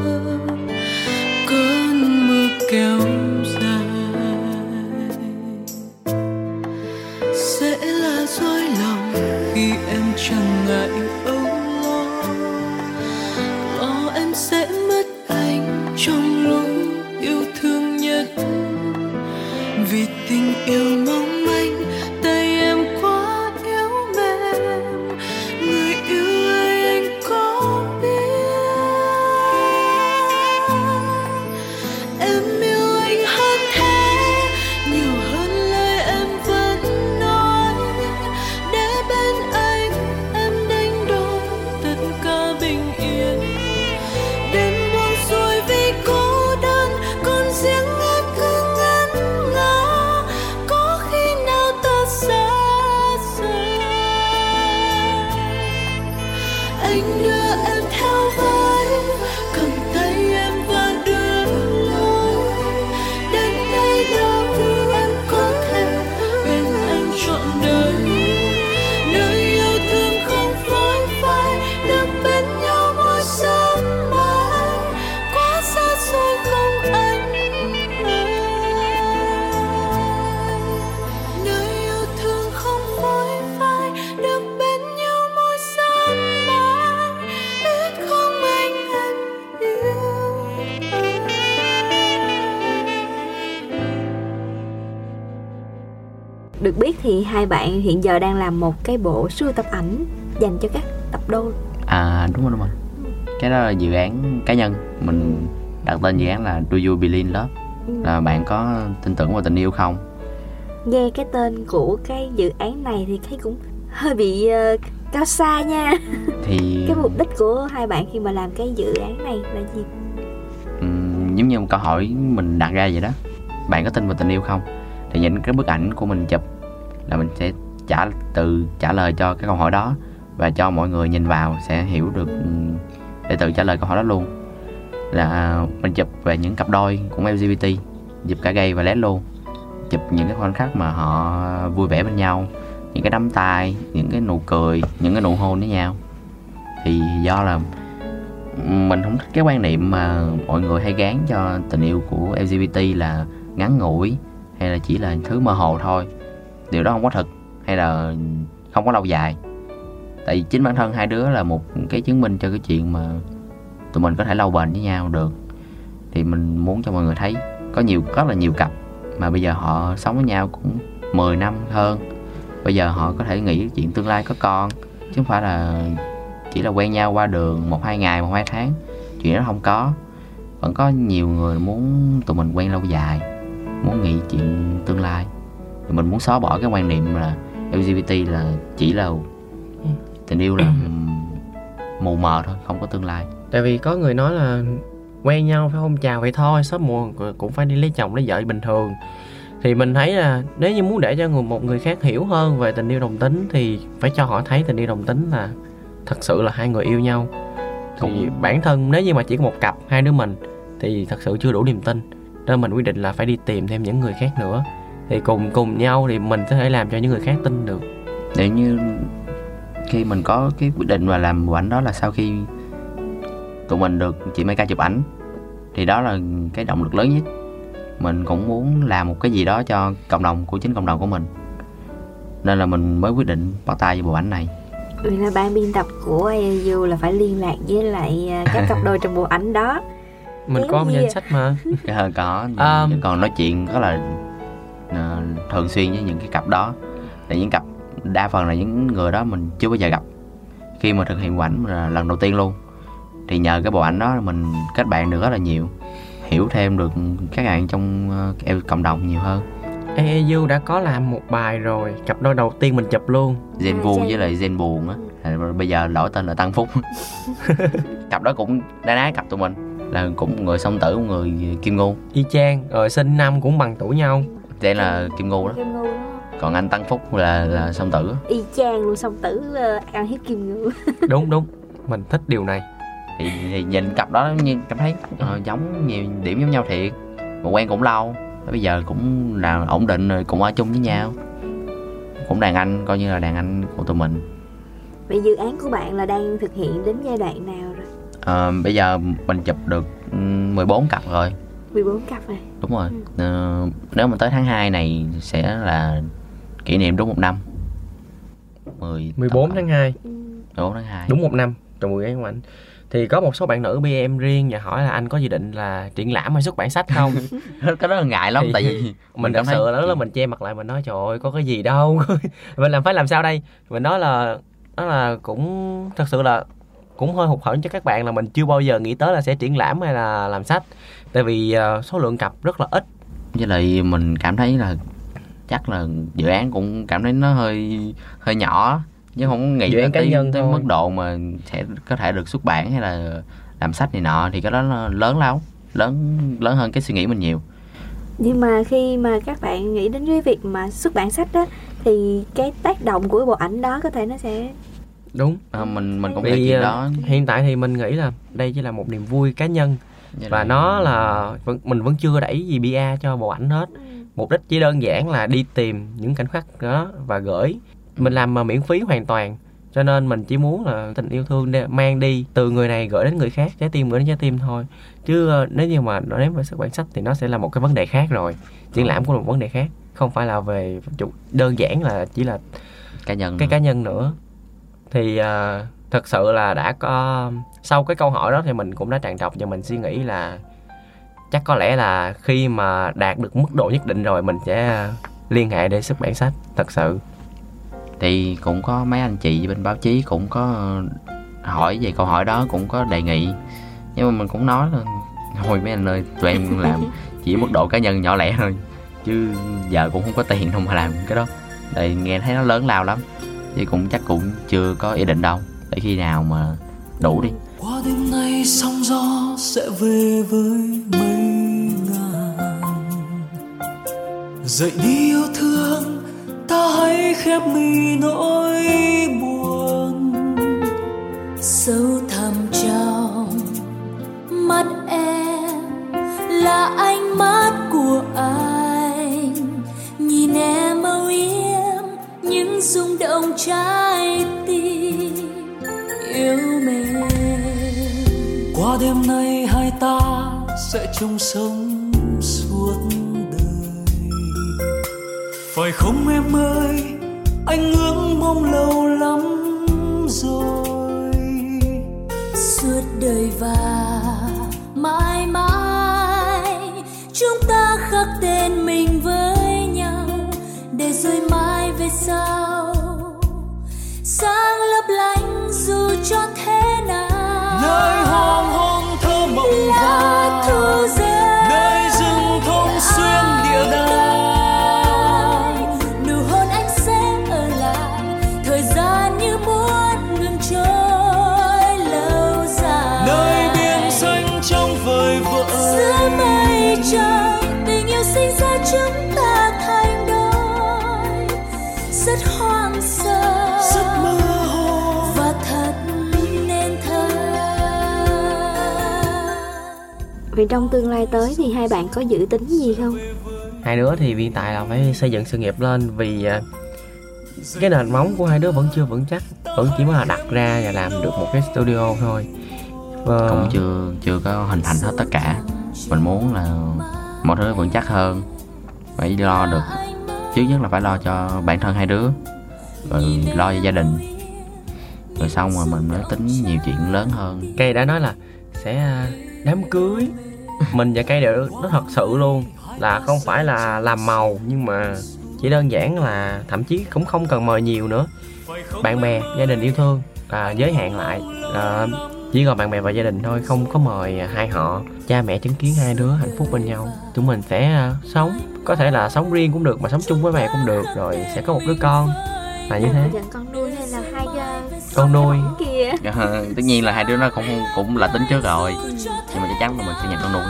Cơn mưa kéo dài. Sẽ là dối lòng khi em chẳng ngại hai bạn hiện giờ đang làm một cái bộ sưu tập ảnh dành cho các tập đôi. À đúng rồi đúng rồi. Cái đó là dự án cá nhân. Mình đặt tên dự án là Do You Believe in Love. Là bạn có tin tưởng vào tình yêu không? Nghe cái tên của cái dự án này thì thấy cũng hơi bị ờ, cao xa nha. Thì cái mục đích của hai bạn khi mà làm cái dự án này là gì? Ừm, giống như một câu hỏi mình đặt ra vậy đó. Bạn có tin vào tình yêu không? Thì nhìn cái bức ảnh của mình chụp là mình sẽ trả từ, trả lời cho cái câu hỏi đó. Và cho mọi người nhìn vào sẽ hiểu được ừ, để tự trả lời câu hỏi đó luôn. Là à, mình chụp về những cặp đôi cũng LGBT chụp cả gay và lét luôn. Chụp những cái khoảnh khắc mà họ vui vẻ bên nhau, những cái đắm tay những cái nụ cười, những cái nụ hôn với nhau. Thì do là mình không thích cái quan niệm mà mọi người hay gán cho tình yêu của LGBT là ngắn ngủi hay là chỉ là thứ mơ hồ thôi điều đó không có thật hay là không có lâu dài. Tại vì chính bản thân hai đứa là một cái chứng minh cho cái chuyện mà tụi mình có thể lâu bền với nhau được. Thì mình muốn cho mọi người thấy có nhiều, rất là nhiều cặp mà bây giờ họ sống với nhau cũng 10 năm hơn. Bây giờ họ có thể nghĩ chuyện tương lai có con, chứ không phải là chỉ là quen nhau qua đường một hai ngày, một hai tháng. Chuyện đó không có. Vẫn có nhiều người muốn tụi mình quen lâu dài, muốn nghĩ chuyện tương lai thì mình muốn xóa bỏ cái quan niệm là LGBT là chỉ là tình yêu là mù mờ thôi không có tương lai. Tại vì có người nói là quen nhau phải không chào vậy thôi sớm muộn cũng phải đi lấy chồng lấy vợ bình thường. Thì mình thấy là nếu như muốn để cho người một người khác hiểu hơn về tình yêu đồng tính thì phải cho họ thấy tình yêu đồng tính là thật sự là hai người yêu nhau. Thì bản thân nếu như mà chỉ có một cặp hai đứa mình thì thật sự chưa đủ niềm tin. Nên mình quyết định là phải đi tìm thêm những người khác nữa thì cùng cùng nhau thì mình có thể làm cho những người khác tin được. Nếu như khi mình có cái quyết định và làm bộ ảnh đó là sau khi tụi mình được chị Mai Ca chụp ảnh thì đó là cái động lực lớn nhất. Mình cũng muốn làm một cái gì đó cho cộng đồng của chính cộng đồng của mình. Nên là mình mới quyết định bắt tay vào bộ ảnh này. Vì là ban biên tập của AU là phải liên lạc với lại à, các cặp đôi trong bộ ảnh đó. Mình Kéo có một gì danh sách mà. Cái hơn có Um, còn nói chuyện rất là ờ, thường xuyên với những cái cặp đó. Là những cặp đa phần là những người đó mình chưa bao giờ gặp. Khi mà thực hiện bộ ảnh là lần đầu tiên luôn. Thì nhờ cái bộ ảnh đó mình kết bạn được rất là nhiều hiểu thêm được các bạn trong ờ, cái cộng đồng nhiều hơn. AAU đã có làm một bài rồi cặp đôi đầu tiên mình chụp luôn. Gen À, vuông với lại gen buồn á. Bây giờ đổi tên là tăng phúc. Cặp đó cũng đá đá cặp tụi mình. Là cũng người song tử người kim ngưu y chang rồi sinh năm cũng bằng tuổi nhau đây là kim ngưu đó. Kim ngưu đó. Còn anh tăng phúc là là song tử. Y chang luôn song tử ờ, ăn hiếp kim ngưu đúng đúng. Mình thích điều này. Thì, thì nhìn cặp đó như cảm thấy ờ, giống nhiều điểm giống nhau thiệt. Mà quen cũng lâu bây giờ cũng là ổn định rồi cũng ở chung với nhau. Cũng đàn anh coi như là đàn anh của tụi mình. Vậy dự án của bạn là đang thực hiện đến giai đoạn nào rồi? Ờ, bây giờ mình chụp được ừm, 14 cặp rồi 14 cặp rồi đúng rồi. Ờ, nếu mà tới tháng 2 này sẽ là kỷ niệm đúng một năm. 10, 14 tháng 2 Ừ. 14 tháng 2 đúng một năm trong buổi của anh. Thì có một số bạn nữ BM riêng và hỏi là anh có dự định là triển lãm hay xuất bản sách không? Cái đó là ngại lắm Thì- tại vì mình cảm thật sự là đó là mình che mặt lại mình nói trời ơi có cái gì đâu. Mình làm phải làm sao đây? Mình nói là đó là cũng thật sự là cũng hơi hụt hẫng cho các bạn là mình chưa bao giờ nghĩ tới là sẽ triển lãm hay là làm sách tại vì ờ, số lượng cặp rất là ít. Với lại mình cảm thấy là chắc là dự án cũng cảm thấy nó hơi hơi nhỏ chứ không nghĩ Dự án cá tới, nhân tới thôi. mức độ mà sẽ có thể được xuất bản hay là làm sách này nọ thì cái đó nó lớn lắm lớn lớn hơn cái suy nghĩ mình nhiều. Nhưng mà khi mà các bạn nghĩ đến cái việc mà xuất bản sách đó thì cái tác động của bộ ảnh đó có thể nó sẽ đúng. À, mình mình cũng nghĩ chuyện ờ, đó. hiện tại thì mình nghĩ là đây chỉ là một niềm vui cá nhân Với và nó là vẫn mình vẫn chưa đẩy gì PR cho bộ ảnh hết. Mục đích chỉ đơn giản là đi tìm những khoảnh khắc đó và gửi. Mình làm mà miễn phí hoàn toàn cho nên mình chỉ muốn là tình yêu thương để mang đi từ người này gửi đến người khác trái tim gửi đến trái tim thôi. Chứ ờ, nếu như mà nói đến về xuất bản sách thì nó sẽ là một cái vấn đề khác rồi. Triển lãm cũng là một vấn đề khác không phải là về chủ đơn giản là chỉ là cá nhân cái nữa. cá nhân nữa. Thì à, thật sự là đã có sau cái câu hỏi đó thì mình cũng đã tràn trọc và mình suy nghĩ là chắc có lẽ là khi mà đạt được mức độ nhất định rồi mình sẽ liên hệ để xuất bản sách thật sự. Thì cũng có mấy anh chị bên báo chí cũng có hỏi về câu hỏi đó cũng có đề nghị. Nhưng mà mình cũng nói là thôi mấy anh ơi tụi em làm chỉ mức độ cá nhân nhỏ lẻ thôi chứ giờ cũng không có tiền đâu mà làm cái đó. Tại nghe thấy nó lớn lao lắm thì cũng chắc cũng chưa có ý định đâu để khi nào mà đủ đi. Qua đêm nay sóng gió sẽ về với mây ngàn. Dậy đi yêu thương, ta hãy khép mi nỗi buồn. Sâu thẳm trong mắt em là ánh mắt của anh. Nhìn em âu yếm những rung động trái tim yêu mến qua đêm nay hai ta sẽ chung sống suốt đời. Phải không em ơi anh ước mong lâu lắm rồi. Suốt đời và mãi mãi chúng ta khắc tên mình với nhau. Để rồi mai về sau sáng lấp lánh dù cho thế nào. Nơi hoàng hôn thơ mộng lá Vậy trong tương lai tới thì hai bạn có dự tính gì không? hai đứa thì hiện tại là phải xây dựng sự nghiệp lên vì à, cái nền móng của hai đứa vẫn chưa vững chắc vẫn chỉ mới là đặt ra và làm được một cái studio thôi. Ờ, cũng chưa chưa có hình thành hết tất cả. Mình muốn là mọi thứ vững chắc hơn. Phải lo được trước nhất là phải lo cho bản thân hai đứa rồi lo cho gia đình. Rồi xong rồi mình mới tính nhiều chuyện lớn hơn. Cây đã nói là sẽ à, đám cưới mình và cây đều nó thật sự luôn. Là không phải là làm màu nhưng mà chỉ đơn giản là thậm chí cũng không cần mời nhiều nữa. Bạn bè gia đình yêu thương à, giới hạn lại. À, chỉ còn bạn bè và gia đình thôi không có mời hai họ. Cha mẹ chứng kiến hai đứa hạnh phúc bên nhau. Chúng mình sẽ à, sống có thể là sống riêng cũng được mà sống chung với mẹ cũng được rồi sẽ có một đứa con là như thế. con nuôi hay là hai uh, con nuôi. kìa Ờ, tất nhiên là hai đứa nó cũng cũng là tính trước rồi. Nhưng mà chắc chắn là mình sẽ nhận con nuôi.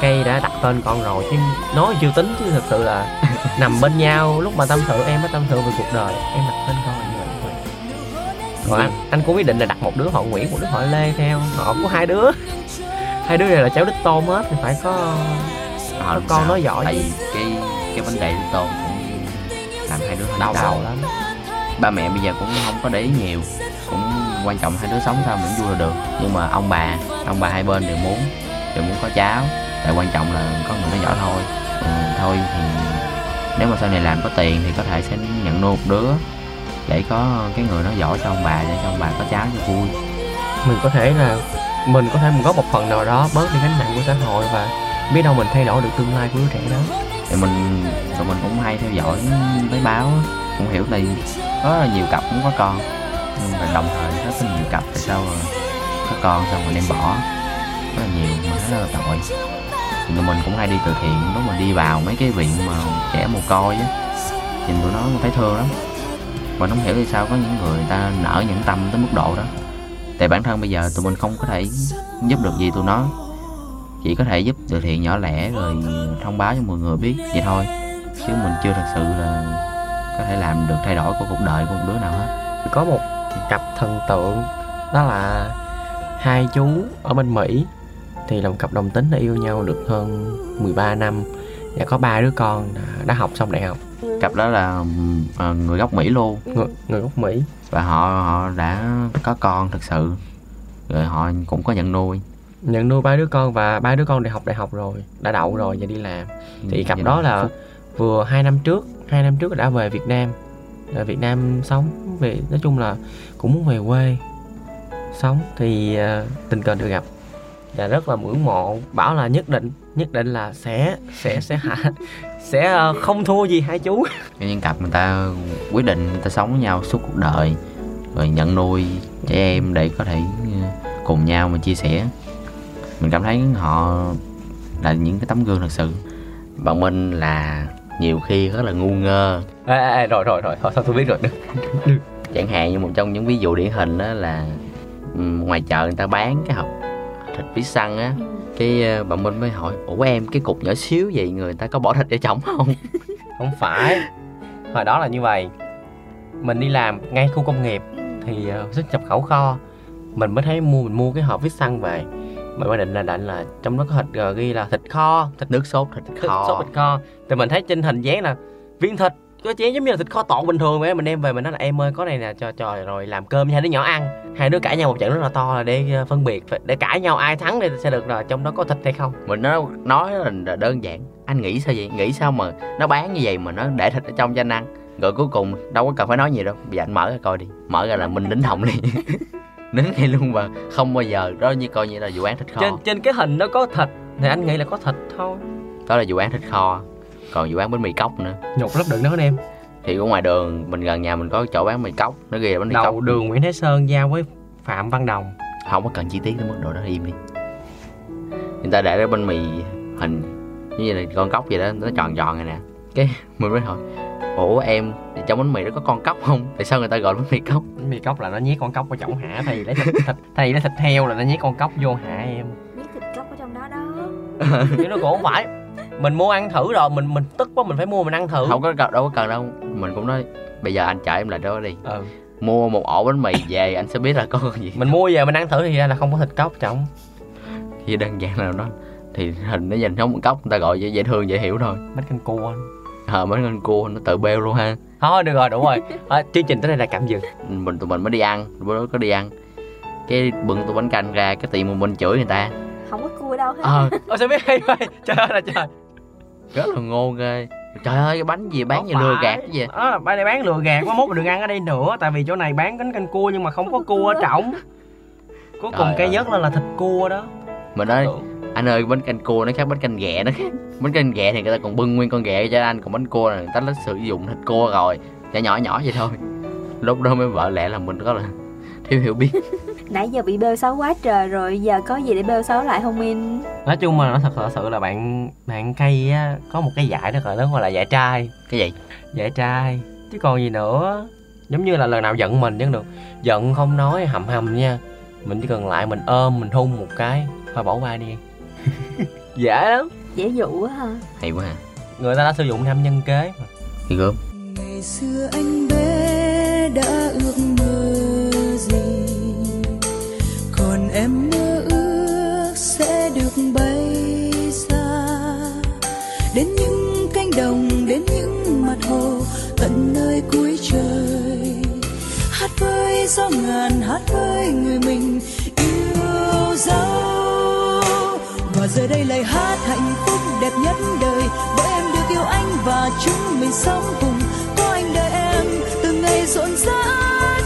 Cây đã đặt tên con rồi chứ nói chưa tính chứ thật sự là nằm bên nhau. Lúc mà tâm sự em mới tâm sự về cuộc đời em đặt tên con là như vậy như vậy còn anh anh cũng quyết định là đặt một đứa họ nguyễn một đứa họ lê theo. Họ có hai đứa. Hai đứa này là cháu đích tôn hết thì phải có Ờ, con sao? nói giỏi tại vì cái cái vấn đề đích tôn cũng làm hai đứa đau. đầu lắm ba mẹ bây giờ cũng không có để ý nhiều cũng quan trọng hai đứa sống sao vẫn vui là được. Nhưng mà ông bà ông bà hai bên đều muốn đều muốn có cháu tại quan trọng là có người nó giỏi thôi. Ừ, thôi thì nếu mà sau này làm có tiền thì có thể sẽ nhận nuôi một đứa để có cái người nó giỏi cho ông bà để cho ông bà có cháu cho vui. Mình có thể là mình có thể góp một phần nào đó bớt đi gánh nặng của xã hội và biết đâu mình thay đổi được tương lai của đứa trẻ đó. Thì mình tụi mình cũng hay theo dõi mấy báo cũng hiểu đây có rất là nhiều cặp cũng có con. Nhưng mà đồng thời rất là nhiều cặp tại sao có con xong rồi đem bỏ. Rất là nhiều, mà rất là tội. Thì tụi mình cũng hay đi từ thiện, lúc mà đi vào mấy cái viện mà trẻ mồ côi á, nhìn tụi nó thấy thương lắm. Và nó không hiểu vì sao có những người ta nở những tâm tới mức độ đó. Tại bản thân bây giờ tụi mình không có thể giúp được gì tụi nó. Chỉ có thể giúp từ thiện nhỏ lẻ rồi thông báo cho mọi người biết vậy thôi. Chứ mình chưa thật sự là có thể làm được thay đổi của cuộc đời của một đứa nào hết. Có một cặp thần tượng đó là hai chú ở bên Mỹ. Thì là một cặp đồng tính đã yêu nhau được hơn 13 năm. Và có ba đứa con đã, học xong đại học. Cặp đó là ờ, người gốc mỹ luôn. Người, người gốc Mỹ. Và họ họ đã có con thực sự. Rồi họ cũng có nhận nuôi. Nhận nuôi ba đứa con và ba đứa con đều học đại học rồi đã đậu rồi và đi làm. Thì cặp đó là vừa hai năm trước hai năm trước đã về Việt Nam. Ở Việt Nam sống về nói chung là cũng muốn về quê sống thì uh, tình cờ được gặp. Và rất là ngưỡng mộ bảo là nhất định nhất định là sẽ sẽ sẽ hạ sẽ uh, không thua gì hai chú. Nhân cặp người ta quyết định người ta sống với nhau suốt cuộc đời rồi nhận nuôi trẻ em để có thể ờ, cùng nhau mà chia sẻ. Mình cảm thấy họ là những cái tấm gương thật sự. Bọn mình là nhiều khi rất là ngu ngơ. Ê, ê, ê, rồi rồi rồi. Thôi, thôi tôi biết rồi. Được. Chẳng hạn như một trong những ví dụ điển hình đó là ngoài chợ người ta bán cái hộp thịt vít xăng á cái ờ, bạn minh mới hỏi ủa em cái cục nhỏ xíu vậy người ta có bỏ thịt vào trong không? Không phải. Hồi đó là như vậy. Mình đi làm ngay khu công nghiệp thì uh, xuất nhập khẩu kho. Mình mới thấy mua mình mua cái hộp vít xăng về. Mình mới định là định là trong đó có thịt ờ, ghi là thịt kho thịt nước sốt thịt thịt kho. sốt thịt kho thì mình thấy trên hình dáng là viên thịt có chén giống như là thịt kho tọn bình thường vậy mình đem về mình nói là em ơi có này nè cho cho rồi làm cơm cho hai đứa nhỏ ăn. Hai đứa cãi nhau một trận rất là to là để ờ, phân biệt để cãi nhau ai thắng thì sẽ được là trong đó có thịt hay không. Mình nói nói là đơn giản. Anh nghĩ sao vậy? Nghĩ sao mà nó bán như vậy mà nó để thịt ở trong cho anh ăn? Rồi cuối cùng đâu có cần phải nói gì đâu. Bây giờ anh mở ra coi đi. Mở ra là mình đính hồng liền. Nín ngay luôn và không bao giờ đó như coi như là vụ án thịt kho. Trên trên cái hình nó có thịt thì anh nghĩ là có thịt thôi. Đó là vụ án thịt kho còn vụ án bánh mì cốc nữa. Nhục lắm đừng nói em. Thì ở ngoài đường mình gần nhà mình có chỗ bán mì cốc nó ghi là bánh mì đầu cốc. đường Nguyễn Thế Sơn giao với Phạm Văn Đồng. Không có cần chi tiết tới mức độ đó im đi. Người ta để cái bánh mì hình như là con cốc vậy đó nó tròn tròn này nè. Cái mình mới hỏi ủa em thì trong bánh mì đó có con cốc không? Tại sao người ta gọi bánh mì cốc? Bánh mì cốc là nó nhét con cốc vào trong hả thay vì lấy thịt, thịt thay vì lấy thịt heo là nó nhét con cốc vô hả em. Miếng thịt cốc ở trong đó đó. Chứ nó cũng không phải mình mua ăn thử rồi mình mình tức quá mình phải mua mình ăn thử. Không có cần- đâu có cần đâu. Mình cũng nói bây giờ anh chở em lại đó đi. Ừ. mua một ổ bánh mì về anh sẽ biết là có con gì. Mình mua về mình ăn thử thì ra là không có thịt cốc trong thì đơn giản là nó thì hình nó dành giống cốc người ta gọi dễ, dễ thương dễ hiểu thôi. Bánh canh cua ờ mấy con cua nó tự bêu luôn ha. Thôi được rồi đủ rồi. À, chương trình tới đây là cảm dừng. Mình tụi mình mới đi ăn bữa đó có đi ăn. Cái bưng tô bánh canh ra cái tiệm mình chửi người ta. Không có cua đâu hết ờ. Ôi sao biết hay vậy? Trời ơi là trời rất là ngô ghê. Trời ơi cái bánh gì bán Không như lừa gạt cái gì đó bay này bán lừa gạt quá mốt đừng ăn ở đây nữa tại vì chỗ này bán bánh canh cua nhưng mà không có cua ở trọng cuối cùng Trời cái ơi. nhất là là thịt cua đó. Mình nói Tưởng. anh ơi bánh canh cua nó khác bánh canh ghẹ nó khác. Bánh canh ghẹ thì người ta còn bưng nguyên con ghẹ cho anh còn bánh cua là người ta đã sử dụng thịt cua rồi. Nhỏ nhỏ nhỏ vậy thôi. Lúc đó mới vợ lẽ là mình có là thiếu hiểu biết Nãy giờ bị bêu xấu quá trời rồi Giờ có gì để bêu xấu lại không Min nói chung mà nó thật thật sự là bạn bạn cây á có một cái giải rất là lớn gọi là giải trai. Cái gì? Giải trai. Chứ còn gì nữa. Giống như là lần nào giận mình chứ được. Giận không nói hầm hầm nha. Mình chỉ cần lại mình ôm mình hung một cái thôi bỏ qua đi. Dễ lắm. Dễ dụ quá ha. Hay quá à người ta đã sử dụng nam nhân kế mà. Thì gớm. Ngày xưa anh bé đã ước mơ gì? còn em mơ ước sẽ được bay xa. Đến những cánh đồng, đến những mặt hồ, tận nơi cuối trời. Hát với gió ngàn, hát với người mình, yêu dấu. Và giờ đây lời hát hạnh phúc đẹp nhất đời. Bởi em được yêu anh và chúng mình sống cùng. Có anh đợi em từng ngày rộn rã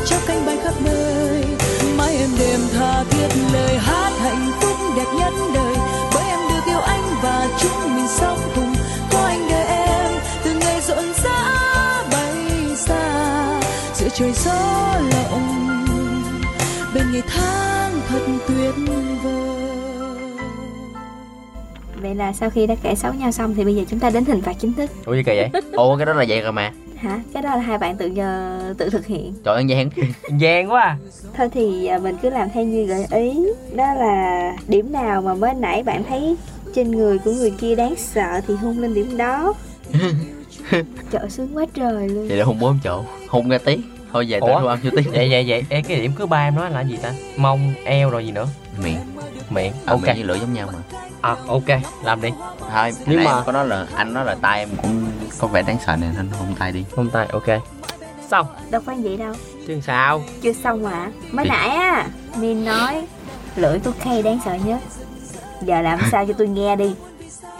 trong cánh bay khắp nơi. Trời gió lộng bên ngày tháng thật tuyệt vời. Vậy là sau khi đã kể xấu nhau xong Thì bây giờ chúng ta đến hình phạt chính thức. Ủa gì kỳ vậy? Ồ cái đó là vậy rồi mà. Hả? Cái đó là hai bạn tự giờ tự thực hiện. Trời ơi gian gian quá à. Thôi thì à, mình cứ làm theo như gợi ý. Đó là điểm nào mà mới nãy bạn thấy trên người của người kia đáng sợ thì hôn lên điểm đó. Trời sướng quá trời luôn. Vậy là hôn bốn chỗ. Hôn ra tiếng thôi về tới Ủa? thu âm cho tiếng? Vậy vậy vậy. Ê, cái điểm thứ ba em nói là gì ta? Mông eo rồi gì nữa? Miệng. Miệng. À, ok. miệng với lưỡi giống nhau mà. À ok. Làm đi. Thôi Nhưng nhưng mà- mà có nói là anh nói là tay em cũng có vẻ đáng sợ nên anh hôn tay đi. Hôn tay ok. Xong. Đâu phải vậy đâu. Chứ sao? Chưa xong mà. Mới Thì- nãy á Min nói Lưỡi tôi khay đáng sợ nhất. Giờ làm sao cho tôi nghe đi.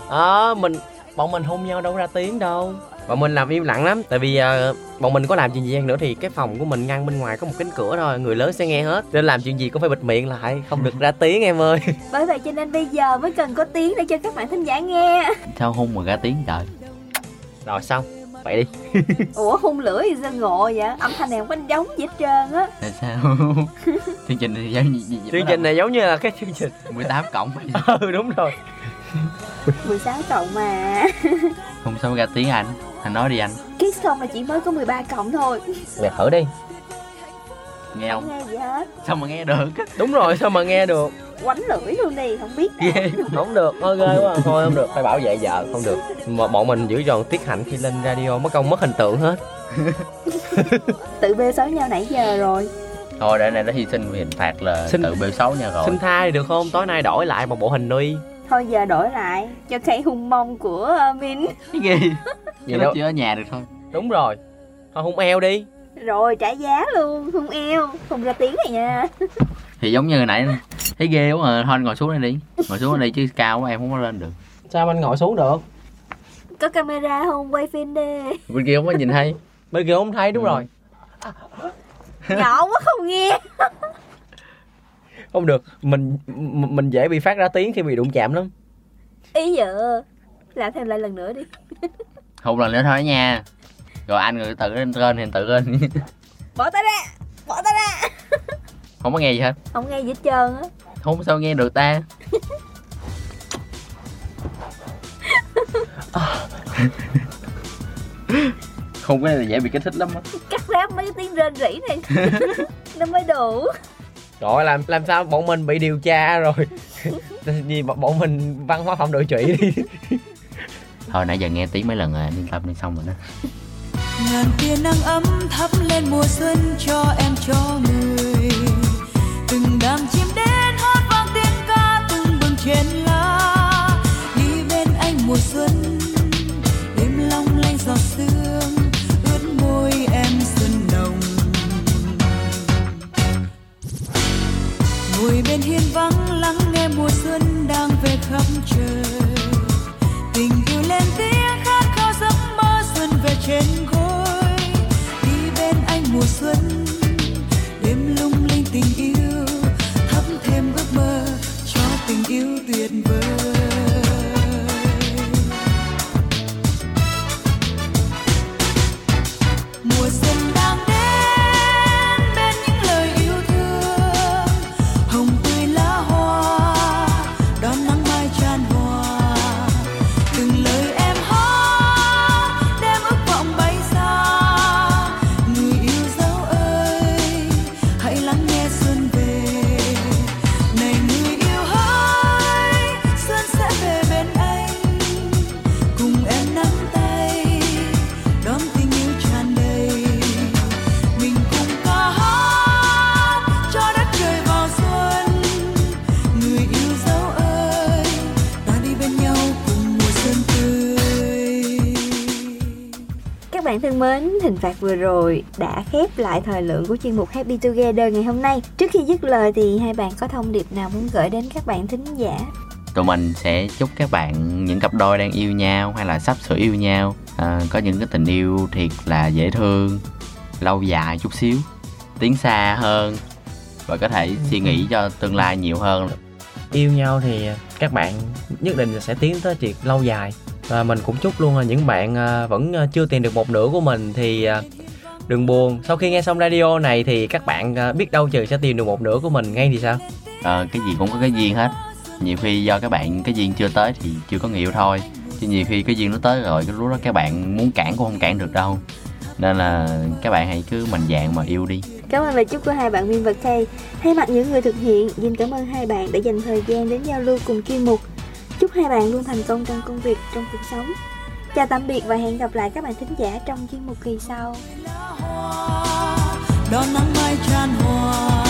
Ờ mình bọn mình hôn nhau đâu ra tiếng đâu bọn mình làm im lặng lắm tại vì ờ, bọn mình có làm chuyện gì chăng nữa thì cái phòng của mình ngăn bên ngoài có một cánh cửa thôi người lớn sẽ nghe hết. Nên làm chuyện gì cũng phải bịt miệng lại không được ra tiếng em ơi. Bởi vậy cho nên bây giờ mới cần có tiếng để cho các bạn thính giả nghe. Sao hôn mà ra tiếng trời? Rồi xong vậy đi. Ủa hung lửa gì sao ngộ vậy? Âm thanh này không có giống gì hết trơn á. Tại sao? chương trình này giống như chương trình này giống như là cái chương trình 18 cộng ừ đúng rồi. 16 cộng mà. Không sao ra tiếng anh Anh nói đi anh. Kiss không là chỉ mới có 13 cộng thôi. Mẹ thử đi. Nghe không không? nghe gì hết? Sao mà nghe được? Đúng rồi sao mà nghe được? Quánh lưỡi luôn đi không biết ghê không được thôi ghê quá thôi không được. Phải bảo vệ vợ không được. Mà bọn mình giữ tròn tiết hạnh khi lên radio mất công mất hình tượng hết. Tự bê xấu nhau nãy giờ rồi. Thôi để này nó hy sinh vì hình phạt là Xin- tự bêu xấu nha rồi. xin tha đi được không? Tối nay đổi lại một bộ hình nuôi thôi giờ đổi lại. Cho cây hung mông của uh, Min Cái ghê Vậy nó chưa ở nhà được thôi. Đúng rồi. Thôi hung eo đi. Rồi trả giá luôn hung eo. Không ra tiếng này nha. Thì giống như hồi nãy Thấy ghê quá à. Thôi anh ngồi xuống đây đi. Ngồi xuống đây chứ cao quá em không có lên được. Sao anh ngồi xuống được? Có camera không? Quay phim đi. Bên kia không có nhìn thấy. Bên kia không thấy đúng Ừ. rồi. Nhỏ quá không nghe không được mình mình dễ bị phát ra tiếng khi bị đụng chạm lắm. Ý giờ làm thêm lại lần nữa đi. Không lần nữa thôi nha. Rồi anh người tự lên trên thì tự lên. Bỏ tay ra bỏ tay ra. Không có nghe gì hết. Không nghe gì hết trơn á. Không sao nghe được ta. Không cái này là dễ bị kích thích lắm á. Cắt ráp mấy cái tiếng rên rỉ này. Nó mới đủ rồi làm làm sao bọn mình bị điều tra rồi? Gì bọn bọn mình văn hóa phẩm đội trụy đi. Thôi nãy giờ nghe tiếng mấy lần rồi anh yên tâm đi xong rồi đó. Ngàn tia nắng ấm thắp lên mùa xuân cho em cho người. Từng đám chim đến hót vang tiếng ca từng bừng trên lá. Đi bên anh mùa xuân ngồi bên hiên vắng lắng nghe mùa xuân đang về khắp trời. Tình yêu lên tiếng khát khao giấc mơ xuân về trên gối đi bên anh mùa xuân, đêm lung linh tình yêu, thắp thêm ước mơ cho tình yêu tuyệt vời. Hình phạt vừa rồi đã khép lại thời lượng của chuyên mục Happy Together ngày hôm nay. Trước khi dứt lời thì hai bạn có thông điệp nào muốn gửi đến các bạn thính giả? Tụi mình sẽ chúc các bạn những cặp đôi đang yêu nhau hay là sắp sửa yêu nhau à, Có những cái tình yêu thiệt là dễ thương, lâu dài chút xíu Tiến xa hơn và có thể suy nghĩ cho tương lai nhiều hơn yêu nhau thì các bạn nhất định là sẽ tiến tới chuyện lâu dài và mình cũng chúc luôn là những bạn à, vẫn à, chưa tìm được một nửa của mình thì à, đừng buồn. Sau khi nghe xong radio này thì các bạn à, biết đâu chừng sẽ tìm được một nửa của mình ngay thì sao? Ờ, cái gì cũng có cái duyên hết. Nhiều khi do các bạn cái duyên chưa tới thì chưa có người yêu thôi. Chứ nhiều khi cái duyên nó tới rồi cái lúc đó các bạn muốn cản cũng không cản được đâu. Nên là các bạn hãy cứ mạnh dạn mà yêu đi. Cảm ơn lời chúc của hai bạn Min và Kay. Thay mặt những người thực hiện, xin cảm ơn hai bạn đã dành thời gian đến giao lưu cùng chuyên mục. Chúc hai bạn luôn thành công trong công việc, trong cuộc sống. Chào tạm biệt và hẹn gặp lại các bạn thính giả trong chuyên mục kỳ sau. đón nắng mai tràn hòa